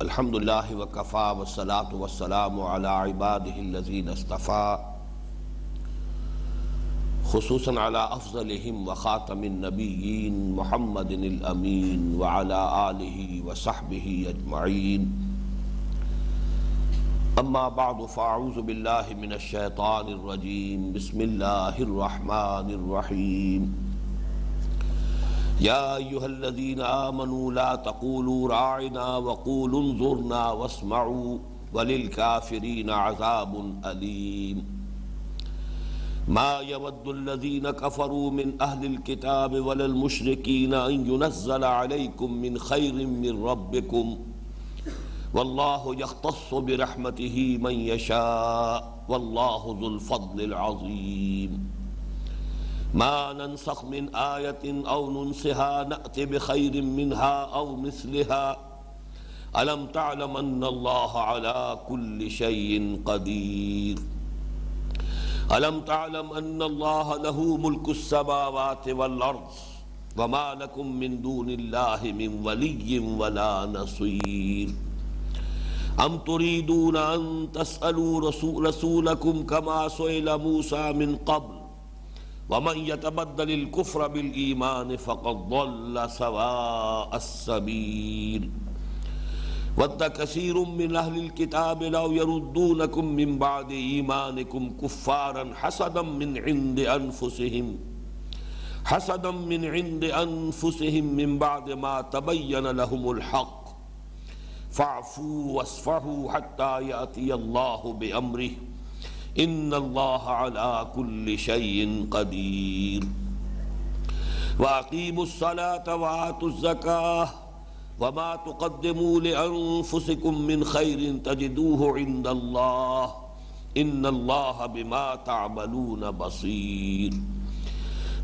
الحمد لله وكفى والصلاة والسلام على عباده الذين اصطفى خصوصا على أفضلهم وخاتم النبيين محمد الأمين وعلى آله وصحبه أجمعين أما بعد فأعوذ بالله من الشيطان الرجيم بسم الله الرحمن الرحيم يا أيها الذين آمنوا لا تقولوا راعنا وقولوا انظرنا واسمعوا وللكافرين عذاب أليم ما يود الذين كفروا من أهل الكتاب ولا المشركين أن ينزل عليكم من خير من ربكم والله يختص برحمته من يشاء والله ذو الفضل العظيم ما ننسخ من آية أو ننسها نأتي بخير منها أو مثلها ألم تعلم أن الله على كل شيء قدير ألم تعلم أن الله له ملك السماوات والأرض وما لكم من دون الله من ولي ولا نصير أم تريدون أن تسألوا رسول رسولكم كما سئل موسى من قبل ومن يتبدل الكفر بالإيمان فقد ضل سواء السبيل. ود كثير من أهل الكتاب لو يردونكم من بعد إيمانكم كفارا حسدا من عند أنفسهم حسدا من عند أنفسهم من بعد ما تبين لهم الحق. فاعفوا واصفحوا حتى يأتي الله بأمره. ان اللہ على كل شيء قدیر واقیموا الصلاة وآتوا الزکاة وما تقدموا لأنفسكم من خير تجدوه عند الله ان اللہ بما تعملون بصیر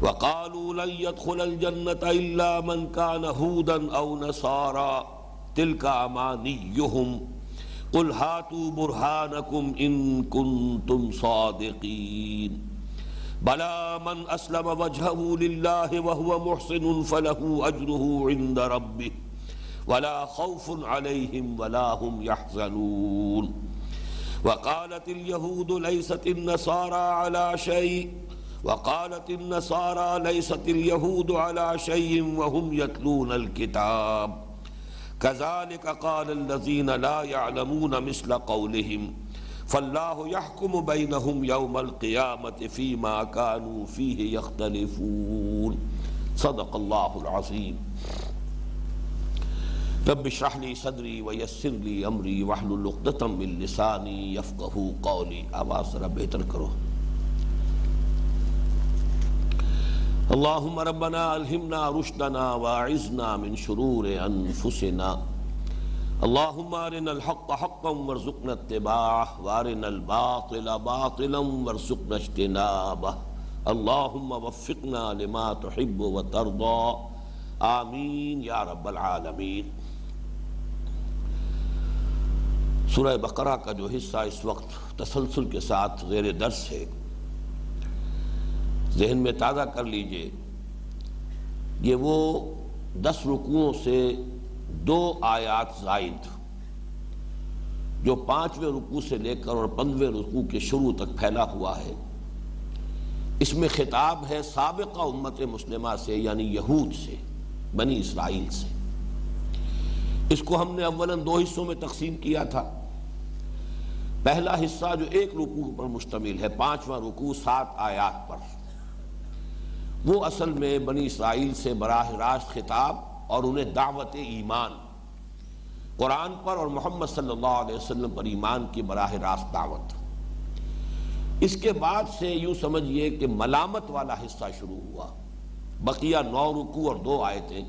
وقالوا لن يدخل الجنة إلا من كان هودا أو نصارا تلك أمانيهم قل هاتوا برهانكم إن كنتم صادقين. بلى من أسلم وجهه لله وهو محسن فله أجره عند ربه. ولا خوف عليهم ولا هم يحزنون. وقالت اليهود ليست النصارى على شيء. وقالت النصارى ليست اليهود على شيء وهم يتلون الكتاب. كذلك قال الذين لا يعلمون مثل قولهم، فالله يحكم بينهم يوم القيامة فيما كانوا فيه يختلفون. صدق الله العظيم. رب اشرح لي صدري ويسر لي امري واحلل عقدة من لساني يفقهوا قولي. آواز ذرا بہتر کرو. اللهم ربنا الهمنا رشدنا واعذنا من شرور انفسنا. اللهم ارنا الحق حقا وارزقنا اتباعه، وارنا الباطل باطلا وارزقنا اجتنابه. اللهم وفقنا لما تحب وترضى. آمین یا رب العالمین. سورہ بقرہ کا جو حصہ اس وقت تسلسل کے ساتھ زیر درس ہے ذہن میں تازہ کر لیجیے یہ وہ دس رکوعوں سے دو آیات زائد جو پانچویں رکوع سے لے کر اور پندویں رکوع کے شروع تک پھیلا ہوا ہے۔ اس میں خطاب ہے سابقہ امت مسلمہ سے یعنی یہود سے، بنی اسرائیل سے۔ اس کو ہم نے اولاً دو حصوں میں تقسیم کیا تھا۔ پہلا حصہ جو ایک رکوع پر مشتمل ہے، پانچواں رکوع سات آیات پر۔ وہ اصل میں بنی اسرائیل سے براہ راست خطاب اور انہیں دعوت ایمان۔ قرآن پر اور محمد صلی اللہ علیہ وسلم پر ایمان کی براہ راست دعوت۔ اس کے بعد سے یوں سمجھئے کہ ملامت والا حصہ شروع ہوا۔ بقیہ نو رکو اور دو آئے تھے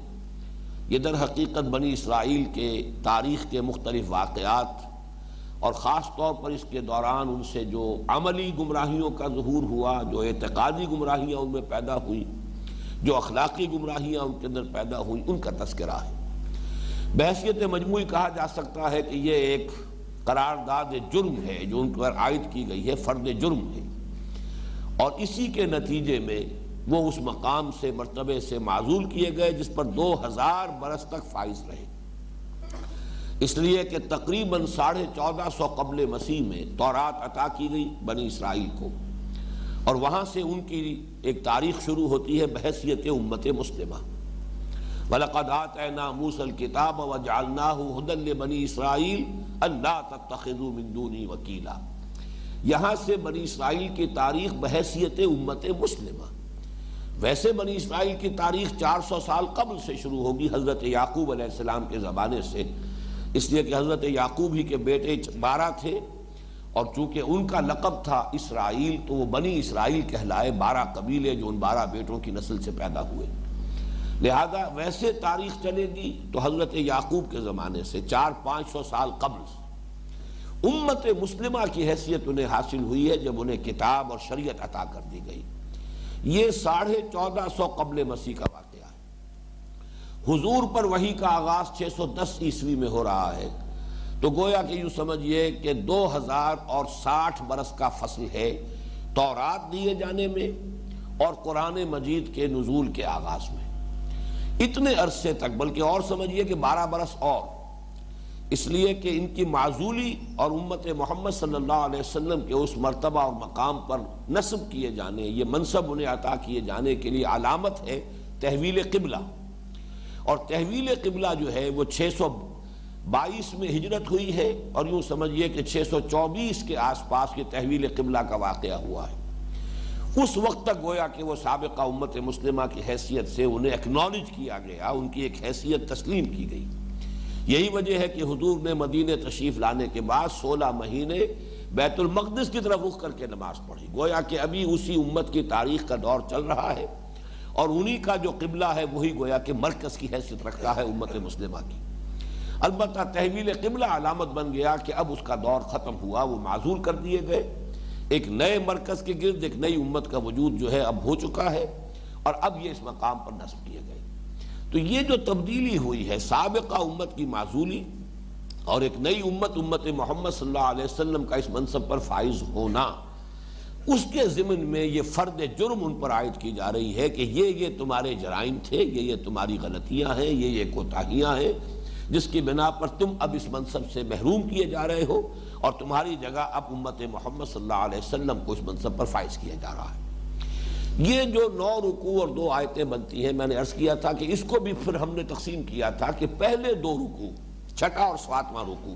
یہ در حقیقت بنی اسرائیل کے تاریخ کے مختلف واقعات اور خاص طور پر اس کے دوران ان سے جو عملی گمراہیوں کا ظہور ہوا، جو اعتقادی گمراہیاں ان میں پیدا ہوئی جو اخلاقی گمراہیاں ان کے اندر پیدا ہوئیں، ان کا تذکرہ ہے۔ بحثیت مجموعی کہا جا سکتا ہے کہ یہ ایک قرارداد جرم ہے جو ان پر عائد کی گئی ہے، فرد جرم ہے۔ اور اسی کے نتیجے میں وہ اس مقام سے، مرتبے سے معذول کیے گئے، جس پر دو ہزار برس تک فائز رہے۔ اس لیے کہ تقریباً ساڑھے چودہ سو قبل مسیح میں تورات عطا کی گئی بنی اسرائیل کو۔ اور وہاں سے ان کی ایک تاریخ شروع ہوتی ہے بحثیت امت مسلمہ۔ وَلَقَدْ آتَيْنَا مُوسَى الْكِتَابَ وَجَعَلْنَاهُ هُدًى لِبَنِي إِسْرَائِيلَ أَلَّا تَتَّخِذُوا مِن دُونِي وَكِيلًا۔ یہاں سے بنی اسرائیل کی تاریخ بحیثیت امت مسلمہ۔ ویسے بنی اسرائیل کی تاریخ چار سو سال قبل سے شروع ہوگی حضرت یعقوب علیہ السلام کے زمانے سے۔ اس لیے کہ حضرت یعقوب ہی کے بیٹے بارہ تھے اور چونکہ ان کا لقب تھا اسرائیل، تو وہ بنی اسرائیل کہلائے بارہ قبیلے جو ان بارہ بیٹوں کی نسل سے پیدا ہوئے۔ لہذا ویسے تاریخ چلے گی تو حضرت یعقوب کے زمانے سے، چار پانچ سو سال قبل امت مسلمہ کی حیثیت انہیں حاصل ہوئی ہے جب انہیں کتاب اور شریعت عطا کر دی گئی۔ یہ ساڑھے چودہ سو قبل مسیح کا حضور پر وہی کا آغاز چھ سو دس عیسوی میں ہو رہا ہے۔ تو گویا کہ یوں سمجھئے کہ دو ہزار اور ساٹھ برس کا فصل ہے تورات دیے جانے میں اور قرآن مجید کے نزول کے آغاز میں۔ اتنے عرصے تک، بلکہ اور سمجھئے کہ بارہ برس اور۔ اس لیے کہ ان کی معذولی اور امت محمد صلی اللہ علیہ وسلم کے اس مرتبہ اور مقام پر نصب کیے جانے، یہ منصب انہیں عطا کیے جانے کے لیے علامت ہے تحویل قبلہ۔ اور تحویل قبلہ جو ہے وہ چھ سو بائیس میں ہجرت ہوئی ہے اور یوں سمجھئے کہ چھ سو چوبیس کے آس پاس یہ تحویل قبلہ کا واقعہ ہوا ہے۔ اس وقت تک گویا کہ وہ سابقہ امت مسلمہ کی حیثیت سے انہیں اکنالج کیا گیا، ان کی ایک حیثیت تسلیم کی گئی۔ یہی وجہ ہے کہ حضور نے مدینہ تشریف لانے کے بعد سولہ مہینے بیت المقدس کی طرف رخ کر کے نماز پڑھی۔ گویا کہ ابھی اسی امت کی تاریخ کا دور چل رہا ہے۔ اور انہی کا جو قبلہ ہے وہی گویا کہ مرکز کی حیثیت رکھتا ہے امت مسلمہ کی۔ البتہ تحویل قبلہ علامت بن گیا کہ اب اس کا دور ختم ہوا، وہ معذور کر دیے گئے۔ ایک نئے مرکز کے گرد ایک نئی امت کا وجود جو ہے اب ہو چکا ہے اور اب یہ اس مقام پر نصب کیے گئے۔ تو یہ جو تبدیلی ہوئی ہے، سابقہ امت کی معذولی اور ایک نئی امت امت محمد صلی اللہ علیہ وسلم کا اس منصب پر فائز ہونا۔ اس کے ضمن میں یہ فرد جرم ان پر عائد کی جا رہی ہے کہ یہ یہ تمہارے جرائم تھے، یہ یہ تمہاری غلطیاں ہیں، یہ یہ کوتاہیاں ہیں، جس کی بنا پر تم اب اس منصب سے محروم کیے جا رہے ہو اور تمہاری جگہ اب امت محمد صلی اللہ علیہ وسلم کو اس منصب پر فائز کیا جا رہا ہے۔ یہ جو نو رکوع اور دو آیتیں بنتی ہیں، میں نے عرض کیا تھا کہ اس کو بھی پھر ہم نے تقسیم کیا تھا کہ پہلے دو رکوع، چھٹا اور سواتواں رکوع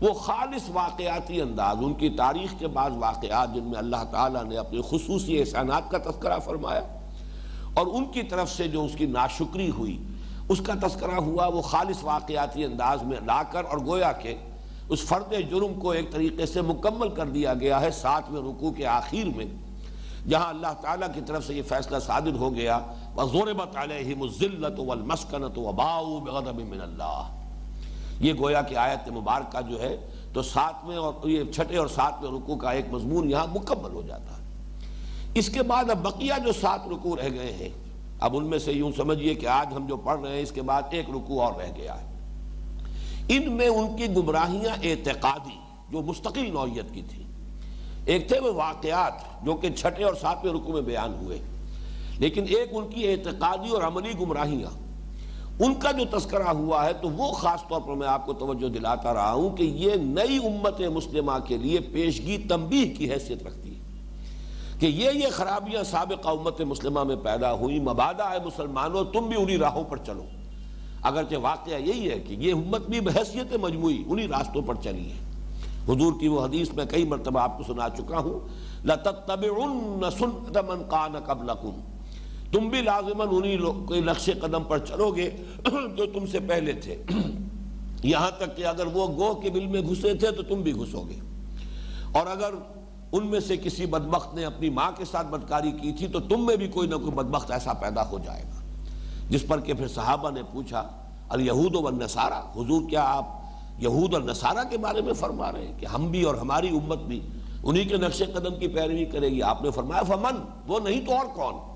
وہ خالص واقعاتی انداز، ان کی تاریخ کے بعض واقعات جن میں اللہ تعالیٰ نے اپنی خصوصی احسانات کا تذکرہ فرمایا اور ان کی طرف سے جو اس کی ناشکری ہوئی، اس کا تذکرہ ہوا وہ خالص واقعاتی انداز میں لا کر اور گویا کہ اس فرد جرم کو ایک طریقے سے مکمل کر دیا گیا ہے ساتویں رکوع کے آخر میں، جہاں اللہ تعالیٰ کی طرف سے یہ فیصلہ صادر ہو گیا وَضُرِبَتْ عَلَيْهِمُ الزِّلَّةُ وَالْمَسْكَنَةُ وَبَاؤُوا بِغَضَبٍ مِّنَ اللَّهِ یہ گویا کہ آیت مبارکہ جو ہے تو ساتویں اور یہ چھٹے اور ساتویں رکوع کا ایک مضمون یہاں مکمل ہو جاتا ہے۔ اس کے بعد اب بقیہ جو سات رکوع رہ گئے ہیں، اب ان میں سے یوں سمجھئے کہ آج ہم جو پڑھ رہے ہیں، اس کے بعد ایک رکوع اور رہ گیا ہے۔ ان میں ان کی گمراہیاں اعتقادی، جو مستقل نوعیت کی تھی ایک تھے وہ واقعات جو کہ چھٹے اور ساتویں رکو میں بیان ہوئے۔ لیکن ایک ان کی اعتقادی اور عملی گمراہیاں۔ ان کا جو تذکرہ ہوا ہے تو وہ خاص طور پر میں آپ کو توجہ دلاتا رہا ہوں کہ یہ نئی امت مسلمہ کے لیے پیشگی تنبیہ کی حیثیت رکھتی ہے کہ یہ یہ خرابیاں سابقہ امت مسلمہ میں پیدا ہوئی مبادہ ہے مسلمانوں، تم بھی انہی راہوں پر چلو۔ اگرچہ واقعہ یہی ہے کہ یہ امت بھی بحثیت مجموعی انہی راستوں پر چلی ہے۔ حضور کی وہ حدیث میں کئی مرتبہ آپ کو سنا چکا ہوں، لَتَتَّبِعُنَّ سُنَّتَ مَنْ قَانَ قَبْلَكُمْ۔ تم بھی لازماً انہی کوئی نقش قدم پر چلو گے جو تم سے پہلے تھے۔ یہاں تک کہ اگر وہ گو کے بل میں گھسے تھے تو تم بھی گھسو گے۔ اور اگر ان میں سے کسی بدبخت نے اپنی ماں کے ساتھ بدکاری کی تھی تو تم میں بھی کوئی نہ کوئی بدبخت ایسا پیدا ہو جائے گا۔ جس پر کہ پھر صحابہ نے پوچھا، الیہود و النصارہ؟ حضور کیا آپ یہود اور نصارہ کے بارے میں فرما رہے ہیں کہ ہم بھی اور ہماری امت بھی انہی کے نقش قدم کی پیروی کرے گی؟ آپ نے فرمایا، فمن، وہ نہیں تو اور کون؟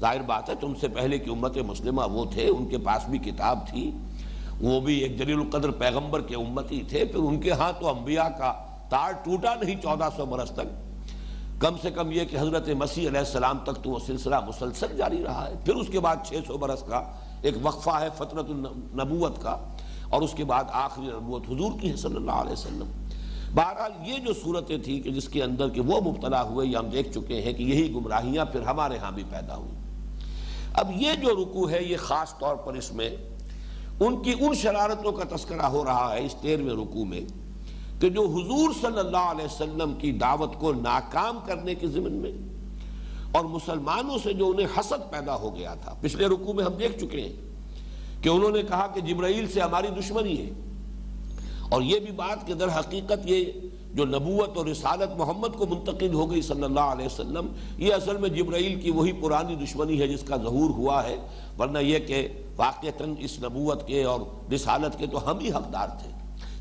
ظاہر بات ہے تم سے پہلے کی امت مسلمہ وہ تھے، ان کے پاس بھی کتاب تھی، وہ بھی ایک جلیل القدر پیغمبر کے امتی تھے، پھر ان کے ہاں تو انبیاء کا تار ٹوٹا نہیں چودہ سو برس تک۔ کم سے کم یہ کہ حضرت مسیح علیہ السلام تک تو وہ سلسلہ مسلسل جاری رہا ہے۔ پھر اس کے بعد چھ سو برس کا ایک وقفہ ہے فطرت النبوت کا، اور اس کے بعد آخری نبوت حضور کی ہے صلی اللہ علیہ وسلم۔ بہرحال یہ جو صورتیں تھیں کہ جس کے اندر کہ وہ مبتلا ہوئے، یہ ہم دیکھ چکے ہیں کہ یہی گمراہیاں پھر ہمارے ہاں بھی پیدا ہوئی اب یہ جو رکو ہے، یہ خاص طور پر اس میں ان کی ان شرارتوں کا تذکرہ ہو رہا ہے اس تیرویں رکو میں کہ جو حضور صلی اللہ علیہ وسلم کی دعوت کو ناکام کرنے کے ضمن میں اور مسلمانوں سے جو انہیں حسد پیدا ہو گیا تھا۔ پچھلے رکو میں ہم دیکھ چکے ہیں کہ انہوں نے کہا کہ جبرائیل سے ہماری دشمنی ہے۔ اور یہ بھی بات کہ در حقیقت یہ جو نبوت اور رسالت محمد کو منتقل ہو گئی صلی اللہ علیہ وسلم، یہ اصل میں جبرائیل کی وہی پرانی دشمنی ہے جس کا ظہور ہوا ہے، ورنہ یہ کہ واقعتاً اس نبوت کے اور رسالت کے تو ہم ہی حقدار تھے۔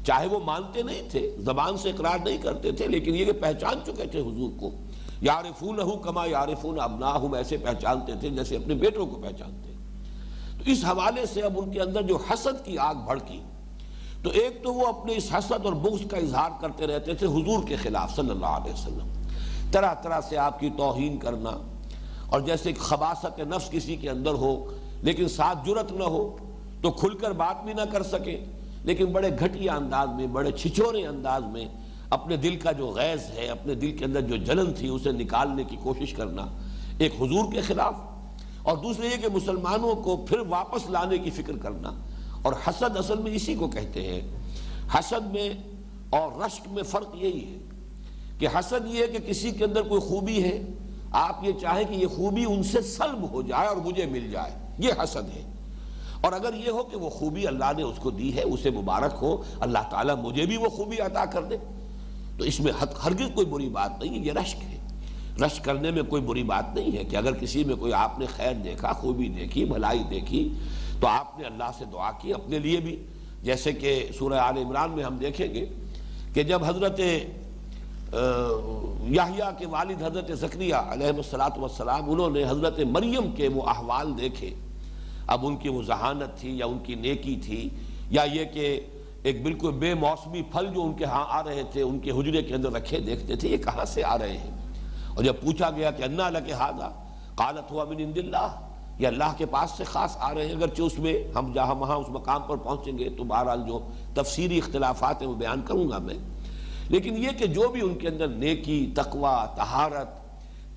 چاہے وہ مانتے نہیں تھے، زبان سے اقرار نہیں کرتے تھے، لیکن یہ کہ پہچان چکے تھے حضور کو۔ یارفون کما یارفون ابنا ایسے پہچانتے تھے جیسے اپنے بیٹوں کو پہچانتے۔ تو اس حوالے سے اب ان کے اندر جو حسد کی آگ بھڑکی تو ایک تو وہ اپنے اس حسد اور بغض کا اظہار کرتے رہتے تھے حضور کے خلاف صلی اللہ علیہ وسلم۔ طرح طرح سے آپ کی توہین کرنا اور جیسے خباست نفس کسی کے اندر ہو، لیکن ساتھ جرت نہ ہو، تو کھل کر بات بھی نہ کر سکے، لیکن بڑے گھٹیا انداز میں، بڑے چھچورے انداز میں اپنے دل کا جو غیظ ہے، اپنے دل کے اندر جو جلن تھی، اسے نکالنے کی کوشش کرنا ایک حضور کے خلاف۔ اور دوسرے یہ کہ مسلمانوں کو پھر واپس لانے کی فکر کرنا۔ اور حسد اصل میں اسی کو کہتے ہیں۔ حسد میں اور رشک میں فرق یہی ہے کہ حسد یہ ہے کہ کسی کے اندر کوئی خوبی ہے، آپ یہ چاہیں کہ یہ خوبی ان سے سلب ہو جائے اور مجھے مل جائے۔ یہ حسد ہے۔ اور اگر یہ ہو کہ وہ خوبی اللہ نے اس کو دی ہے، اسے مبارک ہو، اللہ تعالیٰ مجھے بھی وہ خوبی عطا کر دے، تو اس میں ہرگز کوئی بری بات نہیں ہے، یہ رشک ہے۔ رشک کرنے میں کوئی بری بات نہیں ہے کہ اگر کسی میں کوئی آپ نے خیر دیکھا، خوبی دیکھی، بھلائی دیکھی تو آپ نے اللہ سے دعا کی، اپنے لیے بھی۔ جیسے کہ سورہ آل عمران میں ہم دیکھیں گے کہ جب حضرت یاہیا کے والد حضرت ذکریہ علیہ السلام انہوں نے حضرت مریم کے وہ احوال دیکھے۔ اب ان کی وہ ذہانت تھی یا ان کی نیکی تھی یا یہ کہ ایک بالکل بے موسمی پھل جو ان کے ہاں آ رہے تھے، ان کے حجرے کے اندر رکھے، دیکھتے تھے، یہ کہاں سے آ رہے ہیں؟ اور جب پوچھا گیا کہ انا لکے حاضا قالت ہوا من اند اللہ یہ اللہ کے پاس سے خاص آ رہے ہیں، اگرچہ اس میں ہم جہاں وہاں اس مقام پر پہنچیں گے تو بہرحال جو تفسیری اختلافات ہیں وہ بیان کروں گا میں۔ لیکن یہ کہ جو بھی ان کے اندر نیکی، تقوی، طہارت،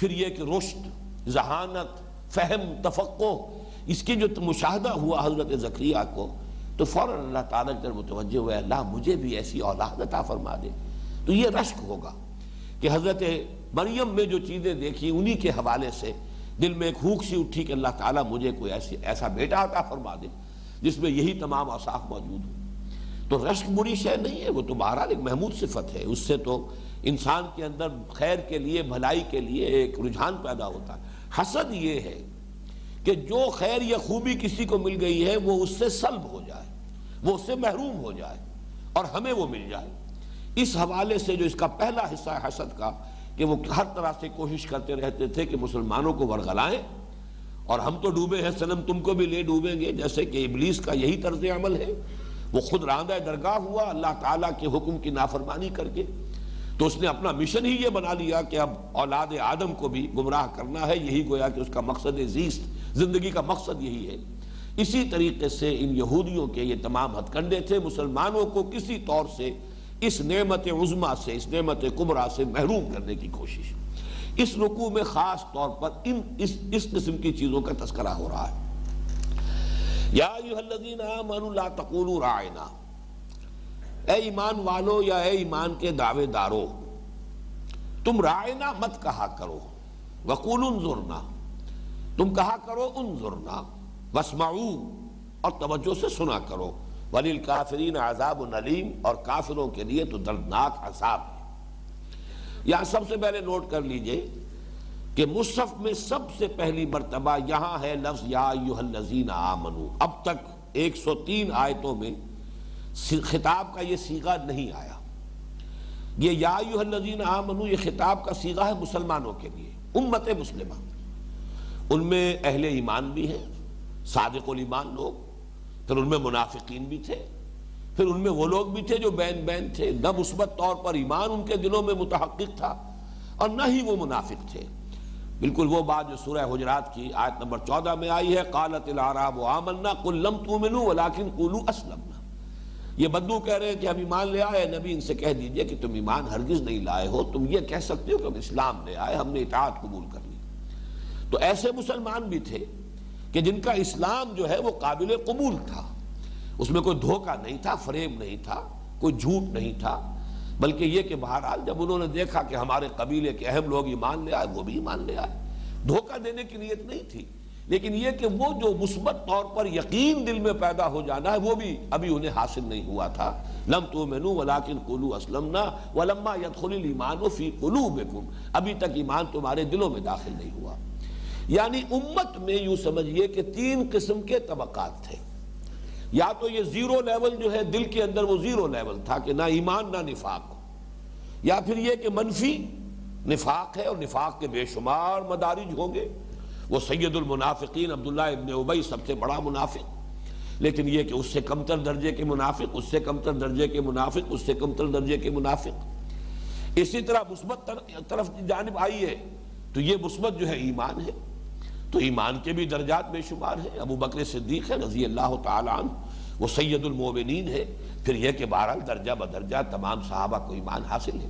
پھر یہ کہ رشد، ذہانت، فہم تفقو اس کی جو مشاہدہ ہوا حضرت ذکریہ کو، تو فوراً اللہ تعالیٰ کی طرف متوجہ ہوئے، اللہ مجھے بھی ایسی اولاد عطا فرما دے۔ تو یہ رشک ہوگا کہ حضرت مریم میں جو چیزیں دیکھی، انہی کے حوالے سے دل میں ایک ہوک سی اٹھی کہ اللہ تعالیٰ مجھے کوئی ایسی ایسا بیٹا عطا فرما دے، جس میں یہی تمام اصاف موجود ہوں۔ تو رشک بری شے نہیں ہے، وہ تو بہرحال ایک محمود صفت ہے۔ اس سے تو انسان کے اندر خیر کے لیے، بھلائی کے لیے ایک رجحان پیدا ہوتا ہے۔ حسد یہ ہے کہ جو خیر یا خوبی کسی کو مل گئی ہے، وہ اس سے سلب ہو جائے، وہ اس سے محروم ہو جائے اور ہمیں وہ مل جائے۔ اس حوالے سے جو اس کا پہلا حصہ ہے حسد کا کہ وہ ہر طرح سے کوشش کرتے رہتے تھے کہ مسلمانوں کو ورغلائیں۔ اور ہم تو ڈوبے ہیں سنم تم کو بھی لے ڈوبیں گے۔ جیسے کہ ابلیس کا یہی طرز عمل ہے۔ وہ خود راندہ درگاہ ہوا، اللہ تعالیٰ کے حکم کی نافرمانی کر کے۔ تو اس نے اپنا مشن ہی یہ بنا لیا کہ اب اولاد آدم کو بھی گمراہ کرنا ہے۔ یہی گویا کہ اس کا مقصد زیست، زندگی کا مقصد یہی ہے۔ اسی طریقے سے ان یہودیوں کے یہ تمام ہتھ کنڈے تھے۔ مسلمانوں کو کسی طور سے اس نعمت عظما سے اس نعمت کمرہ سے محروم کرنے کی کوشش۔ اس رکوع میں خاص طور پر ان اس, اس قسم کی چیزوں کا تذکرہ ہو رہا ہے۔ یا ایوہ الذین آمنوا لا تقولوا رائنا اے ایمان والو یا اے ایمان کے دعوے دارو تم رائنا مت کہا کرو۔ وقول انظرنا۔ تم کہا کرو انظرنا۔ وسمعو اور توجہ سے سنا کرو۔ ولیل کافرین عذاب نلیم، اور کافروں کے لیے تو دردناک عذاب ہے۔ یہاں سب سے پہلے نوٹ کر لیجیے کہ مصحف میں سب سے پہلی مرتبہ یہاں ہے لفظ یا ایوہ الذین آمنو اب تک ایک سو تین آیتوں میں خطاب کا یہ سیغہ نہیں آیا۔ یہ یا ایوہ الذین آمنو یہ خطاب کا سیغہ ہے مسلمانوں کے لیے، امت مسلمہ۔ ان میں اہل ایمان بھی ہیں، صادق الایمان لوگ پھر ان میں منافقین بھی تھے، پھر ان میں وہ لوگ بھی تھے جو بین بین تھے۔ نہ مثبت طور پر ایمان ان کے دلوں میں متحقق تھا اور نہ ہی وہ منافق تھے۔ بالکل وہ بات جو سورہ حجرات کی آیت نمبر چودہ میں آئی ہے، قالت العراب آمنا قل لم تؤمنوا ولكن قولوا اسلمنا۔ یہ بدو کہہ رہے ہیں کہ ہم ایمان لے آئے، نبی ان سے کہہ دیجیے کہ تم ایمان ہرگز نہیں لائے ہو، تم یہ کہہ سکتے ہو کہ ہم اسلام لے آئے، ہم نے اطاعت قبول کر لی۔ تو ایسے مسلمان بھی تھے کہ جن کا اسلام جو ہے وہ قابل قبول تھا۔ اس میں کوئی دھوکہ نہیں تھا فریب نہیں تھا، کوئی جھوٹ نہیں تھا۔ بلکہ یہ کہ بہرحال جب انہوں نے دیکھا کہ ہمارے قبیلے کے اہم لوگ ایمان لے آئے، وہ بھی ایمان لے آئے۔ دھوکہ دینے کی نیت نہیں تھی۔ لیکن یہ کہ وہ جو مثبت طور پر یقین دل میں پیدا ہو جانا ہے، وہ بھی ابھی انہیں حاصل نہیں ہوا تھا۔ لم تؤمنوا ولكن قولوا اسلمنا ولما يدخل الايمان في قلوبكم ابھی تک ایمان تمہارے دلوں میں داخل نہیں ہوا۔ یعنی امت میں یوں سمجھئے کہ تین قسم کے طبقات تھے۔ یا تو یہ زیرو لیول جو ہے دل کے اندر وہ زیرو لیول تھا کہ نہ ایمان، نہ نفاق۔ یا پھر یہ کہ منفی نفاق ہے اور نفاق کے بے شمار مدارج ہوں گے۔ وہ سید المنافقین، عبداللہ ابن عبی سب سے بڑا منافق۔ لیکن یہ کہ اس سے کمتر درجے کے منافق، اس سے کمتر درجے کے منافق، اس سے کمتر درجے کے منافق۔ اسی طرح مثبت طرف جانب آئی ہے تو یہ مثبت جو ہے ایمان ہے۔ تو ایمان کے بھی درجات بے شمار ہیں۔ ابو بکر صدیق ہے، رضی اللہ تعالیٰ عنہ، وہ سید المومنین ہے۔ پھر یہ کہ بہرحال درجہ بدرجہ تمام صحابہ کو ایمان حاصل ہے۔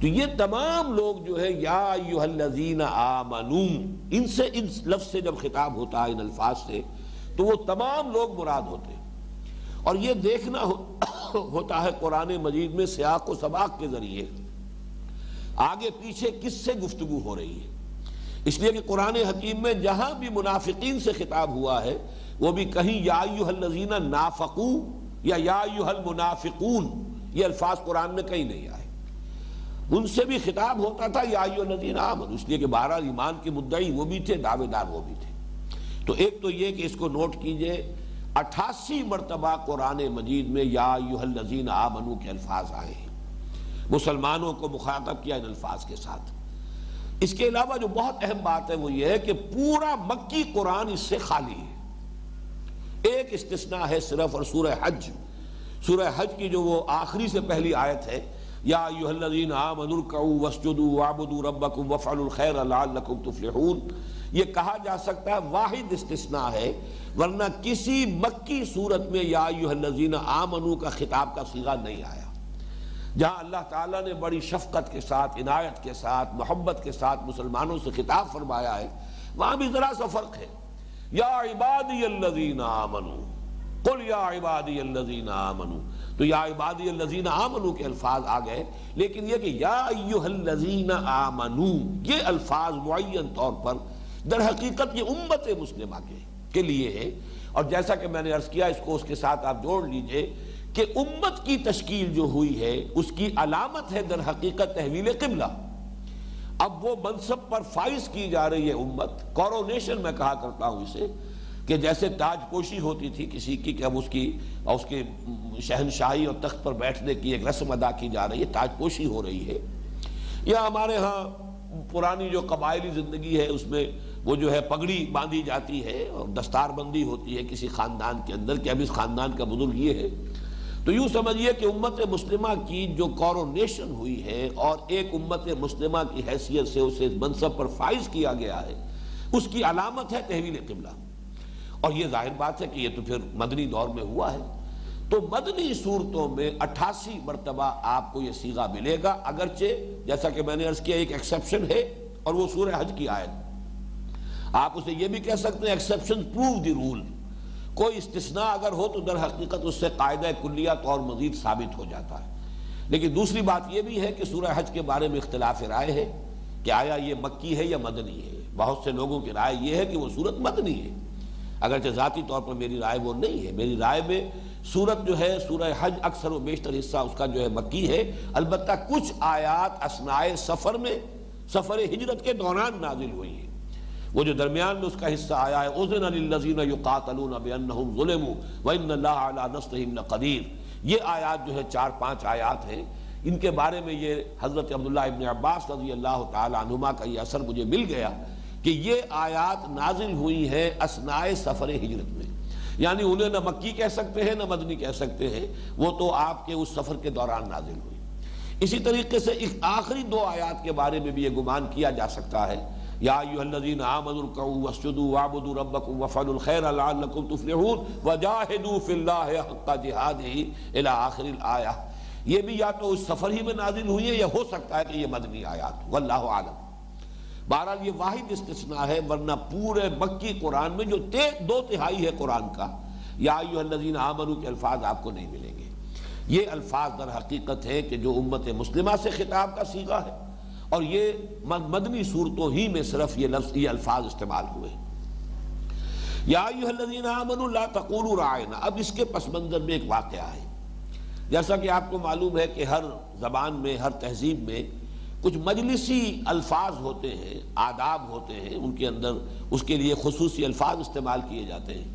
تو یہ تمام لوگ جو ہے یا ایوہ الذین آمنو، ان سے، ان لفظ سے جب خطاب ہوتا ہے، ان الفاظ سے، تو وہ تمام لوگ مراد ہوتے ہیں۔ اور یہ دیکھنا ہوتا ہے قرآن مجید میں سیاق و سباق کے ذریعے۔ آگے پیچھے کس سے گفتگو ہو رہی ہے؟ اس لیے کہ قرآن حکیم میں جہاں بھی منافقین سے خطاب ہوا ہے، وہ بھی کہیں یا ایوہ الذین نافقو یا یا ایوہ المنافقون، یہ الفاظ قرآن میں کہیں نہیں آئے۔ ان سے بھی خطاب ہوتا تھا، یا الذین آمن اس لیے کہ بارہ ایمان کے مدعی وہ بھی تھے، دعوے دار وہ بھی تھے۔ تو ایک تو یہ کہ اس کو نوٹ کیجیے، اٹھاسی مرتبہ قرآن مجید میں یا الذین آمنو کے الفاظ آئے ہیں۔ مسلمانوں کو مخاطب کیا ان الفاظ کے ساتھ۔ اس کے علاوہ جو بہت اہم بات ہے وہ یہ ہے کہ پورا مکی قرآن اس سے خالی ہے۔ ایک استثناء ہے صرف اور سورہ حج۔ سورہ حج کی جو وہ آخری سے پہلی آیت ہے، یا ایوہ الذین آمنوا رکعوا واسجدوا وعبدوا ربکم وفعلوا الخیر لعلکم تفلحون۔ یہ کہا جا سکتا ہے واحد استثناء ہے، ورنہ کسی مکی صورت میں یا ایوہ الذین آمنوا کا خطاب کا صیغہ نہیں آیا۔ جہاں اللہ تعالیٰ نے بڑی شفقت کے ساتھ، عنایت کے ساتھ، محبت کے ساتھ مسلمانوں سے خطاب فرمایا ہے، وہاں بھی ذرا سا فرق ہے۔ یا عبادی الذین آمنوا قل یا عبادی الذین آمنوا تو یا عبادی الذین آمنوا کے الفاظ آ گئے، لیکن یہ کہ یا ایوہ الذین آمنوا یہ الفاظ معین طور پر در حقیقت یہ امت مسلمہ کے کے لیے ہے اور جیسا کہ میں نے عرض کیا، اس کو اس کے ساتھ آپ جوڑ لیجیے۔ کہ امت کی تشکیل جو ہوئی ہے، اس کی علامت ہے در حقیقت تحویل قبلہ۔ اب وہ منصب پر فائز کی جا رہی ہے امت۔ کورونیشن میں کہا کرتا ہوں اسے کہ جیسے تاج پوشی ہوتی تھی کسی کی کہ اب اس کی، اس کے شہنشاہی اور تخت پر بیٹھنے کی ایک رسم ادا کی جا رہی ہے، تاج پوشی ہو رہی ہے۔ یا ہمارے ہاں پرانی جو قبائلی زندگی ہے، اس میں وہ جو ہے پگڑی باندھی جاتی ہے اور دستار بندی ہوتی ہے کسی خاندان کے اندر کہ اب اس خاندان کا بزرگ یہ ہے۔ تو یوں سمجھئے کہ امت مسلمہ کی جو کورونیشن ہوئی ہے اور ایک امت مسلمہ کی حیثیت سے اسے منصب پر فائز کیا گیا ہے، اس کی علامت ہے تحویل قبلہ۔ اور یہ ظاہر بات ہے کہ یہ تو پھر مدنی دور میں ہوا ہے۔ تو مدنی صورتوں میں اٹھاسی مرتبہ آپ کو یہ سیغہ ملے گا، اگرچہ جیسا کہ میں نے عرض کیا ایک ایکسپشن ہے اور وہ سورہ حج کی آیت۔ آپ اسے یہ بھی کہہ سکتے ہیں ایکسپشن پروو دی رول کوئی استثناء اگر ہو تو در حقیقت اس سے قاعدہ کلیات اور مزید ثابت ہو جاتا ہے۔ لیکن دوسری بات یہ بھی ہے کہ سورہ حج کے بارے میں اختلاف رائے ہے کہ آیا یہ مکی ہے یا مدنی ہے۔ بہت سے لوگوں کی رائے یہ ہے کہ وہ صورت مدنی ہے۔ اگرچہ ذاتی طور پر میری رائے وہ نہیں ہے۔ میری رائے میں سورت جو ہے، سورہ حج اکثر و بیشتر حصہ اس کا جو ہے مکی ہے۔ البتہ کچھ آیات اسنائے سفر میں، سفر ہجرت کے دوران نازل ہوئی ہیں۔ وہ جو درمیان میں اس کا حصہ آیا ہے، اذن للذین یقاتلون بانہم ظلموا وان اللہ علی نصرہم لقدیر۔ یہ آیات جو ہے، چار پانچ آیات ہیں۔ ان کے بارے میں یہ حضرت عبداللہ ابن عباس رضی اللہ تعالی عنہما کا یہ اثر مجھے مل گیا کہ یہ آیات نازل ہوئی ہیں اسنائے سفر ہجرت میں۔ یعنی انہیں نہ مکی کہہ سکتے ہیں، نہ مدنی کہہ سکتے ہیں۔ وہ تو آپ کے اس سفر کے دوران نازل ہوئی۔ اسی طریقے سے ایک آخری دو آیات کے بارے میں بھی یہ گمان کیا جا سکتا ہے۔ یا ایوہ الذین آمنوا رکعوا واسجدوا وعبدوا ربکم وفعلوا الخیر لعلکم تفلحون وجاہدوا فی اللہ حق جہادہ الى آخر الآیہ۔ یہ بھی یا تو اس سفر ہی میں نازل ہوئی ہے یا ہو سکتا ہے کہ یہ مدنی آیات واللہ عالم بہرحال یہ واحد استثناء ہے، ورنہ پورے مکی قرآن میں جو دو تہائی ہے قرآن کا، یا ایوہ الذین آمنوا کے الفاظ آپ کو نہیں ملیں گے۔ یہ الفاظ در حقیقت ہے کہ جو امت مسلمہ سے خطاب کا سیغہ ہے۔ اور یہ مدنی صورتوں ہی میں صرف یہ لفظ یہ الفاظ استعمال ہوئے یا ایوہ الذین آمنوا لا تقولوا رائنا اب اس کے پس منظر میں ایک واقعہ ہے۔ جیسا کہ آپ کو معلوم ہے کہ ہر زبان میں، ہر تہذیب میں کچھ مجلسی الفاظ ہوتے ہیں، آداب ہوتے ہیں، ان کے اندر اس کے لیے خصوصی الفاظ استعمال کیے جاتے ہیں۔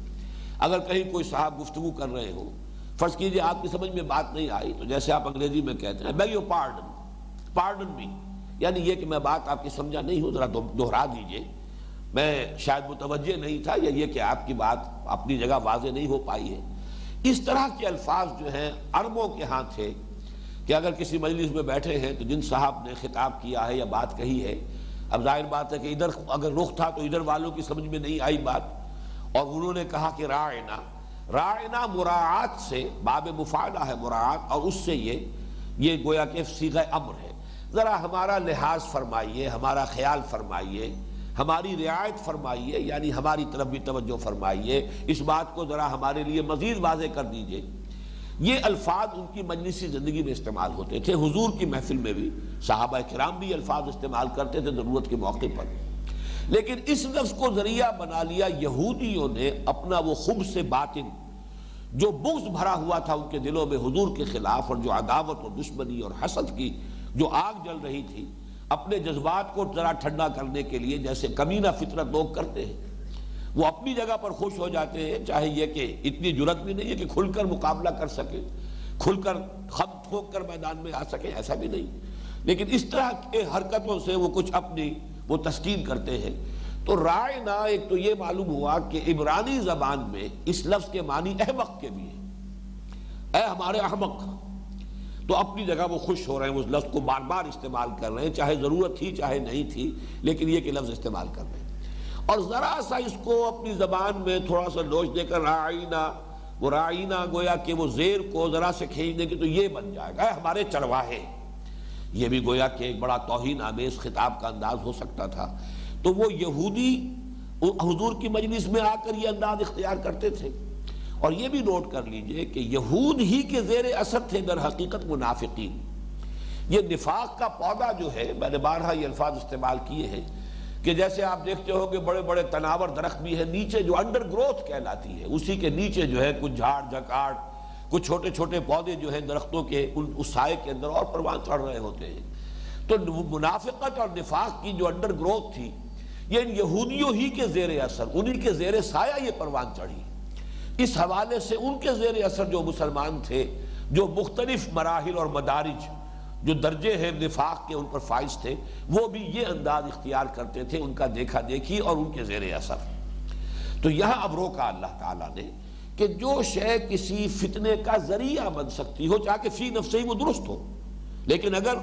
اگر کہیں کوئی صاحب گفتگو کر رہے ہو فرض کیجیے آپ کی سمجھ میں بات نہیں آئی، تو جیسے آپ انگریزی میں کہتے ہیں بیگ یو پارڈن پارڈن بھی یعنی یہ کہ میں بات آپ کی سمجھا نہیں ہوں، ذرا دہرا دیجیے۔ میں شاید متوجہ نہیں تھا یا یہ کہ آپ کی بات اپنی جگہ واضح نہیں ہو پائی ہے۔ اس طرح کے الفاظ جو ہیں عربوں کے ہاں تھے کہ اگر کسی مجلس میں بیٹھے ہیں تو جن صاحب نے خطاب کیا ہے یا بات کہی ہے، اب ظاہر بات ہے کہ ادھر اگر رخ تھا تو ادھر والوں کی سمجھ میں نہیں آئی بات۔ اور انہوں نے کہا کہ رائنا رائنا مراعات سے، باب مفادہ ہے مراعات، اور اس سے یہ یہ گویا کہ سیغ امر ہے۔ ذرا ہمارا لحاظ فرمائیے، ہمارا خیال فرمائیے، ہماری رعایت فرمائیے یعنی ہماری طرف بھی توجہ فرمائیے۔ اس بات کو ذرا ہمارے لیے مزید واضح کر دیجیے۔ یہ الفاظ ان کی مجلسی زندگی میں استعمال ہوتے تھے، حضور کی محفل میں بھی، صحابہ کرام بھی الفاظ استعمال کرتے تھے ضرورت کے موقع پر۔ لیکن اس لفظ کو ذریعہ بنا لیا، یہودیوں نے اپنا وہ خوب سے باطن، جو بغض بھرا ہوا تھا ان کے دلوں میں حضور کے خلاف اور جو عداوت اور دشمنی اور حسد کی جو آگ جل رہی تھی، اپنے جذبات کو ذرا ٹھنڈا کرنے کے لیے جیسے کمینہ فطرت لوگ کرتے ہیں، وہ اپنی جگہ پر خوش ہو جاتے ہیں، چاہے یہ کہ اتنی جرت بھی نہیں ہے کہ کھل کر مقابلہ کر سکے، کھل کر خم ٹھوک کر میدان میں آ سکے، ایسا بھی نہیں۔ لیکن اس طرح کے حرکتوں سے وہ کچھ اپنی وہ تسکین کرتے ہیں۔ تو رائے نہ ایک تو یہ معلوم ہوا کہ عبرانی زبان میں اس لفظ کے معنی احمق کے بھی ہیں۔ اے ہمارے احمق تو اپنی جگہ وہ خوش ہو رہے ہیں اس لفظ کو بار بار استعمال کر رہے ہیں، چاہے ضرورت تھی، چاہے نہیں تھی، لیکن یہ کہ لفظ استعمال کر رہے ہیں۔ اور ذرا سا اس کو اپنی زبان میں تھوڑا سا لوچ دے کر رائنا، وہ رائنا گویا کہ وہ زیر کو ذرا سے کھینچ دے کہ تو یہ بن جائے گا ہمارے چڑواہے یہ بھی گویا کہ ایک بڑا توہین آمیز خطاب کا انداز ہو سکتا تھا۔ تو وہ یہودی حضور کی مجلس میں آ کر یہ انداز اختیار کرتے تھے۔ اور یہ بھی نوٹ کر لیجیے کہ یہود ہی کے زیر اثر تھے در حقیقت منافقین۔ یہ نفاق کا پودا جو ہے، میں نے بارہا یہ الفاظ استعمال کیے ہیں کہ جیسے آپ دیکھتے ہو کہ بڑے بڑے تناور درخت بھی ہیں، نیچے جو انڈر گروتھ کہلاتی ہے، اسی کے نیچے جو ہے کچھ جھاڑ، جھکاڑ، کچھ چھوٹے چھوٹے پودے جو ہیں درختوں کے اس سائے کے اندر اور پروان چڑھ رہے ہوتے ہیں۔ تو منافقت اور نفاق کی جو انڈر گروتھ تھی، یہ ان یہودیوں ہی کے زیر اثر، انہی کے زیر سایہ یہ پروان چڑھی۔ اس حوالے سے ان کے زیر اثر جو مسلمان تھے، جو مختلف مراحل اور مدارج، جو درجے ہیں نفاق کے ان پر فائز تھے، وہ بھی یہ انداز اختیار کرتے تھے، ان کا دیکھا دیکھی اور ان کے زیر اثر۔ تو یہاں اب روکا اللہ تعالیٰ نے کہ جو شے کسی فتنے کا ذریعہ بن سکتی ہو چاہے فی نفس ہی وہ درست ہو۔ لیکن اگر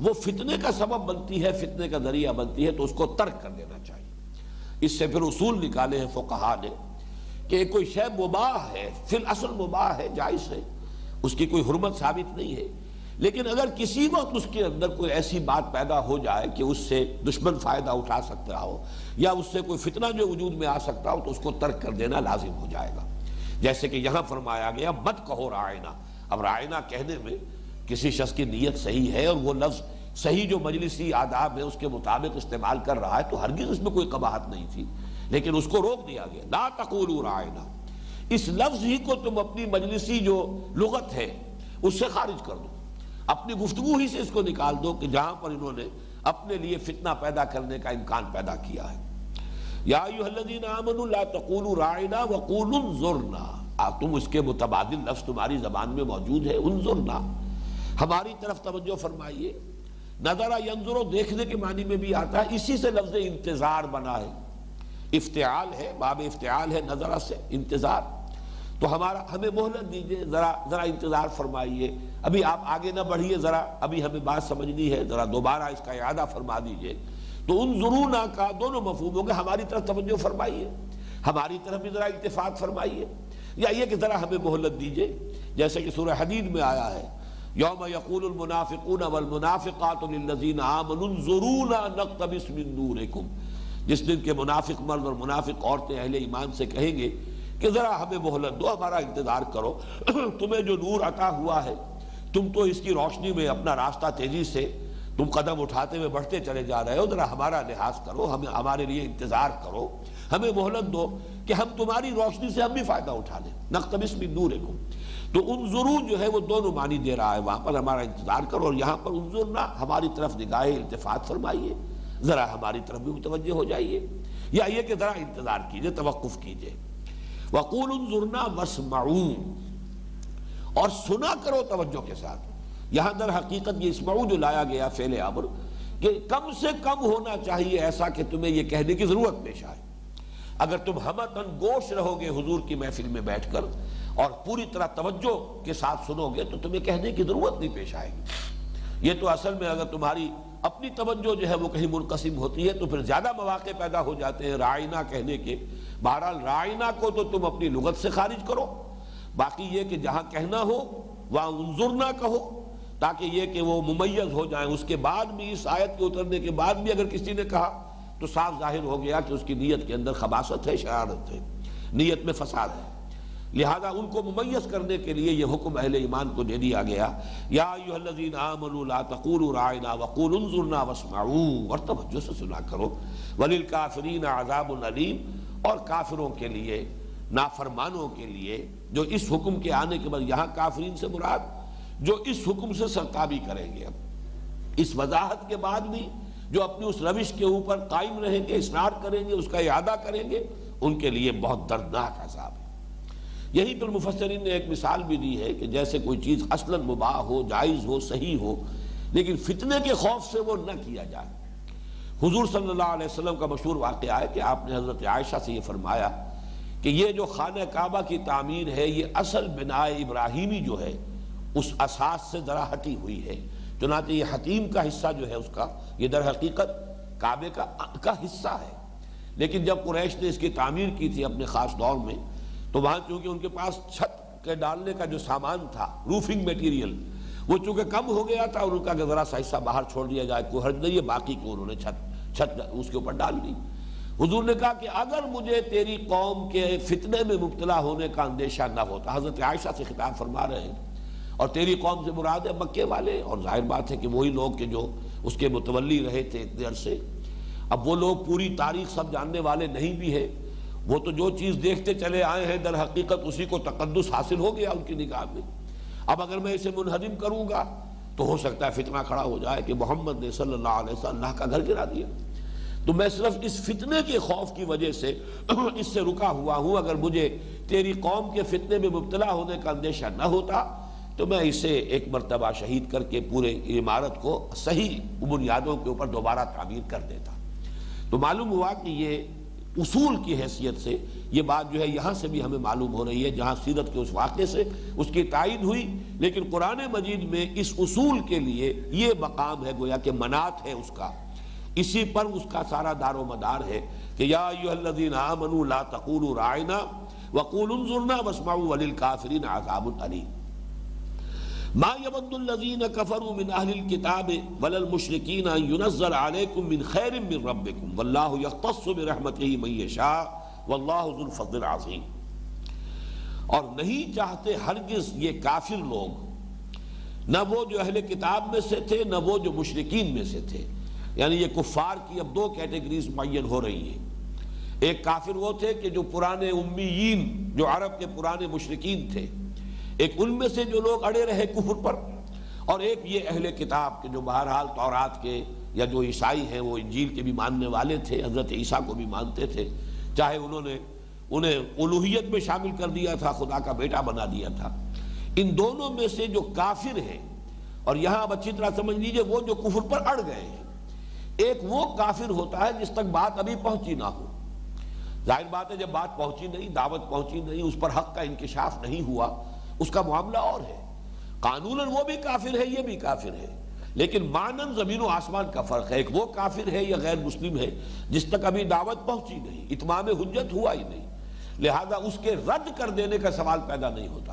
وہ فتنے کا سبب بنتی ہے، فتنے کا ذریعہ بنتی ہے، تو اس کو ترک کر دینا چاہیے۔ اس سے پھر اصول نکالے ہیں فقہا نے۔ کہ کوئی شے مباح ہے، فی الاصل مباح ہے، جائز ہے، اس کی کوئی حرمت ثابت نہیں ہے۔ لیکن اگر کسی وقت اس کے اندر کوئی ایسی بات پیدا ہو جائے کہ اس سے دشمن فائدہ اٹھا سکتا ہو یا اس سے کوئی فتنہ جو وجود میں آ سکتا ہو تو اس کو ترک کر دینا لازم ہو جائے گا۔ جیسے کہ یہاں فرمایا گیا، مت کہو رائنا۔ اب رائنا کہنے میں کسی شخص کی نیت صحیح ہے اور وہ لفظ صحیح جو مجلسی آداب ہے، اس کے مطابق استعمال کر رہا ہے تو ہرگز اس میں کوئی قباحت نہیں تھی۔ لیکن اس کو روک دیا گیا۔ لا تقولوا رائنا اس لفظ ہی کو تم اپنی مجلسی جو لغت ہے، اس سے خارج کر دو۔ اپنی گفتگو ہی سے اس کو نکال دو کہ جہاں پر انہوں نے اپنے لیے فتنہ پیدا کرنے کا امکان پیدا کیا ہے۔ یا ایوہ الذین آمنوا لا تقولوا رائنا وقولوا انظرنا۔ تم اس کے متبادل لفظ تمہاری زبان میں موجود ہے، انظرنا۔ ہماری طرف توجہ فرمائیے۔ نظرہ ینظرو دیکھنے کے معنی میں بھی آتا ہے، اسی سے لفظ انتظار بنا ہے۔ افتعال ہے، باب افتعال ہے، نظرہ سے انتظار۔ تو ہمارا، ہمیں محلت دیجیے، ذرا ذرا انتظار فرمائیے۔ ابھی آپ آگے نہ بڑھیے ذرا، ابھی ہمیں بات سمجھنی ہے، ذرا دوبارہ اس کا اعادہ فرما دیجیے۔ تو ان ضرور کا، دونوں مفہوم ہو ہماری طرف توجہ فرمائیے۔ ہماری طرف بھی ذرا اتفاق فرمائیے۔ یا یہ کہ ذرا ہمیں مہلت دیجیے۔ جیسے کہ سورہ حدید میں آیا ہے، یوم یقول المنافقون والمنافقات للذین آمنوا انظرونا نقتبس من نورکم جس دن کے منافق مرد اور منافق عورتیں اہل ایمان سے کہیں گے کہ ذرا ہمیں مہلت دو، ہمارا انتظار کرو۔ تمہیں جو نور عطا ہوا ہے، تم تو اس کی روشنی میں اپنا راستہ تیزی سے تم قدم اٹھاتے ہوئے بڑھتے چلے جا رہے ہو۔ ذرا ہمارا لحاظ کرو، ہمیں ہمارے لیے انتظار کرو۔ ہمیں مہلت دو کہ ہم تمہاری روشنی سے ہم بھی فائدہ اٹھا لیں۔ نقتبس بھی دور تو ان ضرور جو ہے وہ دونوں معنی دے رہا ہے۔ وہاں پر ہمارا انتظار کرو اور یہاں پر انظر نہ ہماری طرف نگاہ التفات فرمائیے۔ ذرا ہماری طرف بھی متوجہ ہو جائیے یا یہ کہ ذرا انتظار کیجیے، توقف کیجیے۔ وقول انظرنا واسمعون۔ اور سنا کرو توجہ کے ساتھ۔ یہاں در حقیقت یہ اسمعو جو لایا گیا فعل عبر، کہ کم سے کم ہونا چاہیے ایسا کہ تمہیں یہ کہنے کی ضرورت پیش آئے۔ اگر تم ہمتن گوش رہو گے حضور کی محفل میں بیٹھ کر اور پوری طرح توجہ کے ساتھ سنو گے، تو تمہیں کہنے کی ضرورت نہیں پیش آئے گی۔ یہ تو اصل میں اگر تمہاری اپنی توجہ جو ہے وہ کہیں منقسم ہوتی ہے تو پھر زیادہ مواقع پیدا ہو جاتے ہیں رائنا کہنے کے۔ بہرحال رائنا کو تو تم اپنی لغت سے خارج کرو۔ باقی یہ کہ جہاں کہنا ہو، وہاں انظرنا کہو۔ تاکہ یہ کہ وہ ممیز ہو جائیں۔ اس کے بعد بھی، اس آیت کے اترنے کے بعد بھی اگر کسی نے کہا، تو صاف ظاہر ہو گیا کہ اس کی نیت کے اندر خباست ہے، شرارت ہے۔ نیت میں فساد ہے۔ لہذا ان کو ممیز کرنے کے لیے یہ حکم اہل ایمان کو دے دیا گیا۔ یا ایوہ الذین آمنوا لا تقولوا رائنا وقول انظرنا واسمعوا اور توجہ سے سنا کرو۔ وللکافرین عذاب علیم اور کافروں کے لیے، نافرمانوں کے لیے، جو اس حکم کے آنے کے بعد یہاں کافرین سے مراد، جو اس حکم سے سرتابی کریں گے۔ اب اس وضاحت کے بعد بھی جو اپنی اس روش کے اوپر قائم رہیں گے اسناد کریں گے، اس کا اعادہ کریں گے، ان کے لیے بہت دردناک عذاب ہے۔ یہی پر مفسرین نے ایک مثال بھی دی ہے کہ جیسے کوئی چیز اصلا مباح ہو، جائز ہو، صحیح ہو، لیکن فتنے کے خوف سے وہ نہ کیا جائے۔ حضور صلی اللہ علیہ وسلم کا مشہور واقعہ ہے کہ آپ نے حضرت عائشہ سے یہ فرمایا کہ یہ جو خانہ کعبہ کی تعمیر ہے، یہ اصل بنائے ابراہیمی جو ہے، اس اساس سے ذرا ہٹی ہوئی ہے۔ چنانچہ یہ حتیم کا حصہ جو ہے، اس کا، یہ در حقیقت کعبے کا کا حصہ ہے۔ لیکن جب قریش نے اس کی تعمیر کی تھی اپنے خاص دور میں تو وہاں چونکہ ان کے پاس چھت کے ڈالنے کا جو سامان تھا روفنگ میٹیریل وہ چونکہ کم ہو گیا تھا ان کا ذرا سا حصہ باہر چھوڑ دیا جائے، کوئی حرج نہیں ہے، باقی کو انہوں نے چھت چھت اس کے اوپر ڈال دی۔ حضور نے کہا کہ اگر مجھے تیری قوم کے فتنے میں مبتلا ہونے کا اندیشہ نہ ہوتا، حضرت عائشہ سے خطاب فرما رہے ہیں اور تیری قوم سے مراد ہے مکے والے، اور ظاہر بات ہے کہ وہی لوگ کہ جو اس کے متولی رہے تھے اتنے عرصے، اب وہ لوگ پوری تاریخ سب جاننے والے نہیں بھی ہے وہ تو جو چیز دیکھتے چلے آئے ہیں در حقیقت اسی کو تقدس حاصل ہو گیا ان کی نگاہ میں۔ اب اگر میں اسے منہدم کروں گا تو ہو سکتا ہے فتنہ کھڑا ہو جائے کہ محمد نے صلی اللہ علیہ وسلم اللہ کا گھر گرا دیا۔ تو میں صرف اس فتنے کے خوف کی وجہ سے اس سے رکا ہوا ہوں۔ اگر مجھے تیری قوم کے فتنے میں مبتلا ہونے کا اندیشہ نہ ہوتا تو میں اسے ایک مرتبہ شہید کر کے پورے عمارت کو صحیح بنیادوں کے اوپر دوبارہ تعمیر کر دیتا۔ تو معلوم ہوا کہ یہ اصول کی حیثیت سے یہ بات جو ہے یہاں سے بھی ہمیں معلوم ہو رہی ہے، جہاں سیرت کے اس واقعے سے اس کی تائید ہوئی، لیکن قرآن مجید میں اس اصول کے لیے یہ مقام ہے گویا کہ منات ہے اس کا۔ اسی پر اس کا سارا دار و مدار ہے کہ یا الذین آمنوا لا تقولوا رائنا وقولوا انظرنا واسمعوا وللکافرین عذاب علیم۔ ما يود الذين كفروا من اهل الكتاب ولا المشركين ان ينزل عليكم من خير من ربكم والله يختص برحمته من يشاء والله ذو الفضل العظيم اور نہیں چاہتے ہرگز یہ کافر لوگ نہ وہ جو اہل کتاب میں سے تھے، نہ وہ جو مشرقین میں سے تھے۔ یعنی یہ کفار کی اب دو کیٹیگریز معین ہو رہی ہیں۔ ایک کافر وہ تھے کہ جو پرانے امیین، جو عرب کے پرانے مشرقین تھے۔ ایک ان میں سے جو لوگ اڑے رہے کفر پر، اور ایک یہ اہل کتاب کے جو بہرحال تورات کے یا جو عیسائی ہیں، وہ انجیل کے بھی ماننے والے تھے، حضرت عیسیٰ کو بھی مانتے تھے۔ چاہے انہوں نے، انہیں الوحیت میں شامل کر دیا تھا، خدا کا بیٹا بنا دیا تھا۔ ان دونوں میں سے جو کافر ہیں، اور یہاں اب اچھی طرح سمجھ لیجیے، وہ جو کفر پر اڑ گئے ہیں۔ ایک وہ کافر ہوتا ہے جس تک بات ابھی پہنچی نہ ہو۔ ظاہر بات ہے، جب بات پہنچی نہیں، دعوت پہنچی نہیں، اس پر حق کا انکشاف نہیں ہوا۔ اس کا معاملہ اور ہے۔ قانون وہ بھی کافر ہے، یہ بھی کافر ہے۔ لیکن مانن زمین و آسمان کا فرق ہے، ایک وہ کافر ہے یا غیر مسلم ہے جس تک ابھی دعوت پہنچی نہیں، اتمام حجت ہوا ہی نہیں۔ لہذا اس کے رد کر دینے کا سوال پیدا نہیں ہوتا۔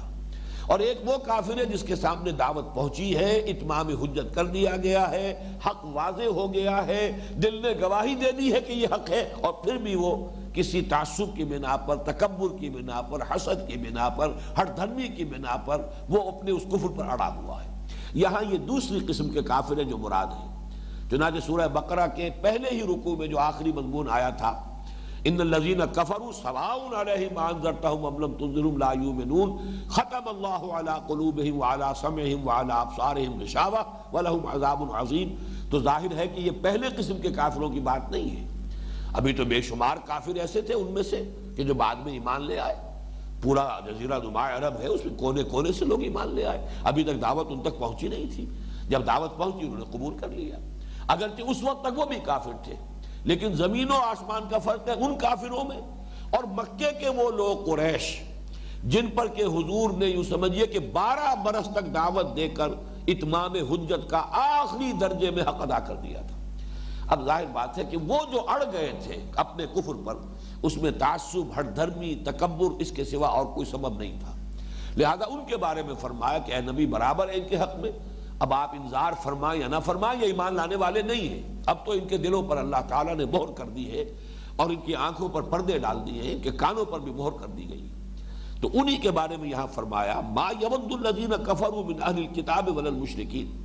اور ایک وہ کافر ہے جس کے سامنے دعوت پہنچی ہے، اتمام حجت کر دیا گیا ہے، حق واضح ہو گیا ہے، دل نے گواہی دے دی ہے کہ یہ حق ہے اور پھر بھی وہ کسی تعصب کی بنا پر، تکبر کی بنا پر، حسد کی بنا پر، ہر دھرمی کی بنا پر وہ اپنے اس کفر پر اڑا ہوا ہے۔ یہاں یہ دوسری قسم کے کافر ہیں جو مراد ہیں۔ چنانچہ سورہ بقرہ کے پہلے ہی رکوع میں جو آخری مضمون آیا تھا، ان الذين كفروا سواء عليهم انذرتهم ام لم تنذرهم لا يؤمنون ختم الله على قلوبهم وعلى سمعهم وعلى ابصارهم غشاوه ولهم عذاب عظيم تو ظاہر ہے کہ یہ پہلے قسم کے کافروں کی بات نہیں ہے۔ ابھی تو بے شمار کافر ایسے تھے ان میں سے کہ جو بعد میں ایمان لے آئے۔ پورا جزیرہ نما عرب ہے، اس میں کونے کونے سے لوگ ایمان لے آئے۔ ابھی تک دعوت ان تک پہنچی نہیں تھی۔ جب دعوت پہنچی، انہوں نے قبول کر لیا۔ اگرچہ اس وقت تک وہ بھی کافر تھے، لیکن زمین و آسمان کا فرق ہے ان کافروں میں۔ اور مکے کے وہ لوگ قریش، جن پر کہ حضور نے یوں سمجھئے کہ بارہ برس تک دعوت دے کر اتمام حجت کا آخری درجے میں حق ادا کر دیا تھا۔ اب ظاہر بات ہے کہ وہ جو اڑ گئے تھے اپنے کفر پر، اس میں تعصب ہر دھرمی تکبر، اس کے سوا اور کوئی سبب نہیں تھا۔ لہذا ان کے بارے میں فرمایا کہ اے نبی، برابر ہے ان کے حق میں۔ اب آپ انذار فرمائیں یا نہ فرمائیں یا ایمان لانے والے نہیں ہیں۔ اب تو ان کے دلوں پر اللہ تعالیٰ نے مہر کر دی ہے اور ان کی آنکھوں پر پردے ڈال دیے ہیں کہ کانوں پر بھی مہر کر دی گئی۔ تو انہی کے بارے میں یہاں فرمایا، ما یود الذین کفروا من اہل الكتاب والمشرکین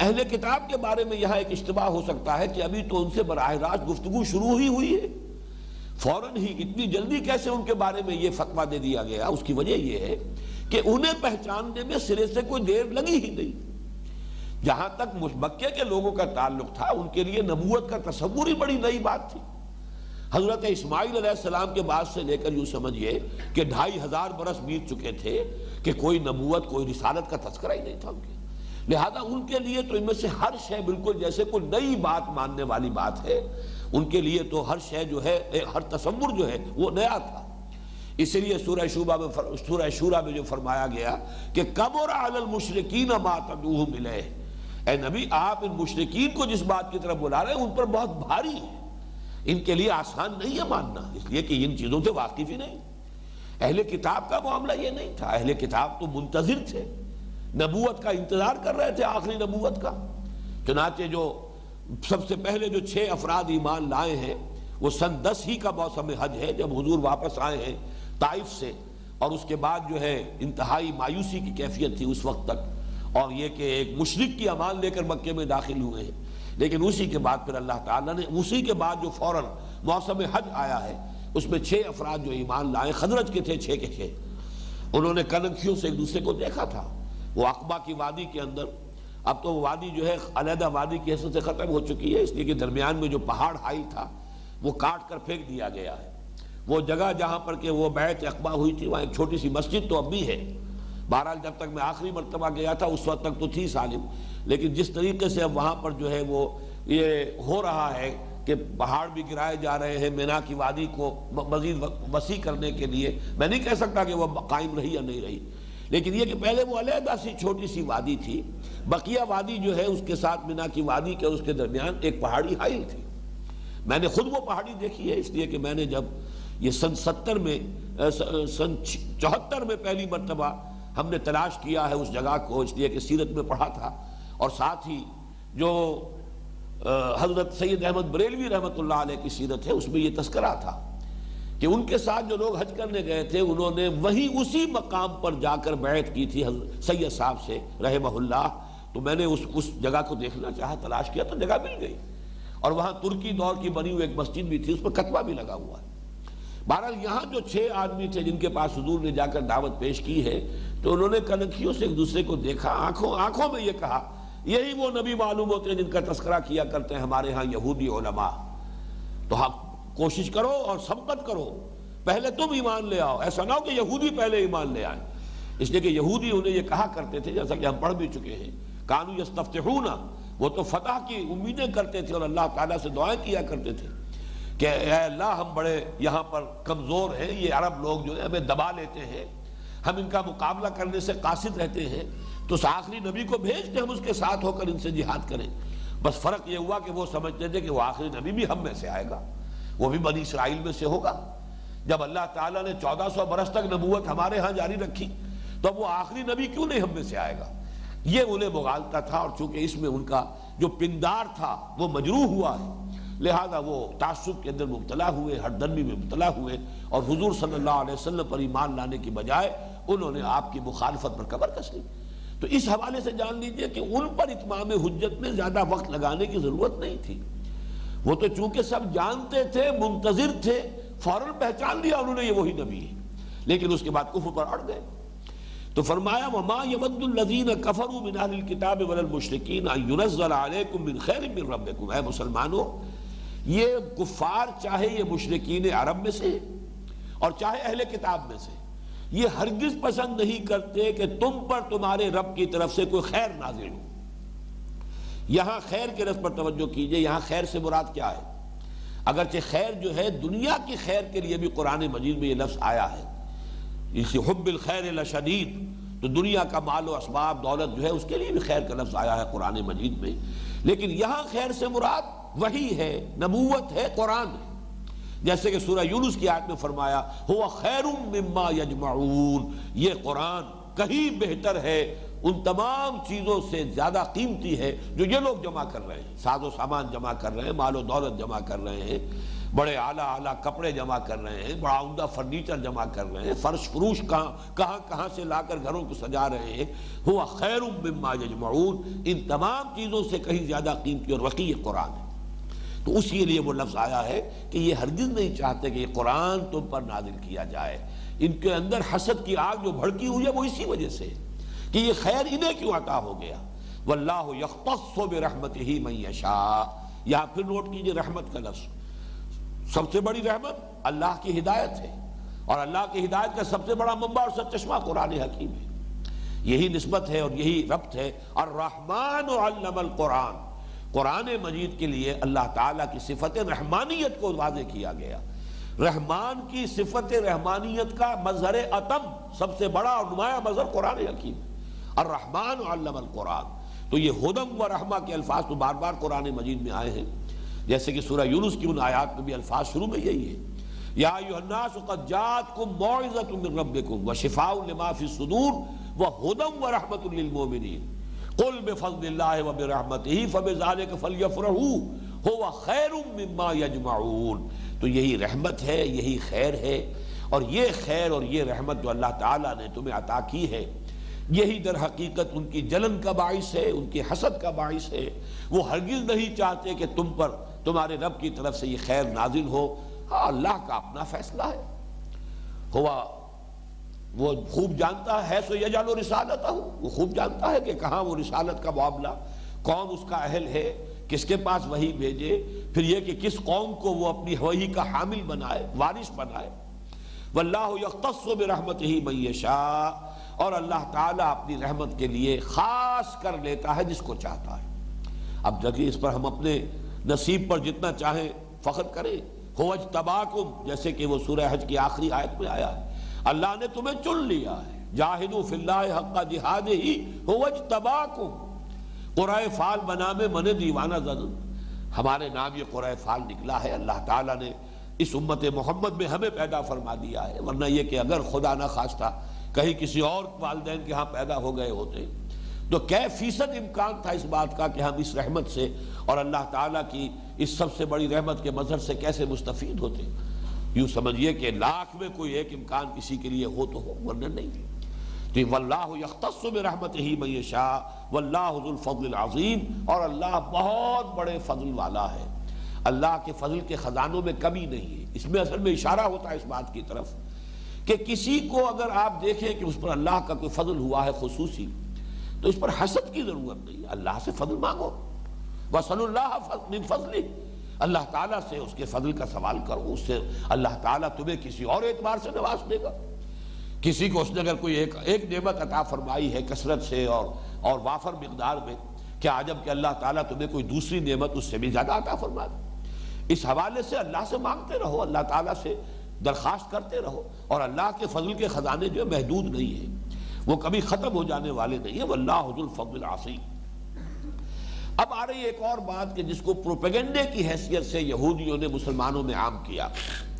اہل کتاب کے بارے میں یہاں ایک اشتباہ ہو سکتا ہے کہ ابھی تو ان سے براہ راست گفتگو شروع ہی ہوئی ہے۔ فوراً ہی اتنی جلدی کیسے ان کے بارے میں یہ فتویٰ دے دیا گیا؟ اس کی وجہ یہ ہے کہ انہیں پہچاننے میں سرے سے کوئی دیر لگی ہی نہیں۔ جہاں تک مکے کے لوگوں کا تعلق تھا، ان کے لیے نبوت کا تصور ہی بڑی نئی بات تھی۔ حضرت اسماعیل علیہ السلام کے بعد سے لے کر یوں سمجھئے کہ ڈھائی ہزار برس بیت چکے تھے کہ کوئی نبوت، کوئی رسالت کا تذکرہ ہی نہیں تھا ان کے۔ لہذا ان کے لیے تو ان میں سے ہر شے بالکل جیسے کوئی نئی بات ماننے والی بات ہے۔ ان کے لیے تو ہر شے جو ہے ہر تصور جو ہے، وہ نیا تھا۔ اس لیے سورہ شعبہ میں سورہ شورہ میں جو فرمایا گیا کہ قبر علی المشرکین ما تدعوہم الیہ۔ اے نبی، آپ ان مشرکین کو جس بات کی طرف بلا رہے ہیں، ان پر بہت بھاری ہے۔ ان کے لیے آسان نہیں ہے ماننا، اس لیے کہ ان چیزوں سے واقف ہی نہیں۔ اہل کتاب کا معاملہ یہ نہیں تھا۔ اہل کتاب تو منتظر تھے۔ نبوت کا انتظار کر رہے تھے آخری نبوت کا۔ چنانچہ جو سب سے پہلے جو چھ افراد ایمان لائے ہیں، وہ سن دس ہی کا موسم حج ہے، جب حضور واپس آئے ہیں طائف سے۔ اور اس کے بعد جو ہے، انتہائی مایوسی کی کیفیت تھی اس وقت تک۔ اور یہ کہ ایک مشرق کی امان لے کر مکے میں داخل ہوئے ہیں۔ لیکن اسی کے بعد پھر اللہ تعالیٰ نے، اسی کے بعد جو فوراً موسم حج آیا ہے، اس میں چھ افراد جو ایمان لائے خدرج کے تھے چھ کے چھ انہوں نے کنکھیوں سے ایک دوسرے کو دیکھا تھا۔ وہ اقبا کی وادی کے اندر، اب تو وہ وادی جو ہے، علیحدہ وادی کی حیثیت سے ختم ہو چکی ہے، اس لیے کہ درمیان میں جو پہاڑ ہائی تھا، وہ کاٹ کر پھینک دیا گیا ہے۔ وہ جگہ جہاں پر کہ وہ بیعت اقبا ہوئی تھی، وہاں ایک چھوٹی سی مسجد تو اب بھی ہے۔ بہرحال جب تک میں آخری مرتبہ گیا تھا، اس وقت تک تو تھی سالم۔ لیکن جس طریقے سے اب وہاں پر جو ہے، وہ یہ ہو رہا ہے کہ پہاڑ بھی گرائے جا رہے ہیں، مینا کی وادی کو مزید وسیع کرنے کے لیے، میں نہیں کہہ سکتا کہ وہ قائم رہی یا نہیں رہی۔ لیکن یہ کہ پہلے وہ علیحدہ سی چھوٹی سی وادی تھی، بقیہ وادی جو ہے اس کے ساتھ مینا کی وادی کے، اس کے درمیان ایک پہاڑی حائل تھی۔ میں نے خود وہ پہاڑی دیکھی ہے، اس لیے کہ میں نے جب یہ سن ستر میں سن چوہتر میں پہلی مرتبہ ہم نے تلاش کیا ہے اس جگہ کو، اس لیے کہ سیرت میں پڑھا تھا۔ اور ساتھ ہی جو حضرت سید احمد بریلوی رحمت اللہ علیہ کی سیرت ہے، اس میں یہ تذکرہ تھا۔ کہ ان کے ساتھ جو لوگ حج کرنے گئے تھے، انہوں نے وہی اسی مقام پر جا کر بیعت کی تھی سید صاحب سے، رحمہ اللہ۔ تو میں نے اس اس جگہ کو دیکھنا چاہا، تلاش کیا تو جگہ مل گئی۔ اور وہاں ترکی دور کی بنی ہوئی ایک مسجد بھی تھی، اس پر کتبہ بھی لگا ہوا۔ ہے بہرحال یہاں جو چھ آدمی تھے جن کے پاس حضور نے جا کر دعوت پیش کی ہے، تو انہوں نے کنکھیوں سے ایک دوسرے کو دیکھا، آنکھوں آنکھوں میں یہ کہا، یہی وہ نبی معلوم ہوتے ہیں جن کا تذکرہ کیا کرتے ہیں ہمارے ہاں یہودی علماء۔ تو ہم کوشش کرو اور سبقت کرو۔ پہلے تم ایمان لے آؤ۔ ایسا نہ ہو کہ یہودی پہلے ایمان لے آئے۔ اس لیے کہ یہودی انہیں یہ کہا کرتے تھے، جیسا کہ ہم پڑھ بھی چکے ہیں۔ کانو یستفتحون۔ وہ تو فتح کی امیدیں کرتے تھے اور اللہ تعالیٰ سے دعائیں کیا کرتے تھے کہ اے اللہ ہم بڑے یہاں پر کمزور ہیں۔ یہ عرب لوگ جو ہے ہمیں دبا لیتے ہیں۔ ہم ان کا مقابلہ کرنے سے قاصد رہتے ہیں۔ تو اس آخری نبی کو بھیجتے ہم اس کے ساتھ ہو کر ان سے جہاد کریں۔ بس فرق یہ ہوا کہ وہ سمجھتے تھے کہ وہ آخری نبی بھی ہم میں سے آئے گا۔ وہ بھی بنی اسرائیل میں سے ہوگا۔ جب اللہ تعالیٰ نے چودہ سو برس تک نبوت ہمارے ہاں جاری رکھی، تو اب وہ آخری نبی کیوں نہیں ہم میں سے آئے گا؟ یہ انہیں مغالتا تھا اور چونکہ اس میں ان کا جو پندار تھا وہ مجروح ہوا ہے۔ لہذا وہ تعصب کے اندر مبتلا ہوئے ہر میں مبتلا ہوئے اور حضور صلی اللہ علیہ وسلم پر ایمان لانے کی بجائے انہوں نے آپ کی مخالفت پر قبر کس لی۔ تو اس حوالے سے جان لیجیے کہ ان پر اتمام حجت میں زیادہ وقت لگانے کی ضرورت نہیں تھی۔ وہ تو چونکہ سب جانتے تھے، منتظر تھے، فوراً پہچان لیا انہوں نے یہ وہی نبی ہے۔ لیکن اس کے بعد کفر پر اڑ گئے۔ تو فرمایا، وما يود الذين كفروا من اهل الكتاب والمشركين ان ينزل عليكم من خير من ربكم۔ اے مسلمانوں، یہ کفار چاہے یہ مشرقین عرب میں سے اور چاہے اہل کتاب میں سے، یہ ہرگز پسند نہیں کرتے کہ تم پر تمہارے رب کی طرف سے کوئی خیر نازل ہو۔ یہاں خیر کے رس پر توجہ کیجیے، یہاں خیر سے مراد کیا ہے؟ اگرچہ خیر جو ہے، دنیا کی خیر کے لیے بھی قرآن مجید میں یہ لفظ آیا ہے۔ اسی حب الخیر لشدید تو دنیا کا مال و اسباب، دولت جو ہے، اس کے لیے بھی خیر کا لفظ آیا ہے قرآن مجید میں۔ لیکن یہاں خیر سے مراد وہی ہے، نبوت ہے، قرآن ہے۔ جیسے کہ سورہ یونس کی آیت میں فرمایا، ہوا خیر مما یجمعون یہ قرآن کہیں بہتر ہے ان تمام چیزوں سے زیادہ قیمتی ہے جو یہ لوگ جمع کر رہے ہیں۔ ساز و سامان جمع کر رہے ہیں، مال و دولت جمع کر رہے ہیں، بڑے اعلیٰ اعلیٰ کپڑے جمع کر رہے ہیں، بڑا عمدہ فرنیچر جمع کر رہے ہیں، فرش فروش کہاں کہاں کہاں سے لا کر گھروں کو سجا رہے ہیں۔ ہوا خیر مما یجمعون۔ ان تمام چیزوں سے کہیں زیادہ قیمتی اور وقی قرآن ہے۔ تو اسی لیے وہ لفظ آیا ہے کہ یہ ہرگز نہیں چاہتے کہ یہ قرآن تم پر نازل کیا جائے۔ ان کے اندر حسد کی آگ جو بھڑکی ہوئی ہے وہ اسی وجہ سے کہ یہ خیر انہیں کیوں عطا ہو گیا؟ واللہ یختص برحمت ہی من یشاء. یہاں پھر نوٹ کیجیے رحمت کا لفظ. سب سے بڑی رحمت اللہ کی ہدایت ہے اور اللہ کی ہدایت کا سب سے بڑا منبع اور سب چشمہ قرآن حکیم ہے۔ یہی نسبت ہے اور یہی ربط ہے۔ الرحمن علم القرآن۔ قرآن مجید کے لیے اللہ تعالیٰ کی صفت رحمانیت کو واضح کیا گیا۔ رحمان کی صفت رحمانیت کا مظہر اتم سب سے بڑا اور نمایاں مظہر قرآن حکیم۔ ہے الرحمن علم القرآن۔ تو یہ ہدم و رحمہ کے الفاظ تو بار بار قرآن مجید میں آئے ہیں۔ جیسے کہ سورہ یونس کی ان آیات میں بھی الفاظ شروع میں یہی ہے۔ یا ایوہ الناس قد جاتکم موعظت من ربکم و شفاء لما فی الصدور و ہدم و رحمت للمومنین قل بفضل اللہ و برحمتہ فبذالک فلیفرحو ہوا خیر مما یجمعون۔ تو یہی رحمت ہے، یہی خیر ہے۔ اور یہ خیر اور یہ رحمت جو اللہ تعالیٰ نے تمہیں عطا کی ہے یہی در حقیقت ان کی جلن کا باعث ہے، ان کی حسد کا باعث ہے۔ وہ ہرگز نہیں چاہتے کہ تم پر، تمہارے رب کی طرف سے یہ خیر نازل ہو۔ ہاں اللہ کا اپنا فیصلہ ہے۔ ہوا، وہ خوب جانتا ہے، سو یہ جانو رسالت ہوں وہ خوب جانتا ہے کہ کہاں وہ رسالت کا معاملہ کون اس کا اہل ہے، کس کے پاس وہی بھیجے۔ پھر یہ کہ کس قوم کو وہ اپنی وحی کا حامل بنائے، وارث بنائے۔ واللہ یختص برحمت ہی میشا اور اللہ تعالیٰ اپنی رحمت کے لیے خاص کر لیتا ہے جس کو چاہتا ہے۔ اب دیکھیے اس پر ہم اپنے نصیب پر جتنا چاہیں فخر کریں۔ ہوج تباکم جیسے کہ وہ سورہ حج کی آخری آیت میں آیا ہے۔ اللہ نے تمہیں چن لیا ہے۔ جاہدو فی اللہ حق جہاد ہی ہوج تباکم قرآن فال بنا میں من دیوانہ زدن۔ ہمارے نام یہ قرآن فال نکلا ہے۔ اللہ تعالیٰ نے اس امت محمد میں ہمیں پیدا فرما دیا ہے۔ ورنہ یہ کہ اگر خدا نہ خواستہ کہیں کسی اور والدین کے ہاں پیدا ہو گئے ہوتے۔ تو کئی فیصد امکان تھا اس بات کا کہ ہم اس رحمت سے اور اللہ تعالیٰ کی اس سب سے بڑی رحمت کے مظہر سے کیسے مستفید ہوتے؟ یوں سمجھئے کہ لاکھ میں کوئی ایک امکان کسی کے لیے ہو تو ہو، ورنہ نہیں۔ تو واللہ یختص برحمت ہی میشا واللہ ذو الفضل العظیم اور اللہ بہت بڑے فضل والا ہے۔ اللہ کے فضل کے خزانوں میں کمی نہیں ہے۔ اس میں اصل میں اشارہ ہوتا ہے اس بات کی طرف۔ کہ کسی کو اگر آپ دیکھیں کہ اس پر اللہ کا کوئی فضل ہوا ہے خصوصی، تو اس پر حسد کی ضرورت نہیں، اللہ سے فضل مانگو۔ وصل اللہ من فضل اللہ تعالیٰ سے اس کے فضل کا سوال کرو، اس سے اللہ تعالیٰ تمہیں کسی اور اعتبار سے نواز دے گا۔ کسی کو اس نے اگر کوئی ایک ایک نعمت عطا فرمائی ہے کثرت سے اور اور وافر مقدار میں کیا عجب کہ اللہ تعالیٰ تمہیں کوئی دوسری نعمت اس سے بھی زیادہ عطا فرما دے۔ اس حوالے سے اللہ سے مانگتے رہو، اللہ تعالیٰ سے درخواست کرتے رہو اور اللہ کے فضل کے خزانے جو محدود نہیں ہیں۔ وہ کبھی ختم ہو جانے والے نہیں ہیں۔ واللہ حضر الفضل العصیم اب آ رہی ایک اور بات کہ جس کو پروپیگنڈے کی حیثیت سے یہودیوں نے مسلمانوں میں عام کیا۔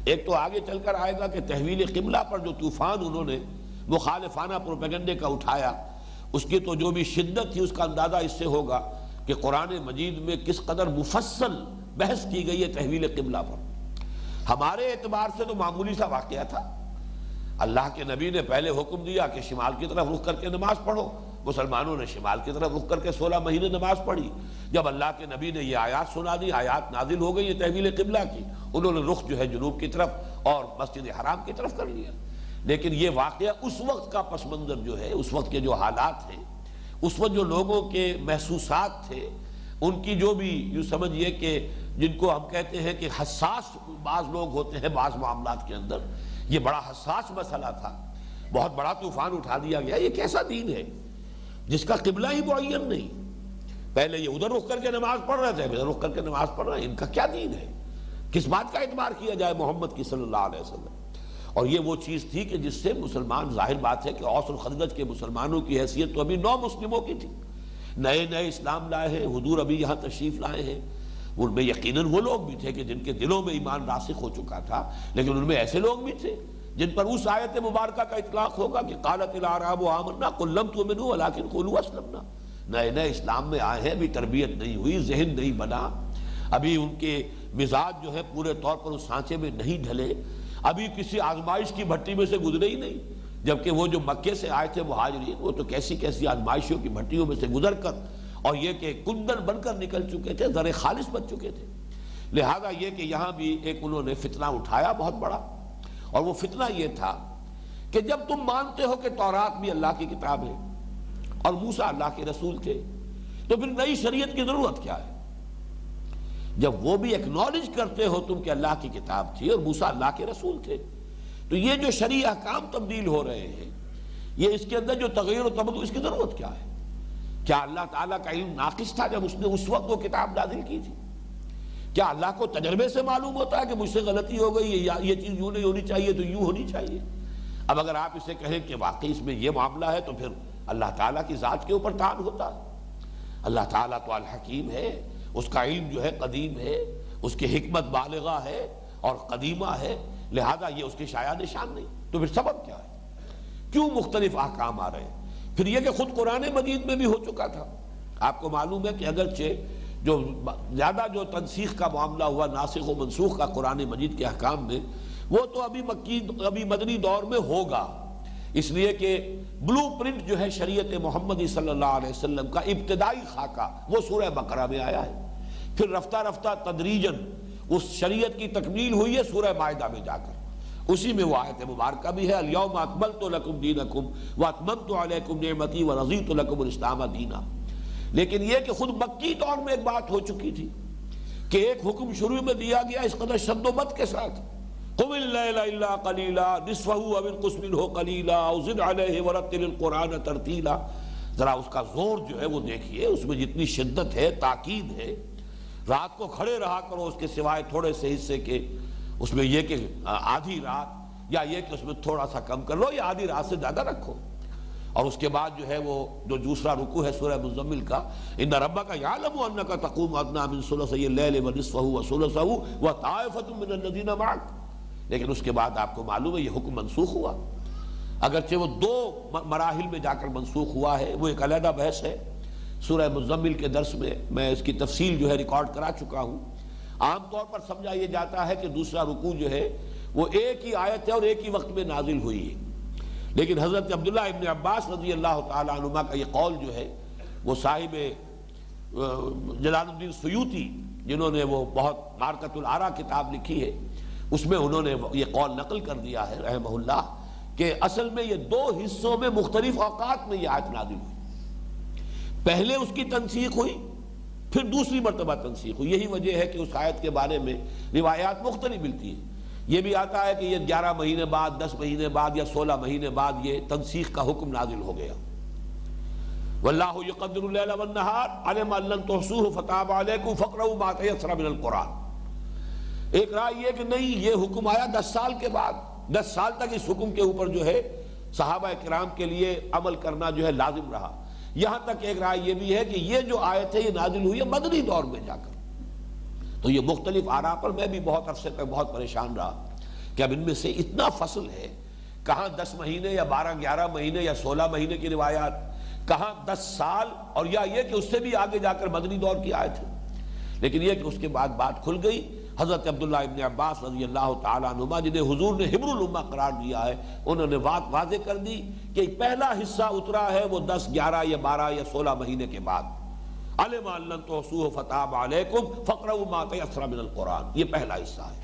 ایک تو آگے چل کر آئے گا کہ تحویل قبلہ پر جو طوفان انہوں نے مخالفانہ پروپیگنڈے کا اٹھایا، اس کی تو جو بھی شدت تھی، اس کا اندازہ اس سے ہوگا کہ قرآن مجید میں کس قدر مفصل بحث کی گئی ہے تحویل قبلہ پر۔ ہمارے اعتبار سے تو معمولی سا واقعہ تھا۔ اللہ کے نبی نے پہلے حکم دیا کہ شمال کی طرف رخ کر کے نماز پڑھو۔ مسلمانوں نے شمال کی طرف رخ کر کے سولہ مہینے نماز پڑھی۔ جب اللہ کے نبی نے یہ آیات سنا دی، آیات نازل ہو گئی یہ تحویل قبلہ کی۔ انہوں نے رخ جو ہے جنوب کی طرف اور مسجد حرام کی طرف کر لیا۔ لیکن یہ واقعہ اس وقت کا پس منظر جو ہے، اس وقت کے جو حالات ہیں اس وقت جو لوگوں کے محسوسات تھے، ان کی جو بھی یوں سمجھئے کہ جن کو ہم کہتے ہیں کہ حساس بعض لوگ ہوتے ہیں بعض معاملات کے اندر، یہ بڑا حساس مسئلہ تھا۔ بہت بڑا طوفان اٹھا دیا گیا، یہ کیسا دین ہے؟ جس کا قبلہ ہی معین نہیں۔ پہلے یہ ادھر رخ کر کے نماز پڑھ رہے تھے، ادھر رخ کر کے نماز پڑھ رہے ہیں، ان کا کیا دین ہے؟ کس بات کا اعتبار کیا جائے محمد کی صلی اللہ علیہ وسلم؟ اور یہ وہ چیز تھی کہ جس سے مسلمان، ظاہر بات ہے کہ اوس الخدرج کے مسلمانوں کی حیثیت تو ابھی نو مسلموں کی تھی۔ نئے نئے اسلام لائے ہیں، حضور ابھی یہاں تشریف لائے ہیں۔ ان میں یقیناً وہ لوگ بھی تھے کہ جن کے دلوں میں ایمان راسخ ہو چکا تھا، لیکن ان میں ایسے لوگ بھی تھے جن پر اس آیت مبارکہ کا اطلاق ہوگا کہ قالت العراب آمنا قل لم تؤمنوا ولكن اسلمنا۔ نئے نئے اسلام میں آئے ہیں، ابھی تربیت نہیں ہوئی، ذہن نہیں بنا۔ ابھی ان کے مزاج جو ہے پورے طور پر اس سانچے میں نہیں ڈھلے۔ ابھی کسی آزمائش کی بھٹی میں سے گزرے ہی نہیں۔ جبکہ وہ جو مکے سے آئے تھے مہاجرین، وہ تو کیسی کیسی آزمائشوں کی بھٹیوں میں سے گزر کر اور یہ کہ کندن بن کر نکل چکے تھے ذر خالص بن چکے تھے۔ لہذا یہ کہ یہاں بھی ایک انہوں نے فتنہ اٹھایا بہت بڑا۔ اور وہ فتنہ یہ تھا کہ جب تم مانتے ہو کہ تورات بھی اللہ کی کتاب ہے اور موسا اللہ کے رسول تھے، تو پھر نئی شریعت کی ضرورت کیا ہے؟ جب وہ بھی ایکنالج کرتے ہو تم کہ اللہ کی کتاب تھی اور موسا اللہ کے رسول تھے، تو یہ جو شریع احکام تبدیل ہو رہے ہیں، یہ اس کے اندر جو تغیر و تبدل، اس کی ضرورت کیا ہے؟ کیا اللہ تعالیٰ کا علم ناقص تھا جب اس نے اس وقت وہ کتاب نازل کی تھی؟ کیا اللہ کو تجربے سے معلوم ہوتا ہے کہ مجھ سے غلطی ہو گئی ہے یہ چیز یوں نہیں ہونی چاہیے تو یوں ہونی چاہیے؟ اب اگر آپ اسے کہیں کہ واقعی اس میں یہ معاملہ ہے تو پھر اللہ تعالیٰ کی ذات کے اوپر تان ہوتا ہے۔ اللہ تعالیٰ تو الحکیم ہے، اس کا علم جو ہے قدیم ہے، اس کی حکمت بالغہ ہے اور قدیمہ ہے، لہذا یہ اس کے شاید نشان نہیں۔ تو پھر سبب کیا ہے؟ کیوں مختلف احکام آ رہے ہیں؟ پھر یہ کہ خود قرآن مجید میں بھی ہو چکا تھا۔ آپ کو معلوم ہے کہ اگرچہ جو زیادہ جو تنسیخ کا معاملہ ہوا، ناسخ و منسوخ کا قرآن مجید کے احکام میں، وہ تو ابھی مکی، ابھی مدنی دور میں ہوگا۔ اس لیے کہ بلو پرنٹ جو ہے شریعت محمدی صلی اللہ علیہ وسلم کا ابتدائی خاکہ، وہ سورہ بقرہ میں آیا ہے۔ پھر رفتہ رفتہ تدریجن اس شریعت کی تکمیل ہوئی ہے سورہ معدہ میں جا کر۔ اسی میں وہ آیت مبارکہ بھی ہے۔ الیوم اکملت لکم دینکم واتممت علیکم نعمتی ورضیت لکم الاسلام دینا۔ لیکن یہ کہ خود مکی دور میں ایک بات ہو چکی تھی کہ ایک حکم شروع میں دیا گیا اس قدر شد و مت کے ساتھ۔ قم اللیل الا قلیلا نصفہو او انقس منہو قلیلا او زد علیہ ورتل القرآن ترتیلا۔ ذرا اس کا زور جو ہے وہ دیکھئے اس میں جتنی شدت ہے، تاکید ہے، رات کو کھڑے رہا کرو، اس کے سوائے تھوڑے سے حصے کے اس میں یہ کہ آدھی رات، یا یہ کہ اس میں تھوڑا سا کم کر لو، یا آدھی رات سے زیادہ رکھو۔ اور اس کے بعد جو ہے وہ، جو دوسرا رکو ہے سورہ مزمل کا، ان ربا کا یعلم انکا تقوم ادنا من ثلثی اللیل و نصفہ و ثلثہ و طائفۃ من الذین معک لیکن اس کے بعد آپ کو معلوم ہے یہ حکم منسوخ ہوا۔ اگرچہ وہ دو مراحل میں جا کر منسوخ ہوا ہے، وہ ایک علیحدہ بحث ہے۔ سورہ مزمل کے درس میں میں اس کی تفصیل جو ہے ریکارڈ کرا چکا ہوں۔ عام طور پر سمجھا یہ جاتا ہے کہ دوسرا رکوع جو ہے وہ ایک ہی آیت ہے اور ایک ہی وقت میں نازل ہوئی ہے۔ لیکن حضرت عبداللہ ابن عباس رضی اللہ تعالیٰ عنہ کا یہ قول جو ہے وہ صاحب جلال الدین سیوتی جنہوں نے وہ بہت مارکت العرا کتاب لکھی ہے، اس میں انہوں نے یہ قول نقل کر دیا ہے، رحمہ اللہ، کہ اصل میں یہ دو حصوں میں مختلف اوقات میں یہ آیت نادل ہوئی۔ پہلے اس کی تنسیخ ہوئی پھر دوسری مرتبہ تنسیخ ہوئی۔ یہی وجہ ہے کہ اس آیت کے بارے میں روایات مختلف ملتی ہیں۔ یہ بھی آتا ہے کہ یہ گیارہ مہینے بعد، دس مہینے بعد یا سولہ مہینے بعد یہ تنسیخ کا حکم نازل ہو گیا۔ واللہ یقدر اللیل والنہار علم ان تحصوه فتاب علیکم فقروا ما تیسر من القرآن۔ ایک رائے یہ کہ نہیں، یہ حکم آیا دس سال کے بعد۔ دس سال تک اس حکم کے اوپر جو ہے صحابہ کرام کے لیے عمل کرنا جو ہے لازم رہا۔ یہاں تک ایک رائے یہ بھی ہے کہ یہ جو آیت ہے یہ نازل ہوئی ہے مدنی دور میں جا کر۔ تو یہ مختلف آراء پر میں بھی بہت عرصے تک بہت پریشان رہا کہ اب ان میں سے اتنا فصل ہے، کہاں دس مہینے یا بارہ گیارہ مہینے یا سولہ مہینے کی روایات، کہاں دس سال، اور یا یہ کہ اس سے بھی آگے جا کر مدنی دور کی آیت ہے۔ لیکن یہ کہ اس کے بعد بات کھل گئی حضرت عبداللہ ابن عباس رضی اللہ تعالیٰ نما جنہیں حضور نے حبر الامہ قرار دیا ہے، انہوں نے بات واضح کر دی کہ پہلا حصہ اترا ہے وہ دس، گیارہ یا بارہ یا سولہ مہینے کے بعد۔ علم اللہ توسوہ فتاب علیکم فقر ما من القرآن۔ یہ پہلا حصہ ہے۔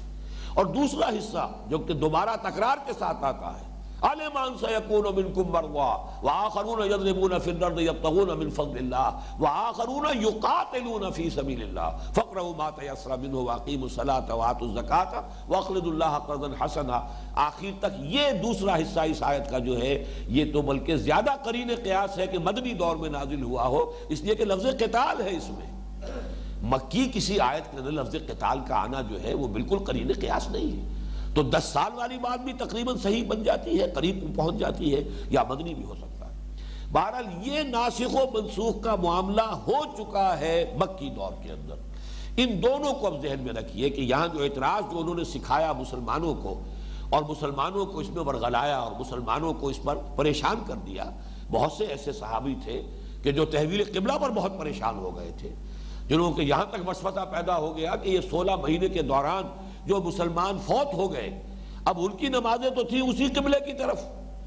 اور دوسرا حصہ، جو کہ دوبارہ تکرار کے ساتھ آتا ہے علمان سیکون منکم مرضا وآخرون یضربون فی الارض یبتغون من فضل اللہ وآخرون یقاتلون فی سبیل اللہ فقرہو ما تیسر منہ واقیم الصلاة وآتوا الزکاة واخلد اللہ قرضا حسنا آخر تک یہ دوسرا حصہ اس آیت کا جو ہے، یہ تو بلکہ زیادہ قرین قیاس ہے کہ مدنی دور میں نازل ہوا ہو، اس لیے کہ لفظ قتال ہے اس میں۔ مکی کسی آیت کے اندر لفظ قتال کا آنا جو ہے، وہ بالکل قرین قیاس نہیں ہے۔ تو دس سال والی بات بھی تقریباً صحیح بن جاتی ہے، قریب پہنچ جاتی ہے یا مدنی بھی ہو سکتا ہے۔ بہرحال یہ ناسخ و منسوخ کا معاملہ ہو چکا ہے مکی دور کے اندر۔ ان دونوں کو اب ذہن میں رکھیے کہ یہاں جو اعتراض جو انہوں نے سکھایا مسلمانوں کو اور مسلمانوں کو اس میں ورغلایا اور مسلمانوں کو اس پر پریشان کر دیا، بہت سے ایسے صحابی تھے کہ جو تحویل قبلہ پر بہت پریشان ہو گئے تھے، جنہوں کے یہاں تک وسوسہ پیدا ہو گیا کہ یہ سولہ مہینے کے دوران جو مسلمان فوت ہو گئے۔ اب ان کی نمازیں تو تھیں اسی قبلے کی طرف۔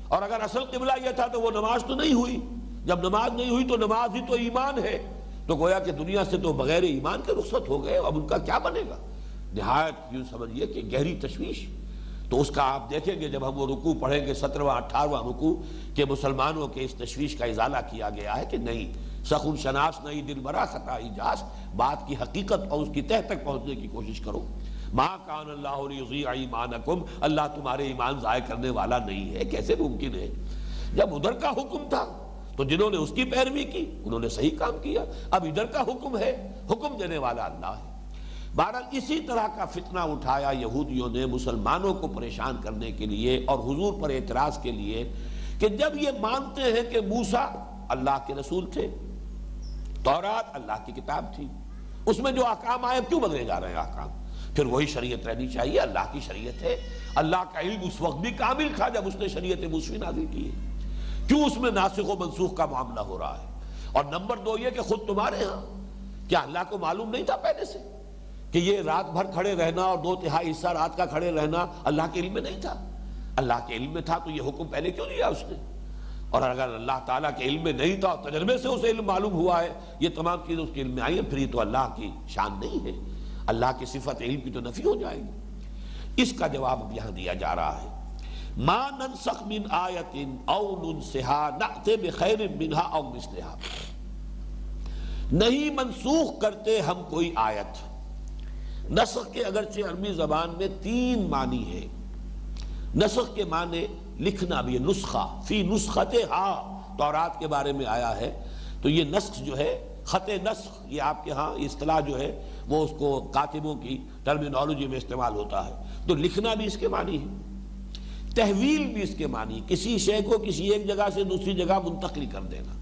اور اگر اصل قبلہ یہ تھا تو وہ نماز تو نہیں ہوئی۔ جب نماز نہیں ہوئی تو نماز ہی تو ایمان ہے۔ تو گویا کہ دنیا سے تو بغیر ایمان کے رخصت ہو گئے، اب ان کا کیا بنے گا؟ نہایت یوں سمجھئے کہ گہری تشویش۔ تو اس کا آپ دیکھیں گے جب ہم وہ رکوع پڑھیں گے، سترواں، اٹھارواں رکوع، کہ مسلمانوں کے اس تشویش کا ازالہ کیا گیا ہے کہ نہیں، سخن شناس نہیں، دل برا خطا اجاز بات کی حقیقت اور اس کی تہ تک پہنچنے کی کوشش کرو۔ ماں کان اللہ ایمانکم، اللہ تمہارے ایمان ضائع کرنے والا نہیں ہے۔ کیسے ممکن ہے؟ جب ادھر کا حکم تھا، تو جنہوں نے اس کی پیروی کی، انہوں نے صحیح کام کیا۔ اب ادھر کا حکم ہے، حکم دینے والا اللہ ہے۔ بہرحال اسی طرح کا فتنہ اٹھایا یہودیوں نے مسلمانوں کو پریشان کرنے کے لیے اور حضور پر اعتراض کے لیے کہ جب یہ مانتے ہیں کہ موسا اللہ کے رسول تھے، تورات اللہ کی کتاب تھی، اس میں جو احکام آئے کیوں بدلے جا رہے ہیں احکام پھر وہی شریعت رہنی چاہیے، اللہ کی شریعت ہے۔ اللہ کا علم اس وقت بھی کامل تھا جب اس نے شریعت موسوی نازل کی ہے۔ کیوں اس میں ناسخ و منسوخ کا معاملہ ہو رہا ہے؟ اور نمبر دو یہ کہ خود تمہارے ہاں۔ کیا اللہ کو معلوم نہیں تھا پہلے سے کہ یہ رات بھر کھڑے رہنا اور دو تہائی حصہ رات کا کھڑے رہنا اللہ کے علم میں نہیں تھا؟ اللہ کے علم میں تھا تو یہ حکم پہلے کیوں لیا اس نے؟ اور اگر اللہ تعالیٰ کے علم میں نہیں تھا تجربے سے اسے علم معلوم ہوا ہے، یہ تمام چیزیں اس کے علم میں آئی ہیں پھر یہ تو اللہ کی شان نہیں ہے۔ اللہ کی صفت علم کی تو نفی ہو جائے گی۔ اس کا جواب اب یہاں دیا جا رہا ہے۔ ما ننسخ من آیت او ننسہا نعتے بخیر منہا او مثلہا۔ نہیں منسوخ کرتے ہم کوئی آیت۔ نسخ کے اگرچہ عربی زبان میں تین معنی ہے نسخ کے معنی لکھنا بھی ہے، نسخہ۔ فی نسخت ہا تورات کے بارے میں آیا ہے۔ تو یہ نسخ جو ہے، خط نسخ، یہ آپ کے ہاں اصطلاح جو ہے وہ اس کو کاتبوں کی ٹرمینالوجی میں استعمال ہوتا ہے۔ تو لکھنا بھی اس کے معنی ہے۔ تحویل بھی اس کے معنی کسی شے کو کسی ایک جگہ سے دوسری جگہ منتقل کر دینا۔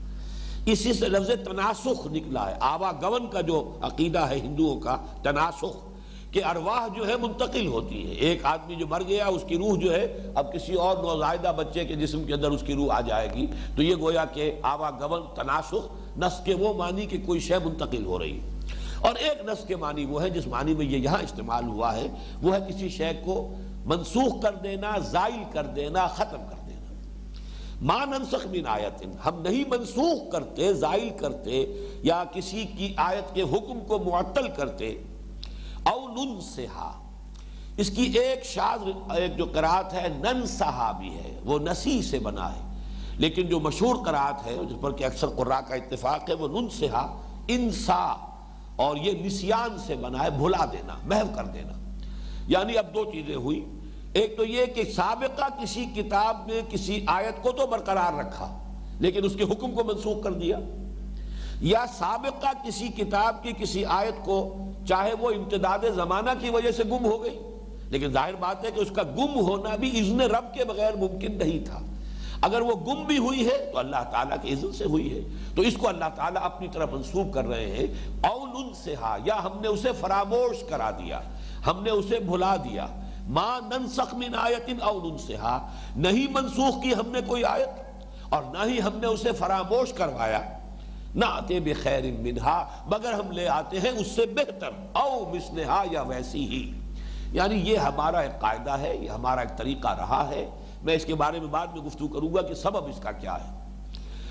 اسی سے لفظ تناسخ نکلا ہے۔ آوا گون کا جو عقیدہ ہے ہندوؤں کا، تناسخ کہ ارواح جو ہے منتقل ہوتی ہے۔ ایک آدمی جو مر گیا، اس کی روح جو ہے، اب کسی اور نوزائدہ بچے کے جسم کے اندر اس کی روح آ جائے گی۔ تو یہ گویا کہ آوا گون تناسخ، نس کے وہ معنی کہ کوئی شے منتقل ہو رہی ہے۔ اور ایک نس کے معنی وہ ہے، جس معنی میں یہ یہاں استعمال ہوا ہے، وہ ہے کسی شے کو منسوخ کر دینا، زائل کر دینا، ختم کر دینا۔ ما ننسخ من آیت ہم نہیں منسوخ کرتے، زائل کرتے یا کسی کی آیت کے حکم کو معطل کرتے۔ او ننسہا، اس کی ایک شاذ، ایک جو قرآت ہے، ننسہا بھی ہے، وہ نسی سے بنا ہے۔ لیکن جو مشہور قرآت ہے، جس پر کہ اکثر قرآن کا اتفاق ہے، وہ ننسہا، انسا۔ اور یہ نسیان سے بنا ہے، بھلا دینا، محو کر دینا۔ یعنی اب دو چیزیں ہوئی۔ ایک تو یہ کہ سابقہ کسی کتاب میں کسی آیت کو تو برقرار رکھا، لیکن اس کے حکم کو منسوخ کر دیا۔ یا سابقہ کسی کتاب کی کسی آیت کو، چاہے وہ امتداد زمانہ کی وجہ سے گم ہو گئی، لیکن ظاہر بات ہے کہ اس کا گم ہونا بھی اذن رب کے بغیر ممکن نہیں تھا۔ اگر وہ گم بھی ہوئی ہے تو اللہ تعالیٰ کے عزت سے ہوئی ہے۔ تو اس کو اللہ تعالیٰ اپنی طرح منسوب کر رہے ہیں۔ اول سے ہاں، یا ہم نے اسے فراموش کرا دیا، ہم نے اسے بھلا دیا۔ ماں ننسخ من آیت اول سے نہیں منسوخ کی ہم نے کوئی آیت، اور نہ ہی ہم نے اسے فراموش کروایا۔ نہ آتے بخیر منہا، مگر ہم لے آتے ہیں اس سے بہتر، او مسلحا یا ویسی ہی۔ یعنی یہ ہمارا ایک قاعدہ ہے، یہ ہمارا ایک طریقہ رہا ہے۔ میں اس کے بارے میں بعد میں گفتگو کروں گا کہ سبب اس کا کیا ہے۔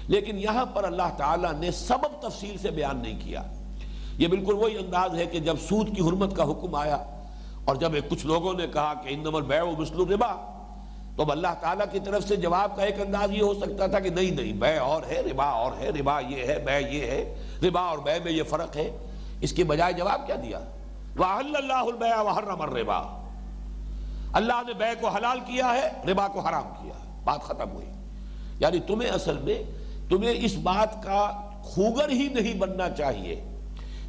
لیکن یہاں پر اللہ تعالیٰ نے سبب تفصیل سے بیان نہیں کیا۔ یہ بالکل وہی انداز ہے کہ جب سود کی حرمت کا حکم آیا اور جب کچھ لوگوں نے کہا کہ اندمر بے و مسلو ربا تو اب اللہ تعالیٰ کی طرف سے جواب کا ایک انداز یہ ہو سکتا تھا کہ نہیں نہیں بے اور ہے، ربا اور ہے، ربا یہ ہے بے یہ ہے، ربا اور بے میں یہ فرق ہے۔ اس کے بجائے جواب کیا دیا؟ وَأَحَلَّ اللَّهُ الْبَيْعَ وَحَرَّمَ الرِّبَا۔ اللہ نے بے کو حلال کیا ہے، ربا کو حرام کیا ہے۔ بات ختم ہوئی۔ یعنی تمہیں اصل میں، تمہیں اس بات کا خوگر ہی نہیں بننا چاہیے۔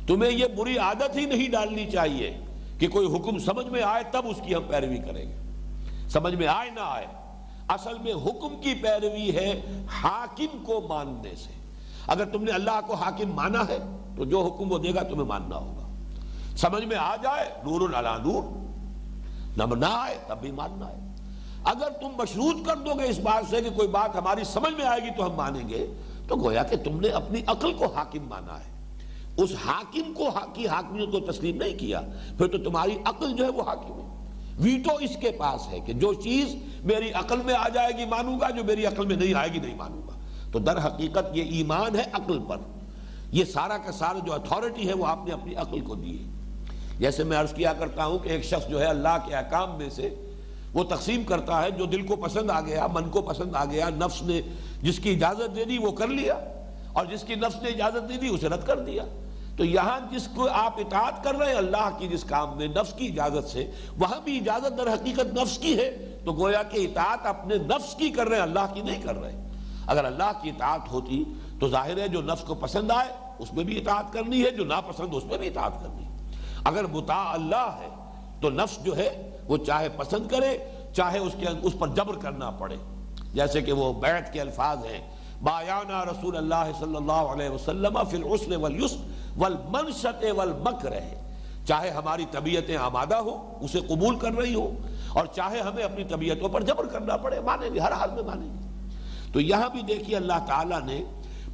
تمہیں یہ بری عادت ہی نہیں ڈالنی چاہیے کہ کوئی حکم سمجھ میں آئے تب اس کی ہم پیروی کریں گے۔ سمجھ میں آئے نہ آئے، اصل میں حکم کی پیروی ہے حاکم کو ماننے سے۔ اگر تم نے اللہ کو حاکم مانا ہے تو جو حکم وہ دے گا تمہیں ماننا ہوگا۔ سمجھ میں آ جائے نور نور نہ آئے تب بھی ماننا ہے اگر تم مشروط کر دو گے اس بات سے کہ کوئی بات ہماری سمجھ میں آئے گی تو ہم مانیں گے، تو گویا کہ تم نے اپنی عقل کو حاکم مانا ہے۔ اس حاکم کو کی حاکمیت کو تسلیم نہیں کیا، پھر تو تمہاری عقل جو ہے وہ حاکم ہے۔ ویٹو اس کے پاس ہے کہ جو چیز میری عقل میں آ جائے گی مانوں گا، جو میری عقل میں نہیں آئے گی نہیں مانوں گا۔ تو در حقیقت یہ ایمان ہے عقل پر۔ یہ سارا کا سارا جو اتھارٹی ہے وہ آپ نے اپنی عقل کو دی ہے۔ جیسے میں عرض کیا کرتا ہوں کہ ایک شخص جو ہے اللہ کے احکام میں سے وہ تقسیم کرتا ہے، جو دل کو پسند آ گیا، من کو پسند آ گیا، نفس نے جس کی اجازت دے دی وہ کر لیا، اور جس کی نفس نے اجازت دے دی اسے رد کر دیا۔ تو یہاں جس کو آپ اطاعت کر رہے ہیں اللہ کی جس کام میں نفس کی اجازت سے، وہاں بھی اجازت در حقیقت نفس کی ہے۔ تو گویا کہ اطاعت اپنے نفس کی کر رہے ہیں، اللہ کی نہیں کر رہے۔ اگر اللہ کی اطاعت ہوتی تو ظاہر ہے جو نفس کو پسند آئے، اس میں بھی اطاعت کرنی ہے، جو ناپسند اس میں بھی اطاعت کرنی ہے۔ اگر متا اللہ ہے تو نفس جو ہے وہ چاہے پسند کرے، چاہے اس کے اس پر جبر کرنا پڑے۔ جیسے کہ وہ بیعت کے الفاظ ہیں۔ بایانا رسول اللہ صلی اللہ علیہ وسلم فی العسر والیسر والمنشط والمکر ہے۔ چاہے ہماری طبیعتیں آمادہ ہو اسے قبول کر رہی ہو اور چاہے ہمیں اپنی طبیعتوں پر جبر کرنا پڑے، مانیں گے، ہر حال میں مانیں گے۔ تو یہاں بھی دیکھیے اللہ تعالیٰ نے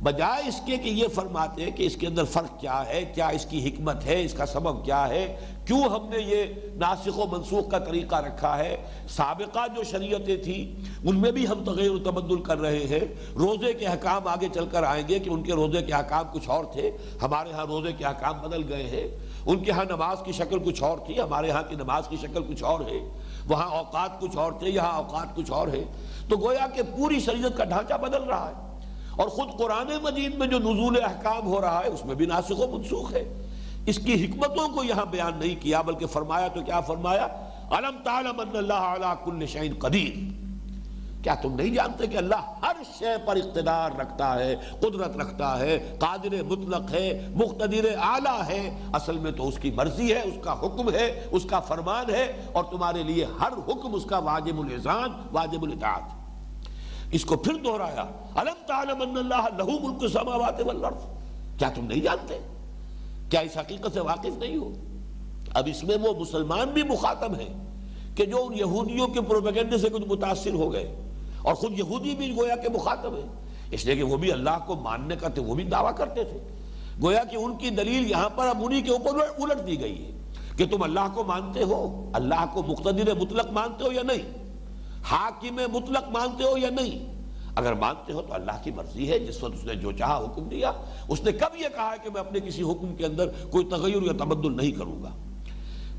بجائے اس کے کہ یہ فرماتے ہیں کہ اس کے اندر فرق کیا ہے، کیا اس کی حکمت ہے، اس کا سبب کیا ہے، کیوں ہم نے یہ ناسخ و منسوخ کا طریقہ رکھا ہے؟ سابقہ جو شریعتیں تھیں، ان میں بھی ہم تغیر و تبدل کر رہے ہیں۔ روزے کے حکام آگے چل کر آئیں گے کہ ان کے روزے کے حکام کچھ اور تھے۔ ہمارے ہاں روزے کے حکام بدل گئے ہیں۔ ان کے ہاں نماز کی شکل کچھ اور تھی، ہمارے ہاں کی نماز کی شکل کچھ اور ہے۔ وہاں اوقات کچھ اور تھے، یہاں اوقات کچھ اور ہے تو گویا کہ پوری شریعت کا ڈھانچہ بدل رہا ہے۔ اور خود قرآن مجید میں جو نزول احکام ہو رہا ہے، اس میں بھی ناسخ و منسوخ ہے۔ اس کی حکمتوں کو یہاں بیان نہیں کیا، بلکہ فرمایا تو کیا فرمایا؟ علم تعلم ان اللہ علی کل شعین قدیر کیا تم نہیں جانتے کہ اللہ ہر شے پر اقتدار رکھتا ہے، قدرت رکھتا ہے، قادر مطلق ہے، مقتدر اعلیٰ ہے؟ اصل میں تو اس کی مرضی ہے، اس کا حکم ہے، اس کا فرمان ہے، اور تمہارے لیے ہر حکم، اس کا واجب الزان واجب الاطاعت۔ اس کو پھر دہرایا۔ علم تعلم ان اللہ لہو ملک السماوات والارض؟ کیا تم نہیں جانتے؟ کیا اس حقیقت سے واقف نہیں ہو؟ اب اس میں وہ مسلمان بھی مخاطب ہیں کہ جو ان یہودیوں کے پروپیگنڈے سے کچھ متاثر ہو گئے اور خود یہودی بھی گویا کے مخاطب ہیں۔ اس لیے کہ وہ بھی اللہ کو ماننے کا تھے، وہ بھی دعویٰ کرتے تھے۔ گویا کہ ان کی دلیل یہاں پر اب انہی کے اوپر الٹ دی گئی ہے کہ تم اللہ کو مانتے ہو؟ اللہ کو مقتدر مطلق مانتے ہو یا نہیں؟ حاکم مطلق مانتے ہو یا نہیں؟ اگر مانتے ہو تو اللہ کی مرضی ہے، جس وقت اس نے جو چاہا حکم دیا، اس نے کب یہ کہا کہ میں اپنے کسی حکم کے اندر کوئی تغیر یا تبدل نہیں کروں گا۔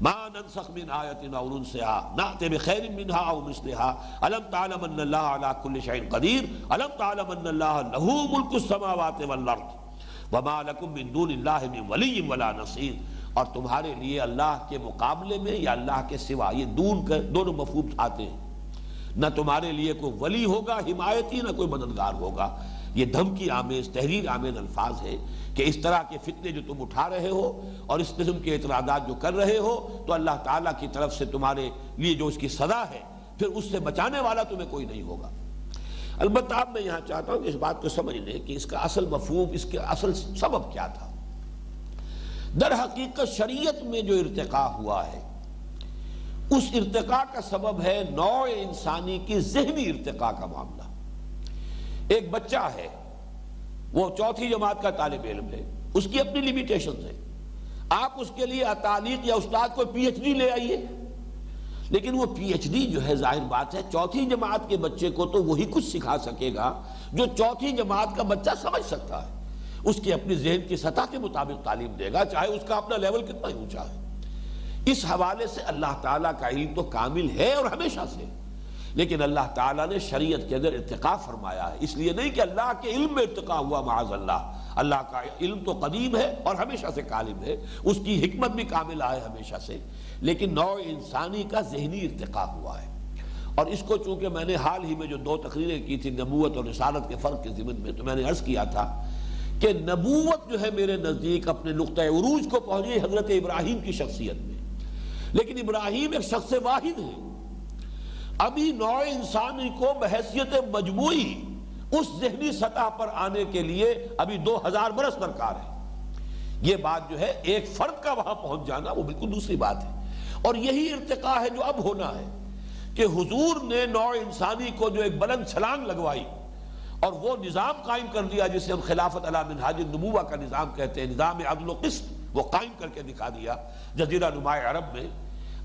ما ننسخ من آیت او ننسها نأتی بخیر منها او مثلها علم تعلم ان اللہ علی کل شعین قدیر علم تعلم ان اللہ لہو ملک السماوات والارض۔ وما لکم من دون اللہ من ولی ولا نصیر۔ اور تمہارے لیے اللہ کے مقابلے میں یا اللہ کے سوا یہ دون کے دونوں مفہوم آتے ہیں۔ نہ تمہارے لیے کوئی ولی ہوگا حمایتی نہ کوئی مددگار ہوگا۔ یہ دھمکی آمیز، تحریر آمیز الفاظ ہے کہ اس طرح کے فتنے جو تم اٹھا رہے ہو اور اس قسم کے اعتراضات جو کر رہے ہو، تو اللہ تعالیٰ کی طرف سے تمہارے لیے جو اس کی صدا ہے، پھر اس سے بچانے والا تمہیں کوئی نہیں ہوگا۔ البتہ اب میں یہاں چاہتا ہوں کہ اس بات کو سمجھ لیں کہ اس کا اصل مفہوم، اس کے اصل سبب کیا تھا۔ در حقیقت شریعت میں جو ارتقاء ہوا ہے اس ارتقاء کا سبب ہے نوع انسانی کی ذہنی ارتقاء کا معاملہ۔ ایک بچہ ہے، وہ چوتھی جماعت کا طالب علم ہے، اس کی اپنی لیمیٹیشن ہے آپ اس کے لیے تعلیق یا استاد کو پی ایچ ڈی لے آئیے۔ لیکن وہ پی ایچ ڈی جو ہے، ظاہر بات ہے، چوتھی جماعت کے بچے کو تو وہی کچھ سکھا سکے گا جو چوتھی جماعت کا بچہ سمجھ سکتا ہے۔ اس کی اپنی ذہن کی سطح کے مطابق تعلیم دے گا، چاہے اس کا اپنا لیول کتنا ہی اونچا ہے۔ اس حوالے سے اللہ تعالیٰ کا علم تو کامل ہے اور ہمیشہ سے۔ لیکن اللہ تعالیٰ نے شریعت کے اندر ارتقاء فرمایا ہے۔ اس لیے نہیں کہ اللہ کے علم میں ارتقاء ہوا، معاذ اللہ۔ اللہ کا علم تو قدیم ہے اور ہمیشہ سے کالم ہے۔ اس کی حکمت بھی کامل آئے ہمیشہ سے۔ لیکن نوع انسانی کا ذہنی ارتقاء ہوا ہے۔ اور اس کو چونکہ میں نے حال ہی میں جو دو تقریریں کی تھی نبوت اور رسالت کے فرق کے ضمن میں، تو میں نے عرض کیا تھا کہ نبوت جو ہے میرے نزدیک اپنے نقطۂ عروج کو پہنچی حضرت ابراہیم کی شخصیت میں۔ لیکن ابراہیم ایک شخص واحد ہے۔ ابھی نوع انسانی کو بحیثیت مجموعی اس ذہنی سطح پر آنے کے لیے ابھی دو ہزار برس درکار ہے۔ یہ بات جو ہے، ایک فرد کا وہاں پہنچ جانا وہ بالکل دوسری بات ہے۔ اور یہی ارتقاء ہے جو اب ہونا ہے کہ حضور نے نوع انسانی کو جو ایک بلند چھلانگ لگوائی اور وہ نظام قائم کر دیا جسے ہم خلافت علی منہاج النبوہ کا نظام کہتے ہیں، نظام عدل و قسط۔ وہ قائم کر کے دکھا دیا جزیرہ نمائے عرب میں۔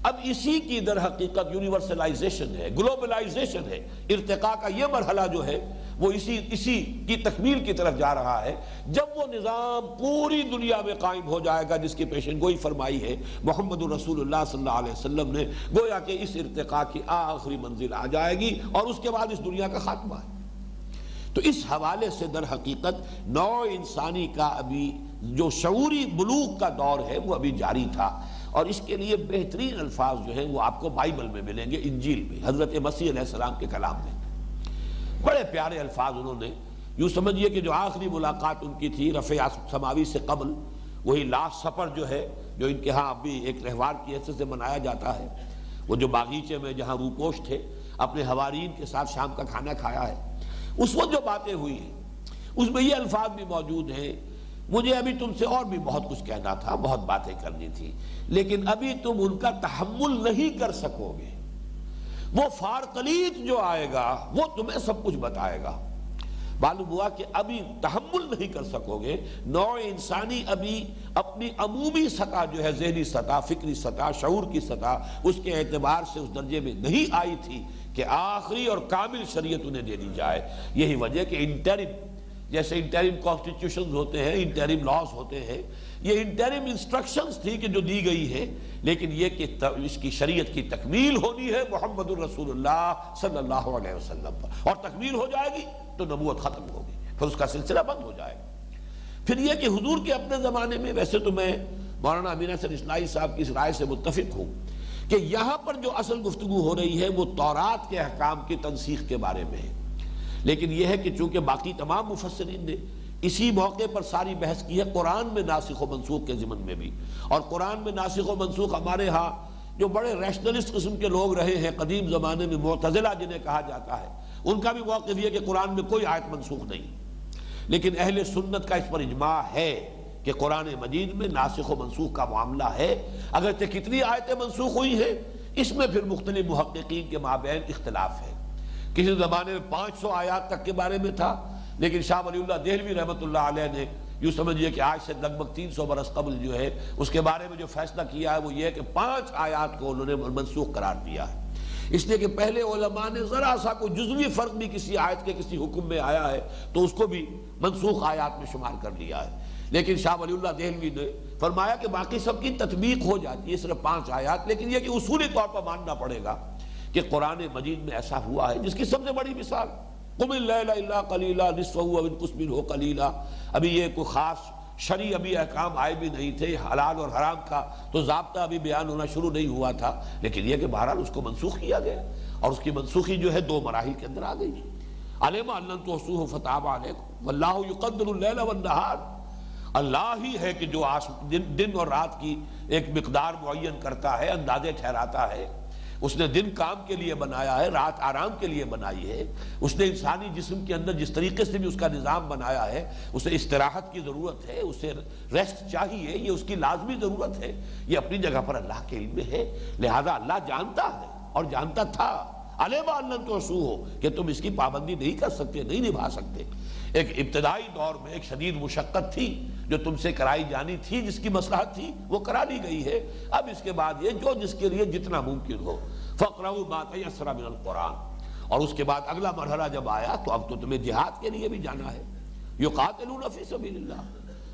اب اسی کی در حقیقت یونیورسلائزیشن ہے، گلوبلائزیشن ہے۔ ارتقاء کا یہ مرحلہ جو ہے، وہ اسی اسی کی تکمیل کی طرف جا رہا ہے۔ جب وہ نظام پوری دنیا میں قائم ہو جائے گا، جس کی پیشن گوئی فرمائی ہے، محمد الرسول اللہ صلی اللہ علیہ وسلم نے، گویا کہ اس ارتقاء کی آخری منزل آ جائے گی اور اس کے بعد اس دنیا کا خاتمہ ہے۔ تو اس حوالے سے در حقیقت نوع انسانی کا ابھی جو شعوری بلوغ کا دور ہے وہ ابھی جاری تھا اور اس کے لیے بہترین الفاظ جو ہیں وہ آپ کو بائبل میں ملیں گے، انجیل میں، حضرت مسیح علیہ السلام کے کلام میں۔ بڑے پیارے الفاظ انہوں نے، یوں سمجھئے کہ جو آخری ملاقات ان کی تھی، رفع سماوی سے قبل، وہی لاسٹ سفر جو ہے، جو ان کے ہاں ابھی ایک رہوار کی حیثیت سے منایا جاتا ہے۔ وہ جو باغیچے میں جہاں روپوش تھے، اپنے حوارین کے ساتھ شام کا کھانا کھایا ہے۔ اس وقت جو باتیں ہوئی ہیں، اس میں یہ الفاظ بھی موجود ہیں مجھے ابھی تم سے اور بھی بہت کچھ کہنا تھا، بہت باتیں کرنی تھی، لیکن ابھی تم ان کا تحمل نہیں کر سکو گے۔ وہ فارقلیت جو آئے گا، وہ تمہیں سب کچھ بتائے گا۔ معلوم ہوا کہ ابھی تحمل نہیں کر سکو گے نوع انسانی ابھی اپنی عمومی سطح جو ہے، ذہنی سطح، فکری سطح، شعور کی سطح، اس کے اعتبار سے اس درجے میں نہیں آئی تھی کہ آخری اور کامل شریعت انہیں دے دی جائے۔ یہی وجہ کہ انٹرم جیسے انٹرم کانسٹیٹیوشن ہوتے ہیں انٹرم لاس ہوتے ہیں۔ یہ انٹرم انسٹرکشنز تھی کہ جو دی گئی ہے، لیکن یہ کہ اس کی شریعت کی تکمیل ہونی ہے محمد الرسول اللہ صلی اللہ علیہ وسلم پر۔ اور تکمیل ہو جائے گی تو نبوت ختم ہوگی، پھر اس کا سلسلہ بند ہو جائے گا۔ پھر یہ کہ حضور کے اپنے زمانے میں، ویسے تو میں مولانا امینہ سر اسلائی صاحب کی اس رائے سے متفق ہوں کہ یہاں پر جو اصل گفتگو ہو رہی ہے، وہ تورات کے احکام کی تنسیخ کے بارے میں ہے۔ لیکن یہ ہے کہ چونکہ باقی تمام مفسرین نے اسی موقع پر ساری بحث کی ہے، قرآن میں ناسخ و منسوخ کے ضمن میں بھی۔ اور قرآن میں ناسخ و منسوخ ہمارے ہاں جو بڑے ریشنلسٹ قسم کے لوگ رہے ہیں، قدیم زمانے میں معتزلہ جنہیں کہا جاتا ہے، ان کا بھی موقف یہ کہ قرآن میں کوئی آیت منسوخ نہیں۔ لیکن اہل سنت کا اس پر اجماع ہے کہ قرآن مجید میں ناسخ و منسوخ کا معاملہ ہے۔ اگرچہ کتنی آیتیں منسوخ ہوئی ہیں، اس میں پھر مختلف محققین کے مابین اختلاف ہے۔ کسی زمانے میں پانچ سو آیات تک کے بارے میں تھا، لیکن شاہ ولی اللہ دہلوی رحمۃ اللہ علیہ نے یوں سمجھئے کہ آج سے لگ بھگ تین سو برس قبل جو ہے، اس کے بارے میں جو فیصلہ کیا ہے، وہ یہ ہے کہ پانچ آیات کو انہوں نے منسوخ قرار دیا ہے۔ اس لیے کہ پہلے علماء نے ذرا سا کوئی جزوی فرق بھی کسی آیت کے، کسی حکم میں آیا ہے، تو اس کو بھی منسوخ آیات میں شمار کر لیا ہے۔ لیکن شاہ ولی اللہ دہلوی نے فرمایا کہ باقی سب کی تطبیق ہو جاتی ہے صرف پانچ آیات، لیکن یہ کہ اصولی طور پر ماننا پڑے گا۔ کہ قرآن مجید میں ایسا ہوا ہے، جس کی سب سے بڑی مثال۔ قم اللیل الا قلیلا نصفہو او انقص منہ ابھی یہ کوئی خاص شرع ابھی احکام آئے بھی نہیں تھے، حلال اور حرام کا تو ضابطہ ابھی بیان ہونا شروع نہیں ہوا تھا۔ لیکن یہ کہ بہرحال اس کو منسوخ کیا گیا۔ اور اس کی منسوخی جو ہے دو مراحل کے اندر آ گئی۔ علم اللہ تو فتاب علیکم۔ واللہ یقدر اللیل والنہار۔ اللہ ہی ہے کہ جو دن اور رات کی ایک مقدار معین کرتا ہے، اندازے ٹھہراتا ہے۔ اس نے دن کام کے لیے بنایا ہے، رات آرام کے لیے بنائی ہے۔ اس نے انسانی جسم کے اندر جس طریقے سے بھی اس کا نظام بنایا ہے، اسے استراحت کی ضرورت ہے، اسے ریسٹ چاہیے، یہ اس کی لازمی ضرورت ہے۔ یہ اپنی جگہ پر اللہ کے علم میں ہے۔ لہذا اللہ جانتا ہے اور جانتا تھا۔ علیہ اللہ تو سو ہو کہ تم اس کی پابندی نہیں کر سکتے، نہیں نبھا سکتے۔ ایک ابتدائی دور میں ایک شدید مشقت تھی۔ جو تم سے کرائی جانی تھی، جس کی مسلحت تھی، وہ کرا لی گئی ہے۔ اب اس کے بعد یہ جو جس کے لیے جتنا ممکن ہو۔ من القرآن۔ اور اس کے بعد اگلا مرحلہ جب آیا، تو اب تو تمہیں جہاد کے لیے بھی جانا ہے۔ فی سبیل اللہ۔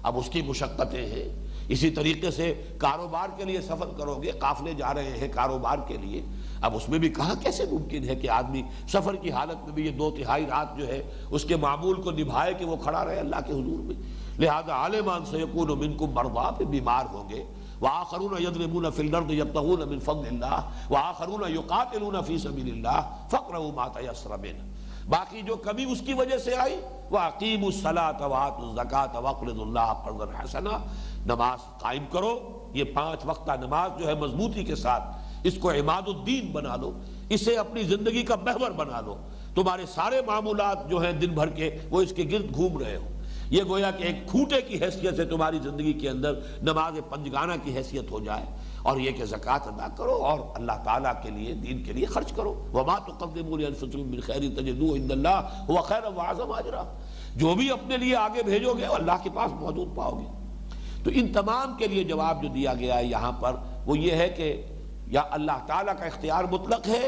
اب اس کی مشقتیں ہیں۔ اسی طریقے سے کاروبار کے لیے سفر کرو گے، قافلے جا رہے ہیں کاروبار کے لیے۔ اب اس میں بھی کہا کیسے ممکن ہے کہ آدمی سفر کی حالت میں بھی یہ دو تہائی رات جو ہے، اس کے معمول کو نبھائے کہ وہ کھڑا رہے اللہ کے حضور میں۔ لہذا عالمان سیکون منکم مرضا پہ بیمار ہوں گے۔ وآخرون یضربون فی الارض یبتغون من فضل اللہ۔ وآخرون یقاتلون فی سبیل اللہ۔ فقروا ما تیسر من باقی جو کمی اس کی وجہ سے آئی وَعَقِيمُ الصَّلَاةَ وَعَاتُ الزَّكَاةَ وَقْرِضُ اللَّهَ قَرْضًا حَسَنًا۔ نماز قائم کرو۔ یہ پانچ وقتہ نماز جو ہے مضبوطی کے ساتھ۔ اس کو عماد الدین بنا لو۔ اسے اپنی زندگی کا محور بنا لو۔ تمہارے سارے معمولات جو ہیں دن بھر کے وہ اس کے گرد گھوم رہے ہو یہ گویا کہ ایک کھوٹے کی حیثیت سے تمہاری زندگی کے اندر نماز پنجگانہ کی حیثیت ہو جائے اور یہ کہ زکوٰۃ ادا کرو اور اللہ تعالیٰ کے لیے دین کے لیے خرچ کرو۔ وما تقدموا لانفسکم من خیر تجدوه عند اللہ هو خیر واعظم اجرا جو بھی اپنے لیے آگے بھیجو گے، اللہ کے پاس موجود پاؤ گے۔ تو ان تمام کے لیے جواب جو دیا گیا ہے یہاں پر وہ یہ ہے کہ یا اللہ تعالیٰ کا اختیار مطلق ہے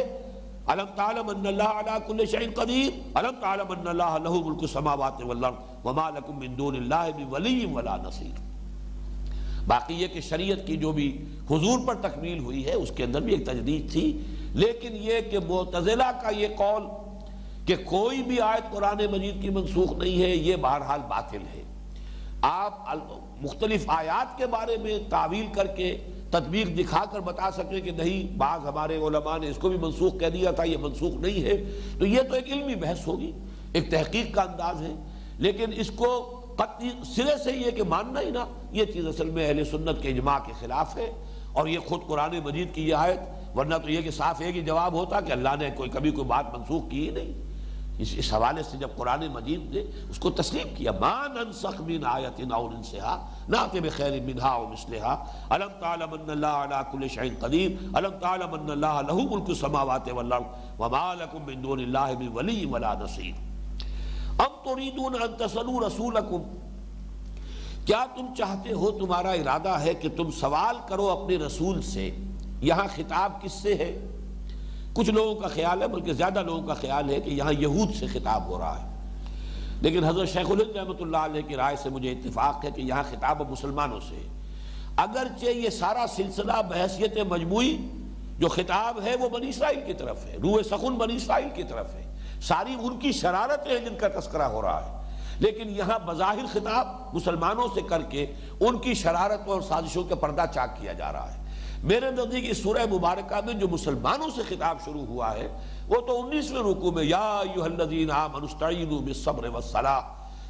علم تعلم ان اللہ علی کل شیء قدیر؟ علم تعلم ان اللہ له ملک السماوات والارض وما لكم من دون اللہ بولی ولا نصیر۔ باقی یہ کہ شریعت کی جو بھی حضور پر تکمیل ہوئی ہے، اس کے اندر بھی ایک تجدید تھی۔ لیکن یہ کہ معتزلہ کا یہ قول کہ کوئی بھی آیت قرآن مجید کی منسوخ نہیں ہے، یہ بہرحال باطل ہے۔ آپ مختلف آیات کے بارے میں تعویل کر کے تدبیر دکھا کر بتا سکیں کہ نہیں، بعض ہمارے علماء نے اس کو بھی منسوخ کہہ دیا تھا، یہ منسوخ نہیں ہے۔ تو یہ تو ایک علمی بحث ہوگی، ایک تحقیق کا انداز ہے۔ لیکن اس کو قطعی سرے سے یہ کہ ماننا ہی نا یہ چیز اصل میں اہل سنت کے اجماع کے خلاف ہے۔ اور یہ خود قرآن مجید کی یہ آیت، ورنہ تو یہ کہ صاف ایک ہی جواب ہوتا کہ اللہ نے کوئی کبھی کوئی بات منسوخ کی ہی نہیں۔ اس اس حوالے سے جب قرآن مجید نے اس کو تسلیم کیا، ما ننسخ من آیت او ننسها ناتی بخیر منها و مثلها علم تعلم ان اللہ علا کل شعین قدیر. علم تعلم ان اللہ لہو ملک السماوات والارض. وما لکم من دون اللہ من ولی ولا نصیر. ام تریدون ان تسلو رسولکم. کیا تم چاہتے ہو تمہارا ارادہ ہے کہ تم سوال کرو اپنے رسول سے؟ یہاں خطاب کس سے ہے؟ کچھ لوگوں کا خیال ہے، بلکہ زیادہ لوگوں کا خیال ہے کہ یہاں یہود سے خطاب ہو رہا ہے۔ لیکن حضرت شیخ الہند رحمۃ اللہ علیہ کی رائے سے مجھے اتفاق ہے کہ یہاں خطاب مسلمانوں سے اگرچہ یہ سارا سلسلہ بحثیت مجموعی جو خطاب ہے وہ بنی اسرائیل کی طرف ہے، روح سخن بنی اسرائیل کی طرف ہے۔ ساری ان کی شرارتیں جن کا تذکرہ ہو رہا ہے۔ لیکن یہاں بظاہر خطاب مسلمانوں سے کر کے ان کی شرارت اور سازشوں کے پردہ چاک کیا جا رہا ہے۔ میرے نزدیک اس سورہ مبارکہ میں جو مسلمانوں سے خطاب شروع ہوا ہے، وہ تو انیسویں رکو میں، یا ایوہ الذین آمنوا استعینوا بالصبر والصلاح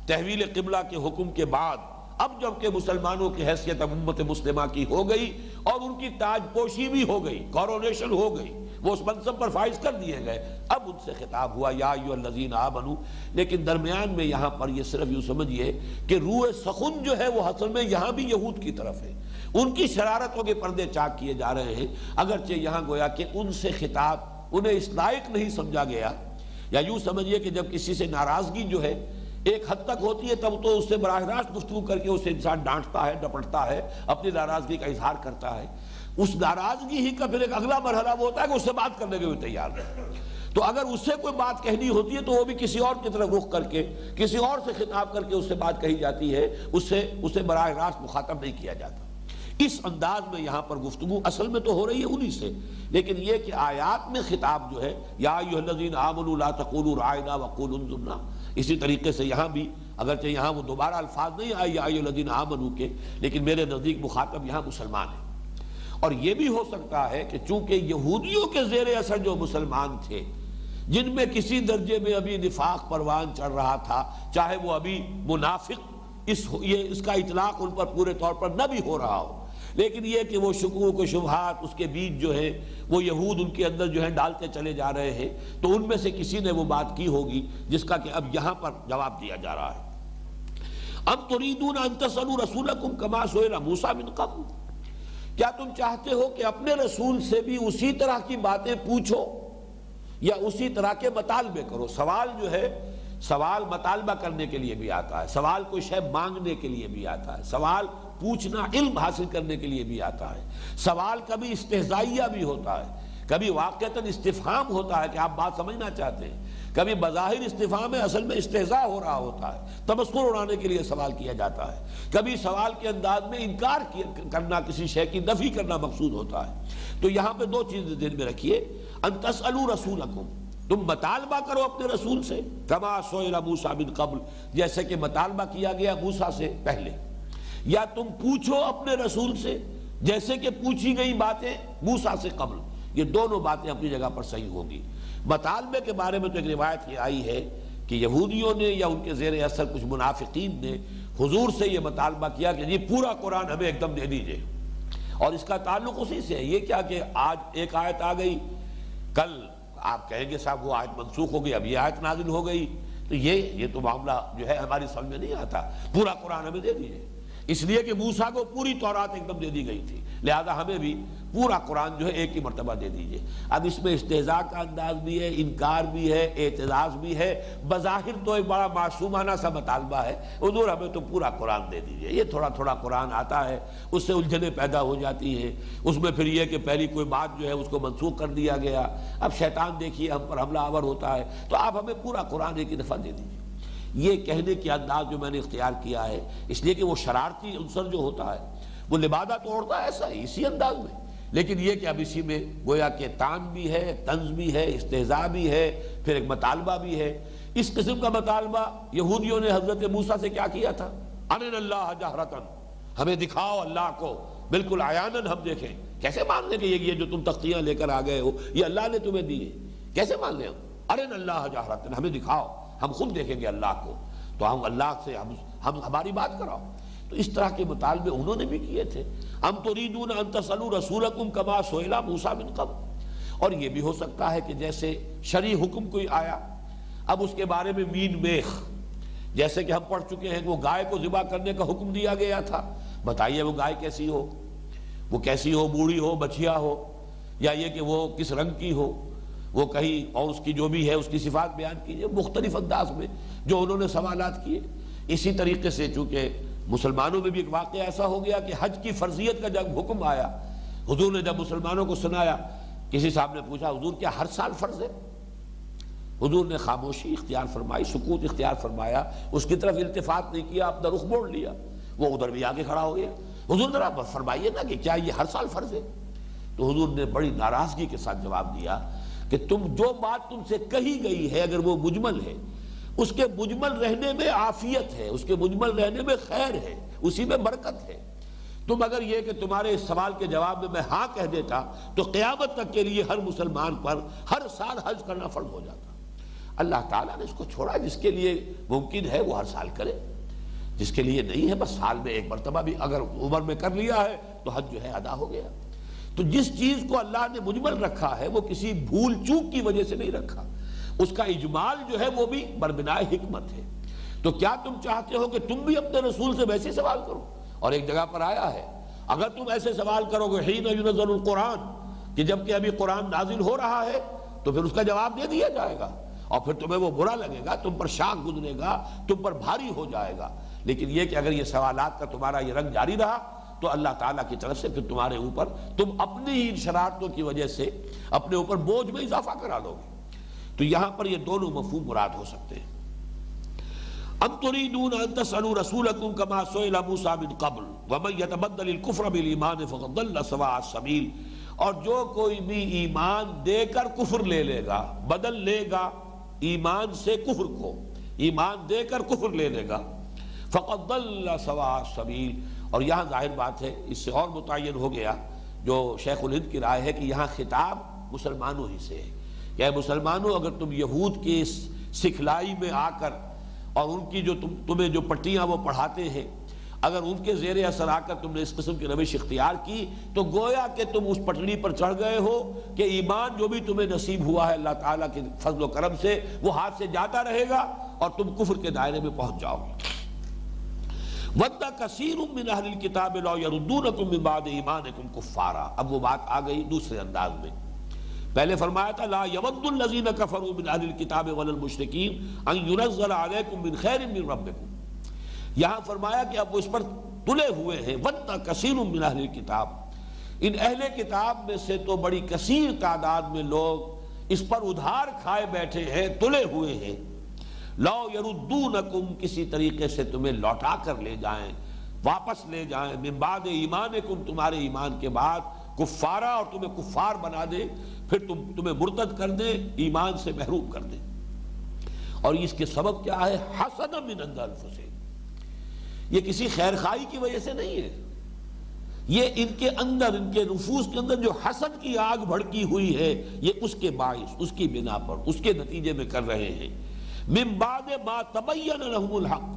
تحویل قبلہ کے حکم کے بعد، اب جبکہ مسلمانوں کی حیثیت امت مسلمہ کی ہو گئی اور ان کی تاج پوشی بھی ہو گئی، کورونیشن ہو گئی، وہ اس منصب پر فائز کر دیے گئے۔ اب ان سے خطاب ہوا، یا ایو الذین آمنو لیکن درمیان میں یہاں پر یہ صرف یوں سمجھئے کہ روح سخن جو ہے، وہ حسن میں یہاں بھی یہود کی طرف ہے۔ ان کی شرارتوں کے پردے چاک کیے جا رہے ہیں۔ اگرچہ یہاں گویا کہ ان سے خطاب انہیں اس لائق نہیں سمجھا گیا۔ یا یوں سمجھئے کہ جب کسی سے ناراضگی جو ہے ایک حد تک ہوتی ہے، تب تو اس سے براہ راست گفتگو کر کے اسے انسان ڈانٹتا ہے، ڈپٹتا ہے، اپنی ناراضگی کا اظہار کرتا ہے۔ اس ناراضگی ہی کا پھر ایک اگلا مرحلہ وہ ہوتا ہے کہ اس سے بات کرنے کے بھی تیار ہے۔ تو اگر اس سے کوئی بات کہنی ہوتی ہے تو وہ بھی کسی اور کی طرف رخ کر کے، کسی اور سے خطاب کر کے اس سے بات کہی جاتی ہے۔ اس سے اسے براہ راست مخاطب نہیں کیا جاتا۔ اس انداز میں یہاں پر گفتگو اصل میں تو ہو رہی ہے انہی سے۔ لیکن یہ کہ آیات میں خطاب جو ہے، یا الذین آمنوا لا تقولوا رائنا وقولوا انظرنا۔ اسی طریقے سے یہاں بھی، اگرچہ یہاں وہ دوبارہ الفاظ نہیں آئی یا الذین آمنوا کے، لیکن میرے نزدیک مخاطب یہاں مسلمان ہے اور یہ بھی ہو سکتا ہے کہ چونکہ یہودیوں کے زیر اثر جو مسلمان تھے، جن میں کسی درجے میں ابھی نفاق پروان چڑھ رہا تھا، چاہے وہ ابھی منافق، اس یہ، اس کا اطلاق ان پر پورے طور پر نہ بھی ہو رہا ہو لیکن یہ کہ وہ شکوک و شبہات اس کے بیچ جو ہے، وہ یہود ان کے اندر جو ہے ڈالتے چلے جا رہے ہیں، تو ان میں سے کسی نے وہ بات کی ہوگی جس کا کہ اب یہاں پر جواب دیا جا رہا ہے۔ اب تریدون ان تسلوا رسولکم کما سئل موسی من قبل۔ کیا تم چاہتے ہو کہ اپنے رسول سے بھی اسی طرح کی باتیں پوچھو یا اسی طرح کے مطالبے کرو؟ سوال جو ہے، سوال مطالبہ کرنے کے لیے بھی آتا ہے، سوال کوئی شے مانگنے کے لیے بھی آتا ہے، سوال پوچھنا، علم حاصل کرنے کے لیے بھی آتا ہے۔ سوال کبھی استحضائیہ بھی ہوتا ہے۔ کبھی واقعتاً استفہام ہوتا ہے کہ آپ بات سمجھنا چاہتے ہیں۔ کبھی بظاہر استفہام ہے اصل میں استحضاء ہو رہا ہوتا ہے۔ تبصر اڑانے کے لیے سوال کیا جاتا ہے۔ کبھی سوال کے انداز میں انکار کرنا، کسی شے کی نفی کرنا مقصود ہوتا ہے۔ تو یہاں پہ دو چیزیں دل میں رکھیے۔ انتسلو رسولکم، تم مطالبہ کرو اپنے رسول سے۔ کما سوئل موسا بن قبل، جیسے کہ مطالبہ کیا گیا موسا سے پہلے۔ یا تم پوچھو اپنے رسول سے، جیسے کہ پوچھی گئی باتیں موسا سے قبل، یہ دونوں باتیں اپنی جگہ پر صحیح ہوگی مطالبے کے بارے میں تو ایک روایت یہ آئی ہے کہ یہودیوں نے یا ان کے زیر اثر کچھ منافقین نے حضور سے یہ مطالبہ کیا کہ یہ پورا قرآن ہمیں ایک دم دے دیجیے۔ اور اس کا تعلق اسی سے ہے۔ یہ کیا کہ آج ایک آیت آ گئی، کل آپ کہیں گے صاحب وہ آیت منسوخ ہو گئی، اب یہ آیت نازل ہو گئی۔ تو یہ یہ تو معاملہ جو ہے ہماری سمجھ میں نہیں آتا۔ پورا قرآن ہمیں دے دیجیے۔ اس لیے کہ موسیٰ کو پوری تورات ایک دم دے دی گئی تھی۔ لہذا ہمیں بھی پورا قرآن جو ہے ایک ہی مرتبہ دے دیجیے۔ اب اس میں استحضاء کا انداز بھی ہے، انکار بھی ہے، اعتراض بھی ہے۔ بظاہر تو ایک بڑا معصومانہ سا مطالبہ ہے۔ حضور ہمیں تو پورا قرآن دے دیجیے۔ یہ تھوڑا تھوڑا قرآن آتا ہے، اس سے الجھنیں پیدا ہو جاتی ہیں۔ اس میں پھر یہ کہ پہلی کوئی بات جو ہے اس کو منسوخ کر دیا گیا۔ اب شیطان دیکھیے ہم پر حملہ آور ہوتا ہے۔ تو آپ ہمیں پورا قرآن ایک ہی دفعہ دے دیجیے۔ یہ کہنے کی انداز جو میں نے اختیار کیا ہے، اس لیے کہ وہ شرارتی عنصر جو ہوتا ہے، وہ لبادہ توڑتا ہے، ایسا ہی اسی انداز میں۔ لیکن یہ کہ اب اسی میں گویا کہ تان بھی ہے، طنز بھی ہے استحضاء بھی ہے، پھر ایک مطالبہ بھی ہے۔ اس قسم کا مطالبہ یہودیوں نے حضرت موسیٰ سے کیا کیا تھا؟ انن اللہ جہرتن، ہمیں دکھاؤ اللہ کو۔ بالکل آیانن ہم دیکھیں۔ کیسے مان لیں کہ یہ جو تم تختیاں لے کر آ گئے ہو، یہ اللہ نے تمہیں دیے۔ کیسے مان لیں ہم؟ ارن اللہ جہرتن، ہمیں دکھاؤ۔ ہم خود دیکھیں گے اللہ کو۔ تو ہم اللہ سے ہم ہم ہماری بات کراؤ۔ تو اس طرح کے مطالبے انہوں نے بھی کیے تھے۔ ام تریدون ان تسلو رسولکم کما سوئلا موسیٰ من قبل۔ اور یہ بھی ہو سکتا ہے کہ جیسے شرع حکم کوئی آیا، اب اس کے بارے میں مین میخ۔ جیسے کہ ہم پڑھ چکے ہیں کہ وہ گائے کو ذبح کرنے کا حکم دیا گیا تھا۔ بتائیے وہ گائے کیسی ہو؟ وہ کیسی ہو؟ بوڑھی ہو؟ بچیا ہو؟ یا یہ کہ وہ کس رنگ کی ہو؟ وہ کہیں اور اس کی جو بھی ہے، اس کی صفات بیان کیجیے، مختلف انداز میں جو انہوں نے سوالات کیے۔ اسی طریقے سے چونکہ مسلمانوں میں بھی ایک واقعہ ایسا ہو گیا کہ حج کی فرضیت کا جب حکم آیا، حضور نے جب مسلمانوں کو سنایا، کسی صاحب نے پوچھا، حضور کیا ہر سال فرض ہے؟ حضور نے خاموشی اختیار فرمائی، سکوت اختیار فرمایا، اس کی طرف التفات نہیں کیا، اپنا رخ موڑ لیا، وہ ادھر بھی آگے کھڑا ہو گیا۔ حضور ذرا فرمائیے نا کہ کیا یہ ہر سال فرض ہے؟ تو حضور نے بڑی ناراضگی کے ساتھ جواب دیا کہ تم جو بات تم سے کہی گئی ہے، اگر وہ مجمل ہے، اس کے مجمل رہنے میں آفیت ہے، اس کے مجمل رہنے میں خیر ہے، اسی میں برکت ہے۔ تم اگر یہ کہ تمہارے اس سوال کے جواب میں میں ہاں کہہ دیتا، تو قیامت تک کے لیے ہر مسلمان پر ہر سال حج کرنا فرض ہو جاتا۔ اللہ تعالیٰ نے اس کو چھوڑا، جس کے لیے ممکن ہے وہ ہر سال کرے۔ جس کے لیے نہیں ہے، بس سال میں ایک مرتبہ بھی اگر عمر میں کر لیا ہے، تو حج جو ہے ادا ہو گیا۔ تو جس چیز کو اللہ نے مجمل رکھا ہے، وہ کسی بھول چوک کی وجہ سے نہیں رکھا۔ اس کا اجمال جو ہے، وہ بھی بربنائے حکمت ہے۔ تو کیا تم چاہتے ہو کہ تم بھی اپنے رسول سے ویسے سوال کرو؟ اور ایک جگہ پر آیا ہے، اگر تم ایسے سوال کرو گے، حین ینزل القرآن، کہ جبکہ ابھی قرآن نازل ہو رہا ہے، تو پھر اس کا جواب دے دیا جائے گا۔ اور پھر تمہیں وہ برا لگے گا، تم پر شاک گزرے گا، تم پر بھاری ہو جائے گا۔ لیکن یہ کہ اگر یہ سوالات کا تمہارا یہ رنگ جاری رہا تو اللہ تعالیٰ کی طرف سے پھر تمہارے اوپر تم اپنی ہی شرارتوں کی وجہ سے اپنے اوپر بوجھ میں اضافہ کرا لو گے۔ تو یہاں پر یہ دونوں مفہوم مراد ہو سکتے ہیں۔ ام تريدون ان تسالوا رسولكم كما سئل موسى من قبل ومن يتبدل الكفر بالايمان فقد ضل سواء السبيل۔ اور جو کوئی بھی ایمان دے کر کفر لے لے گا، بدل لے گا، ایمان سے کفر کو، ایمان دے کر کفر لے لے گا۔ فقد ضل سواء السبيل۔ اور یہاں ظاہر بات ہے، اس سے اور متعین ہو گیا جو شیخ الہند کی رائے ہے کہ یہاں خطاب مسلمانوں ہی سے ہے۔ کہ مسلمانوں، اگر تم یہود کی سکھلائی میں آ کر اور ان کی جو تم، تمہیں جو پٹیاں وہ پڑھاتے ہیں، اگر ان کے زیر اثر آ کر تم نے اس قسم کی روش اختیار کی، تو گویا کہ تم اس پٹڑی پر چڑھ گئے ہو کہ ایمان جو بھی تمہیں نصیب ہوا ہے اللہ تعالیٰ کے فضل و کرم سے، وہ ہاتھ سے جاتا رہے گا اور تم کفر کے دائرے میں پہنچ جاؤ گے۔ وَدَّ كَثِيرٌ مِّنْ أَهْلِ الْكِتَابِ لَوْ يَرُدُّونَكُم مِّن بَعْدِ إِيمَانِكُمْ كُفَّارًا۔ اب وہ بات آ گئی دوسرے انداز میں۔ پہلے فرمایا تھا، لا يَوَدُّ الَّذِينَ كَفَرُوا مِنْ أَهْلِ الْكِتَابِ وَلَا الْمُشْرِكِينَ أَن يُنَزَّلَ عَلَيْكُم مِّن خَيْرٍ مِّن رَبِّكُمْ۔ یہاں فرمایا کہ اب وہ اس پر تلے ہوئے ہیں۔ وَدَّ كَثِيرٌ مِّنْ أَهْلِ الْكِتَابِ۔ ان اہل کتاب میں سے تو بڑی کثیر تعداد میں لوگ اس پر ادھار کھائے بیٹھے ہیں، تلے ہوئے ہیں۔ لو یردونکم کسی طریقے سے تمہیں لوٹا کر لے جائیں، واپس لے جائیں، من بعد ایمانکم، تمہارے ایمان کے بعد کفارہ اور تمہیں کفار بنا دے، پھر تم، تمہیں مرتد کر دے، ایمان سے محروم کر دے۔ اور اس کے سبب کیا ہے؟ حسد من اندر الفسین یہ کسی خیر خائی کی وجہ سے نہیں ہے۔ یہ ان کے اندر، ان کے نفوس کے اندر جو حسد کی آگ بھڑکی ہوئی ہے، یہ اس کے باعث، اس کی بنا پر، اس کے نتیجے میں کر رہے ہیں۔ من بعد ما تبین لهم الحق۔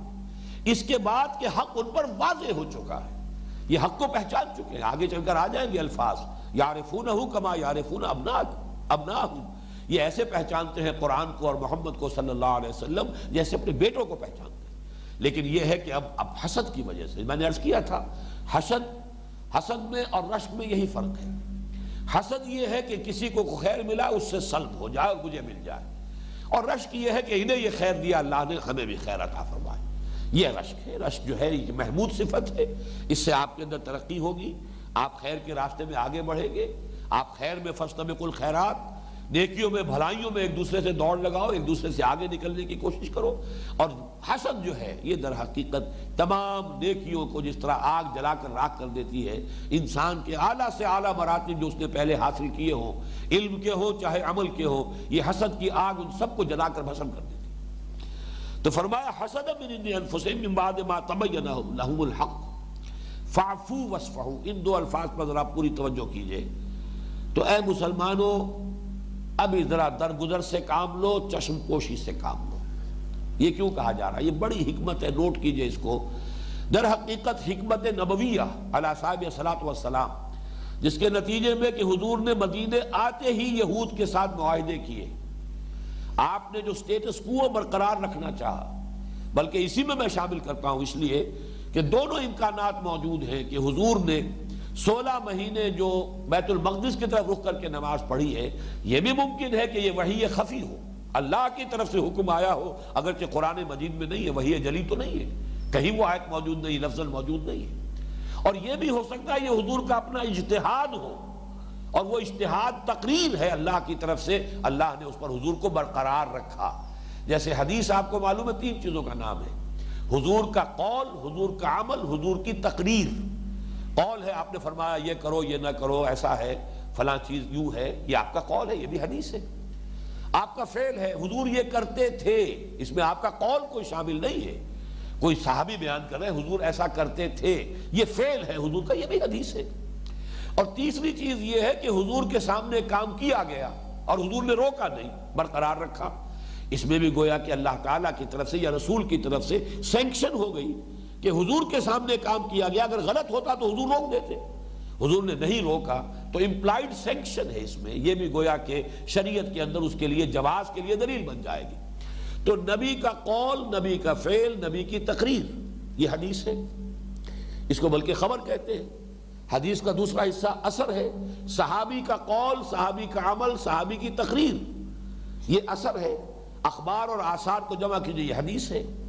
اس کے بعد کہ حق ان پر واضح ہو چکا ہے۔ یہ حق کو پہچان چکے ہیں۔ آگے چل کر آ جائیں گے الفاظ۔ یارفونہ کما یارفون ابناک ابناہ یہ ایسے پہچانتے ہیں قرآن کو اور محمد کو صلی اللہ علیہ وسلم جیسے اپنے بیٹوں کو پہچانتے ہیں۔ لیکن یہ ہے کہ اب اب حسد کی وجہ سے میں نے عرض کیا تھا، حسد حسد میں اور رشک میں یہی فرق ہے۔ حسد یہ ہے کہ کسی کو خیر ملا، اس سے سلب ہو جائے اور مجھے مل جائے۔ اور رشک یہ ہے کہ انہیں یہ خیر دیا، اللہ نے ہمیں بھی خیر عطا فرمائے یہ رشک ہے رشک جو ہے، یہ محمود صفت ہے۔ اس سے آپ کے اندر ترقی ہوگی۔ آپ خیر کے راستے میں آگے بڑھیں گے۔ آپ خیر میں فستم کل خیرات نیکیوں میں، بھلائیوں میں ایک دوسرے سے دوڑ لگاؤ، ایک دوسرے سے آگے نکلنے کی کوشش کرو۔ اور حسد جو ہے، یہ در حقیقت تمام نیکیوں کو جس طرح آگ جلا کر راک کر دیتی ہے، انسان کے اعلیٰ سے اعلیٰ مراتب جو اس نے پہلے حاصل کیے ہوں، علم کے ہو چاہے عمل کے ہو یہ حسد کی آگ ان سب کو جلا کر بھسم کر دیتی تو فرمایا، حسد من انفسهم من بعد ما تبین لهم الحق۔ فعفو وصفحو ان دو الفاظ پر ذرا پوری توجہ کیجیے۔ تو اے مسلمانوں ابھی ذرا درگزر سے کام لو، چشم پوشی سے کام لو۔ یہ کیوں کہا جا رہا ہے؟ یہ بڑی حکمت ہے، نوٹ کیجیے اس کو۔ در حقیقت حکمت نبویہ علیہ صاحب صلاۃ والسلام، جس کے نتیجے میں کہ حضور نے مدینے آتے ہی یہود کے ساتھ معاہدے کیے۔ آپ نے جو سٹیٹس کو برقرار رکھنا چاہا، بلکہ اسی میں میں شامل کرتا ہوں اس لیے کہ دونوں امکانات موجود ہیں کہ حضور نے سولہ مہینے جو بیت المقدس کی طرف رخ کر کے نماز پڑھی ہے، یہ بھی ممکن ہے کہ یہ وحی خفی ہو۔ اللہ کی طرف سے حکم آیا ہو، اگرچہ قرآن مجید میں نہیں ہے، وحی جلی تو نہیں ہے۔ کہیں وہ آیت موجود نہیں، لفظ موجود نہیں ہے۔ اور یہ بھی ہو سکتا ہے یہ حضور کا اپنا اجتہاد ہو۔ اور وہ اجتہاد تقریر ہے اللہ کی طرف سے، اللہ نے اس پر حضور کو برقرار رکھا۔ جیسے حدیث آپ کو معلوم ہے، تین چیزوں کا نام ہے۔ حضور کا قول، حضور کا عمل، حضور کی تقریر۔ قول ہے، آپ نے فرمایا یہ کرو، یہ نہ کرو، ایسا ہے، فلاں چیز یوں ہے، یہ آپ کا قول ہے، یہ بھی حدیث ہے۔ آپ کا فعل ہے، حضور یہ کرتے تھے۔ اس میں آپ کا قول کوئی شامل نہیں ہے۔ کوئی صحابی بیان کر رہے ہیں، حضور ایسا کرتے تھے۔ یہ فعل ہے، حضور کا یہ بھی حدیث ہے۔ اور تیسری چیز یہ ہے کہ حضور کے سامنے کام کیا گیا اور حضور نے روکا نہیں، برقرار رکھا۔ اس میں بھی گویا کہ اللہ تعالیٰ کی طرف سے یا رسول کی طرف سے سینکشن ہو گئی۔ کہ حضور کے سامنے کام کیا گیا، اگر غلط ہوتا تو حضور روک دیتے۔ حضور نے نہیں روکا تو امپلائڈ سینکشن ہے اس میں۔ یہ بھی گویا کہ شریعت کے اندر اس کے لیے جواز کے لیے دلیل بن جائے گی۔ تو نبی کا قول، نبی کا فعل، نبی کی تقریر، یہ حدیث ہے۔ اس کو بلکہ خبر کہتے ہیں۔ حدیث کا دوسرا حصہ اثر ہے۔ صحابی کا قول، صحابی کا عمل، صحابی کی تقریر، یہ اثر ہے۔ اخبار اور آثار کو جمع کیجیے، یہ حدیث ہے۔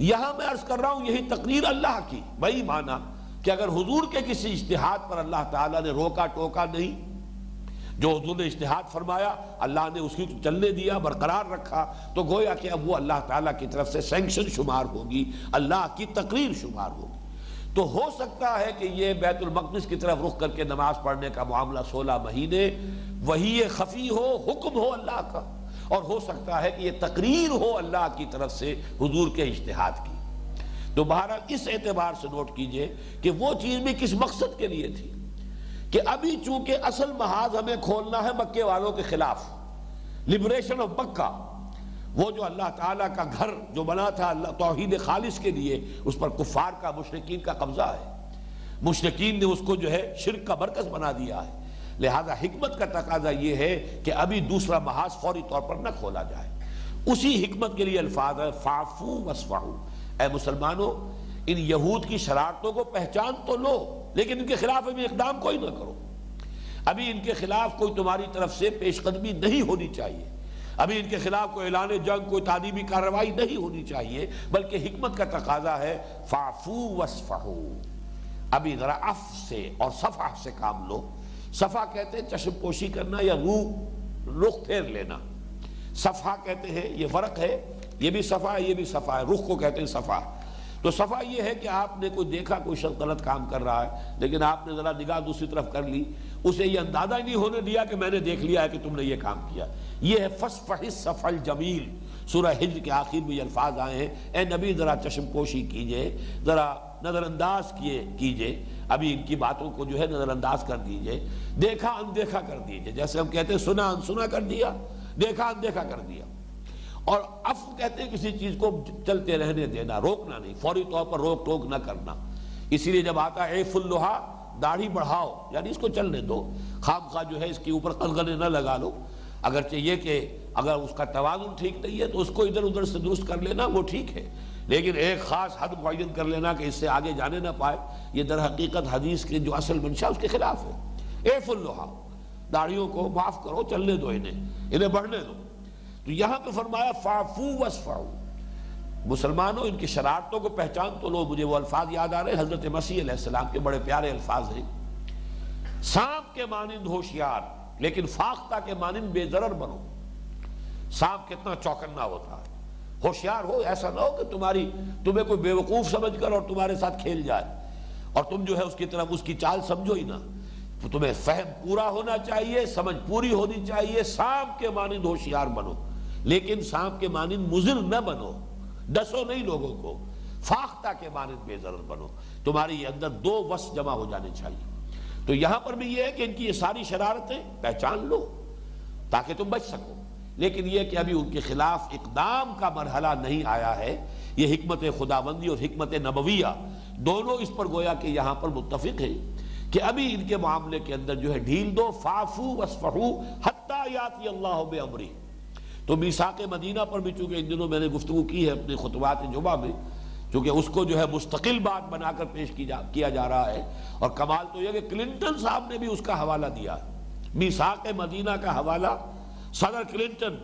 یہاں میں عرض کر رہا ہوں، یہی تقریر اللہ کی۔ وہی مانا کہ اگر حضور کے کسی اشتہاد پر اللہ تعالیٰ نے روکا ٹوکا نہیں، جو حضور نے اشتہاد فرمایا، اللہ نے اس کی چلنے دیا، برقرار رکھا، تو گویا کہ اب وہ اللہ تعالیٰ کی طرف سے سینکشن شمار ہوگی، اللہ کی تقریر شمار ہوگی۔ تو ہو سکتا ہے کہ یہ بیت المقدس کی طرف رخ کر کے نماز پڑھنے کا معاملہ سولہ مہینے، وہی خفی ہو، حکم ہو اللہ کا۔ اور ہو سکتا ہے کہ یہ تقریر ہو اللہ کی طرف سے حضور کے اشتہاد کی۔ تو بہرحال اس اعتبار سے نوٹ کیجیے کہ وہ چیز بھی کس مقصد کے لیے تھی کہ ابھی چونکہ اصل محاذ ہمیں کھولنا ہے مکے والوں کے خلاف لبریشن آف مکہ، وہ جو اللہ تعالیٰ کا گھر جو بنا تھا اللہ، توحید خالص کے لیے، اس پر کفار کا مشرقین کا قبضہ ہے۔ مشرقین نے اس کو جو ہے شرک کا برکز بنا دیا ہے۔ لہذا حکمت کا تقاضا یہ ہے کہ ابھی دوسرا محاذ فوری طور پر نہ کھولا جائے۔ اسی حکمت کے لیے الفاظ ہے فافو وسفاہو اے مسلمانوں، ان یہود کی شرارتوں کو پہچان تو لو، لیکن ان کے خلاف ابھی اقدام کوئی نہ کرو۔ ابھی ان کے خلاف کوئی تمہاری طرف سے پیش قدمی نہیں ہونی چاہیے۔ ابھی ان کے خلاف کوئی اعلان جنگ، کوئی تعلیمی کارروائی نہیں ہونی چاہیے، بلکہ حکمت کا تقاضا ہے فافو وسفہو ابھی ذرا اف سے اور صفح سے کام لو۔ صفا کہتے ہیں چشم پوشی کرنا یا روح رخ پھیر لینا۔ صفحہ کہتے ہیں یہ فرق ہے، یہ بھی صفحہ ہے، یہ بھی صفحہ ہے۔ رخ کو کہتے ہیں صفحہ تو صفحہ یہ ہے کہ آپ نے کوئی دیکھا، کوئی شخص غلط کام کر رہا ہے، لیکن آپ نے ذرا نگاہ دوسری طرف کر لی، اسے یہ اندازہ ہی نہیں ہونے دیا کہ میں نے دیکھ لیا ہے کہ تم نے یہ کام کیا۔ یہ ہے فصفح صفل جمیل سورہ حجر کے آخر میں یہ الفاظ آئے ہیں۔ اے نبی، ذرا چشم پوشی کیجیے، ذرا نظر انداز کیے کیجیے۔ ابھی ان کی باتوں کو جو ہے نظر انداز کر دیجیے۔ دیکھا اندیکھا کر دیجیے۔ جیسے ہم کہتے ہیں سنا انسنا کر دیا، دیکھا اندیکھا کر دیا۔ اور اف کہتے ہیں کسی چیز کو چلتے رہنے دینا، روکنا نہیں، فوری طور پر روک ٹوک نہ کرنا۔ اسی لیے جب آتا ہے ایف داڑھی بڑھاؤ یعنی اس کو چلنے دو۔ خام خواہ جو ہے اس کے اوپر قلغنے نہ لگا لو۔ اگرچہ یہ کہ اگر اس کا توازن ٹھیک نہیں ہے تو اس کو ادھر ادھر سے درست کر لینا، وہ ٹھیک ہے۔ لیکن ایک خاص حد معین کر لینا کہ اس سے آگے جانے نہ پائے، یہ در حقیقت حدیث کے جو اصل منشا اس کے خلاف ہے۔ ایف اللہ داڑیوں کو معاف کرو، چلنے دو انہیں انہیں بڑھنے دو۔ تو یہاں پہ فرمایا فافو وسفاؤ مسلمانوں، ان کی شرارتوں کو پہچان تو لو، مجھے وہ الفاظ یاد آ رہے ہیں، حضرت مسیح علیہ السلام کے بڑے پیارے الفاظ ہیں۔ سانپ کے مانند ہوشیار، لیکن فاختہ کے مانند بے ضرر بنو۔ سانپ کتنا چوکنا ہوتا ہے۔ ہوشیار ہو، ایسا نہ ہو کہ تمہاری، تمہیں کوئی بے وقوف سمجھ کر اور تمہارے ساتھ کھیل جائے۔ اور تم جو ہے اس کی طرف، اس کی چال سمجھو ہی نہ۔ تمہیں فہم پورا ہونا چاہیے، سمجھ پوری ہونی چاہیے، سانپ کے مانند ہوشیار بنو۔ لیکن سانپ کے مانند مزر نہ بنو۔ ڈسو نہیں لوگوں کو۔ فاختہ کے مانند بے ضرر بنو۔ تمہاری اندر دو وس جمع ہو جانے چاہیے۔ تو یہاں پر بھی یہ ہے کہ ان کی یہ ساری شرارتیں پہچان لو تاکہ تم بچ سکو۔ لیکن یہ کہ ابھی ان کے خلاف اقدام کا مرحلہ نہیں آیا ہے، یہ حکمت خدا بندی اور حکمت نبویہ دونوں اس پر گویا کہ یہاں پر متفق ہے کہ ابھی ان کے معاملے کے اندر جو ہے ڈھیل دو فافو وسفہو حتی یاتی اللہ بے امری تو میساق مدینہ پر بھی چونکہ ان دنوں میں نے گفتگو کی ہے اپنے خطبات جمعہ میں، چونکہ اس کو جو ہے مستقل بات بنا کر پیش کی جا، کیا جا رہا ہے۔ اور کمال تو یہ کہ کلنٹن صاحب نے بھی اس کا حوالہ دیا میساق مدینہ کا حوالہ صدر کلنٹن،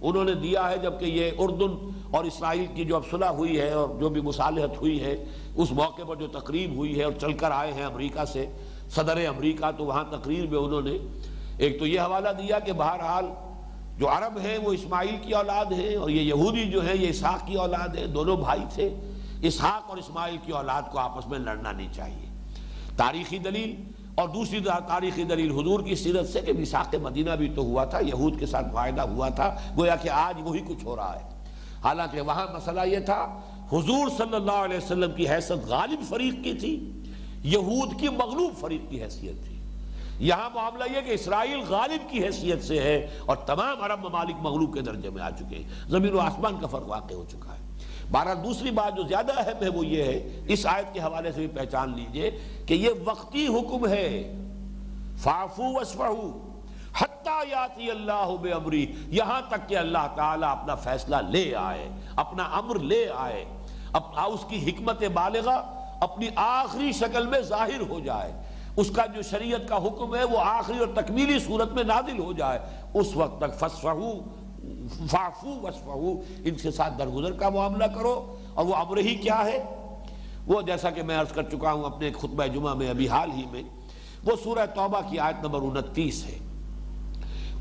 انہوں نے دیا ہے جبکہ یہ اردن اور اسرائیل کی جو اب صلح ہوئی ہے اور جو بھی مصالحت ہوئی ہے، اس موقع پر جو تقریب ہوئی ہے اور چل کر آئے ہیں امریکہ سے، صدر امریکہ تو وہاں تقریر میں انہوں نے ایک تو یہ حوالہ دیا کہ بہرحال جو عرب ہیں وہ اسماعیل کی اولاد ہیں اور یہ یہودی جو ہیں، یہ اسحاق کی اولاد ہے دونوں بھائی تھے، اسحاق اور اسماعیل کی اولاد کو آپس میں لڑنا نہیں چاہیے۔ تاریخی دلیل اور دوسری تاریخی دلیل حضور کی سیرت سے کہ مساق مدینہ بھی تو ہوا تھا، یہود کے ساتھ معاہدہ ہوا تھا، گویا کہ آج وہی کچھ ہو رہا ہے۔ حالانکہ وہاں مسئلہ یہ تھا، حضور صلی اللہ علیہ وسلم کی حیثیت غالب فریق کی تھی، یہود کی مغلوب فریق کی حیثیت تھی۔ یہاں معاملہ یہ کہ اسرائیل غالب کی حیثیت سے ہے اور تمام عرب ممالک مغلوب کے درجے میں آ چکے ہیں۔ زمین و آسمان کا فرق واقع ہو چکا ہے۔ بارہ دوسری بات جو زیادہ اہم ہے وہ یہ ہے، اس آیت کے حوالے سے بھی پہچان لیجیے کہ یہ وقتی حکم ہے۔ فافو وسفہو حتی یاتی اللہ بے یہاں تک کہ اللہ تعالیٰ اپنا فیصلہ لے آئے، اپنا امر لے آئے۔ اس کی حکمت بالغہ اپنی آخری شکل میں ظاہر ہو جائے۔ اس کا جو شریعت کا حکم ہے وہ آخری اور تکمیلی صورت میں نازل ہو جائے۔ اس وقت تک فسفہو فافو وسفہو ان کے ساتھ درگزر کا معاملہ کرو۔ اور وہ امر ہی کیا ہے؟ وہ جیسا کہ میں عرض کر چکا ہوں اپنے خطبہ جمعہ میں، ابھی حال ہی میں، وہ سورہ توبہ کی آیت نمبر انتیس ہے۔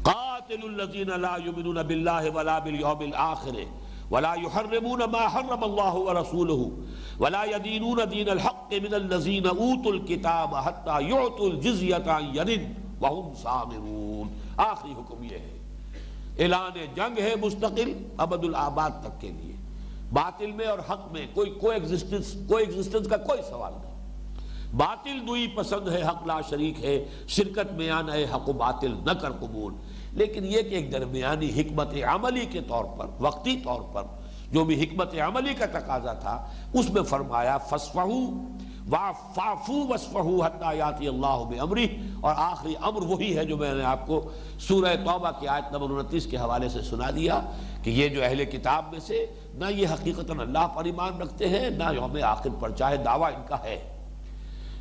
قاتل الذین لا یمنون باللہ ولا بالیوم الاخر ولا يحرمون ما حرم الله ورسوله ولا يدينون دين الحق من الذين اوتوا الكتاب حتى يعطوا الجزيه عن يد وهم صاغرون۔ آخری حکم یہ ہے۔ اعلان جنگ ہے مستقل ابد الآباد تک کے لیے۔ باطل میں اور حق میں کوئی کوئی ایگزسٹنس کوئی ایگزسٹنس کا کوئی سوال نہیں۔ باطل دوئی پسند ہے، حق لا شریک ہے۔ شرکت میں آنا ہے، حق و باطل نہ کر قبول۔ لیکن یہ کہ ایک درمیانی حکمت عملی کے طور پر، وقتی طور پر جو بھی حکمت عملی کا تقاضا تھا، اس میں فرمایا فسفہو وَفَعْفُو وَسْفَهُ حَتَّى يَاتِ اللَّهُ بِأَمْرِهِ اور آخری امر وہی ہے جو میں نے آپ کو سورہ توبہ کی آیت نمبر انتیس کے حوالے سے سنا دیا کہ یہ جو اہل کتاب میں سے نہ یہ حقیقتاً اللہ پر ایمان رکھتے ہیں، نہ یوم آخر پر چاہے دعویٰ ان کا ہے۔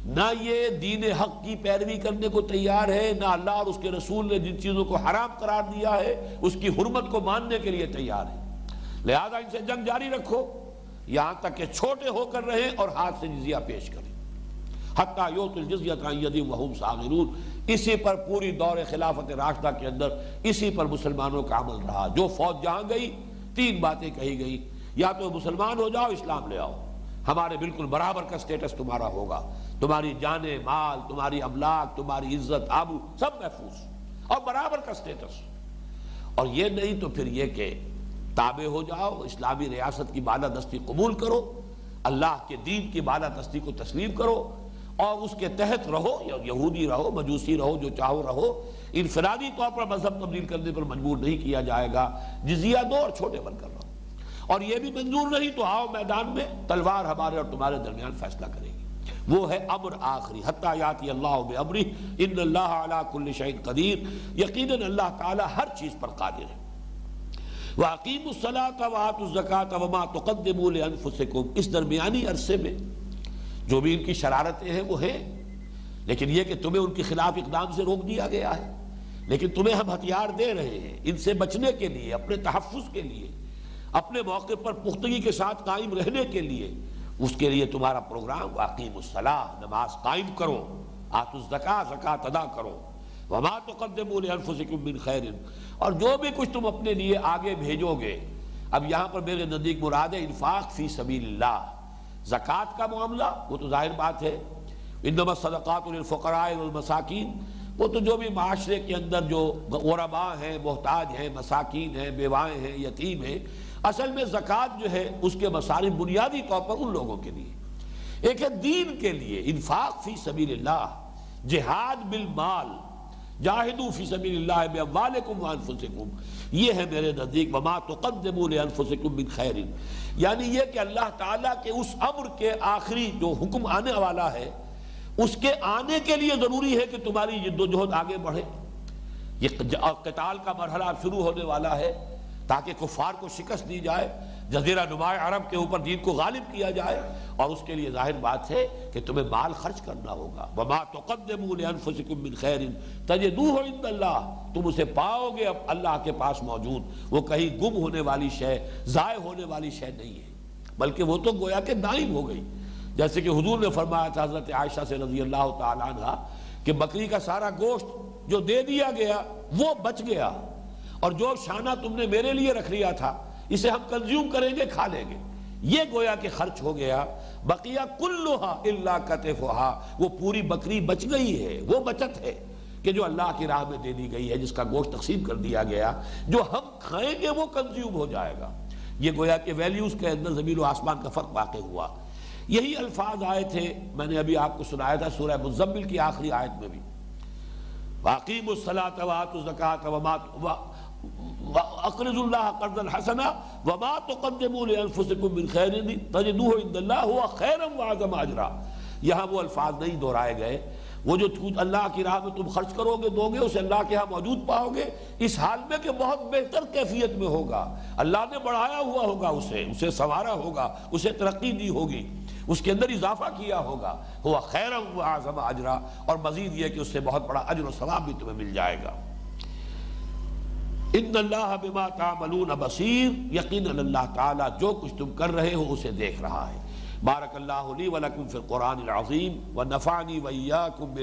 نہ یہ دین حق کی پیروی کرنے کو تیار ہے، نہ اللہ اور اس کے رسول نے جن چیزوں کو حرام قرار دیا ہے، اس کی حرمت کو ماننے کے لیے تیار ہے۔ لہذا ان سے جنگ جاری رکھو۔ یہاں تک کہ چھوٹے ہو کر رہے اور ہاتھ سے جزیہ پیش کریں۔ حتیٰ یوت الجزیت یدیم وہم صاغرون۔ اسی پر پوری دور خلافت راشدہ کے اندر اسی پر مسلمانوں کا عمل رہا۔ جو فوج جہاں گئی، تین باتیں کہی گئی۔ یا تو مسلمان ہو جاؤ، اسلام لے آؤ۔ ہمارے بالکل برابر کا سٹیٹس تمہارا ہوگا۔ تمہاری جانے مال، تمہاری املاک، تمہاری عزت، آبو، سب محفوظ۔ اور برابر کا سٹیٹس اور یہ نہیں تو پھر یہ کہ تابع ہو جاؤ، اسلامی ریاست کی بالا دستی قبول کرو، اللہ کے دین کی بالا دستی کو تسلیم کرو اور اس کے تحت رہو، یا یہودی رہو، مجوسی رہو، جو چاہو رہو۔ انفرادی طور پر مذہب تبدیل کرنے پر مجبور نہیں کیا جائے گا۔ جزیہ دو اور چھوٹے بن کر رہو۔ اور یہ بھی منظور نہیں تو آؤ میدان میں، تلوار ہمارے اور تمہارے درمیان فیصلہ کرے گی۔ وہ ہے امر آخری۔ حتیٰ یاتی اللہ بعمری، ان اللہ علی کل شہید قدیر۔ یقیناً اللہ تعالی ہر چیز پر قادر ہے۔ وَعَقِيمُ الصَّلَاةَ وَعَاتُ الزَّكَاةَ وَمَا تُقَدِّمُوا لِأَنفُسِكُمْ اس درمیانی عرصے میں جو بھی ان کی شرارتیں ہیں وہ ہیں، لیکن یہ کہ تمہیں ان کے خلاف اقدام سے روک دیا گیا ہے۔ لیکن تمہیں ہم ہتھیار دے رہے ہیں ان سے بچنے کے لیے، اپنے تحفظ کے لیے، اپنے موقع پر پختگی کے ساتھ قائم رہنے کے لیے۔ اس کے لیے تمہارا پروگرام واقیم الصلاح نماز قائم کرو آت الزکا زکات ادا کرو۔ وما تقدموا لانفسکم من خیر۔ اور جو بھی کچھ تم اپنے لیے آگے بھیجو گے، اب یہاں پر میرے نزدیک مراد ہے انفاق فی سبیل اللہ۔ زکوٰۃ کا معاملہ، وہ تو ظاہر بات ہے۔ انما صدقات للفقراء والمساکین۔ وہ تو جو بھی معاشرے کے اندر جو غرباء ہیں، محتاج ہیں، مساکین ہیں، بیوائیں ہیں، یتیم ہیں، اصل میں زکوٰۃ جو ہے، اس کے مصارف بنیادی طور پر ان لوگوں کے لیے۔ ایک ہے دین کے لیے، انفاق فی سبیل اللہ۔ جہاد بالمال۔ جاہدو فی سبیل اللہ بے اموالکم وانفسکم یہ ہے میرے نزدیک، وما تقدموا لانفسکم من خیر. یعنی یہ کہ اللہ تعالیٰ کے اس امر کے آخری جو حکم آنے والا ہے، اس کے آنے کے لیے ضروری ہے کہ تمہاری جد و جہد آگے بڑھے. یہ قتال کا مرحلہ شروع ہونے والا ہے تاکہ کفار کو شکست دی جائے جزیرہ نمائے عرب کے اوپر دین کو غالب کیا جائے، اور اس کے لیے ظاہر بات ہے کہ تمہیں مال خرچ کرنا ہوگا۔ وَمَا تُقَدِّمُوا لِأَنفُسِكُم مِّن خَيْرٍ تَجِدُوهُ عِندَ اللَّهِ۔ تم اسے پاؤ گے اب اللہ کے پاس موجود۔ وہ کہیں گم ہونے والی شے، ضائع ہونے والی شے نہیں ہے۔ بلکہ وہ تو گویا کہ دائم ہو گئی۔ جیسے کہ حضور نے فرمایا تھا، حضرت عائشہ سے رضی اللہ تعالیٰ عنہ، کہ بکری کا سارا گوشت جو دے دیا گیا، وہ بچ گیا۔ اور جو شانہ تم نے میرے لیے رکھ لیا تھا اسے ہم کنزیوم کریں گے، کھا لیں گے۔ یہ گویا کہ خرچ ہو گیا۔ بقیہ کلوہا اللہ کتفہا۔ وہ پوری بکری بچ گئی ہے۔ وہ بچت ہے کہ جو اللہ کی راہ میں دے دی گئی ہے، جس کا گوشت تقسیم کر دیا گیا، جو ہم کھائیں گے وہ کنزیوم ہو جائے گا۔ یہ گویا کہ ویلیوز کے اندر زمین و آسمان کا فرق واقع ہوا۔ یہی الفاظ آئے تھے، میں نے ابھی آپ کو سنایا تھا سورہ مزمل کی آخری آیت میں بھی۔ واقیم الصلاة وآت الزکاة وما اقرض اللہ قرض الحسنہ وما تقدموا لانفسکم من خیر تجدوه عند اللہ هو خیرا وعظم اجرا یہاں وہ الفاظ نہیں دہرائے گئے۔ وہ جو اللہ کی راہ میں تم خرچ کرو گے، دو گے، اسے اللہ کے ہاں موجود پاؤ گے۔ اس حال میں کہ بہت بہتر کیفیت میں ہوگا۔ اللہ نے بڑھایا ہوا ہوگا اسے اسے سوارا ہوگا، اسے ترقی دی ہوگی۔ اس کے اندر اضافہ کیا ہوگا۔ ہوا خیر اعظم اجرا اور مزید یہ کہ اس سے بہت بڑا اجر و ثواب بھی تمہیں مل جائے گا۔ ان اللہ بما تعملون بصیر، یقین اللہ تعالی، جو کچھ تم کر رہے ہو اسے دیکھ رہا ہے۔ بارک اللہ لی ولکم فی القرآن العظیم، ونفعنی ویاکم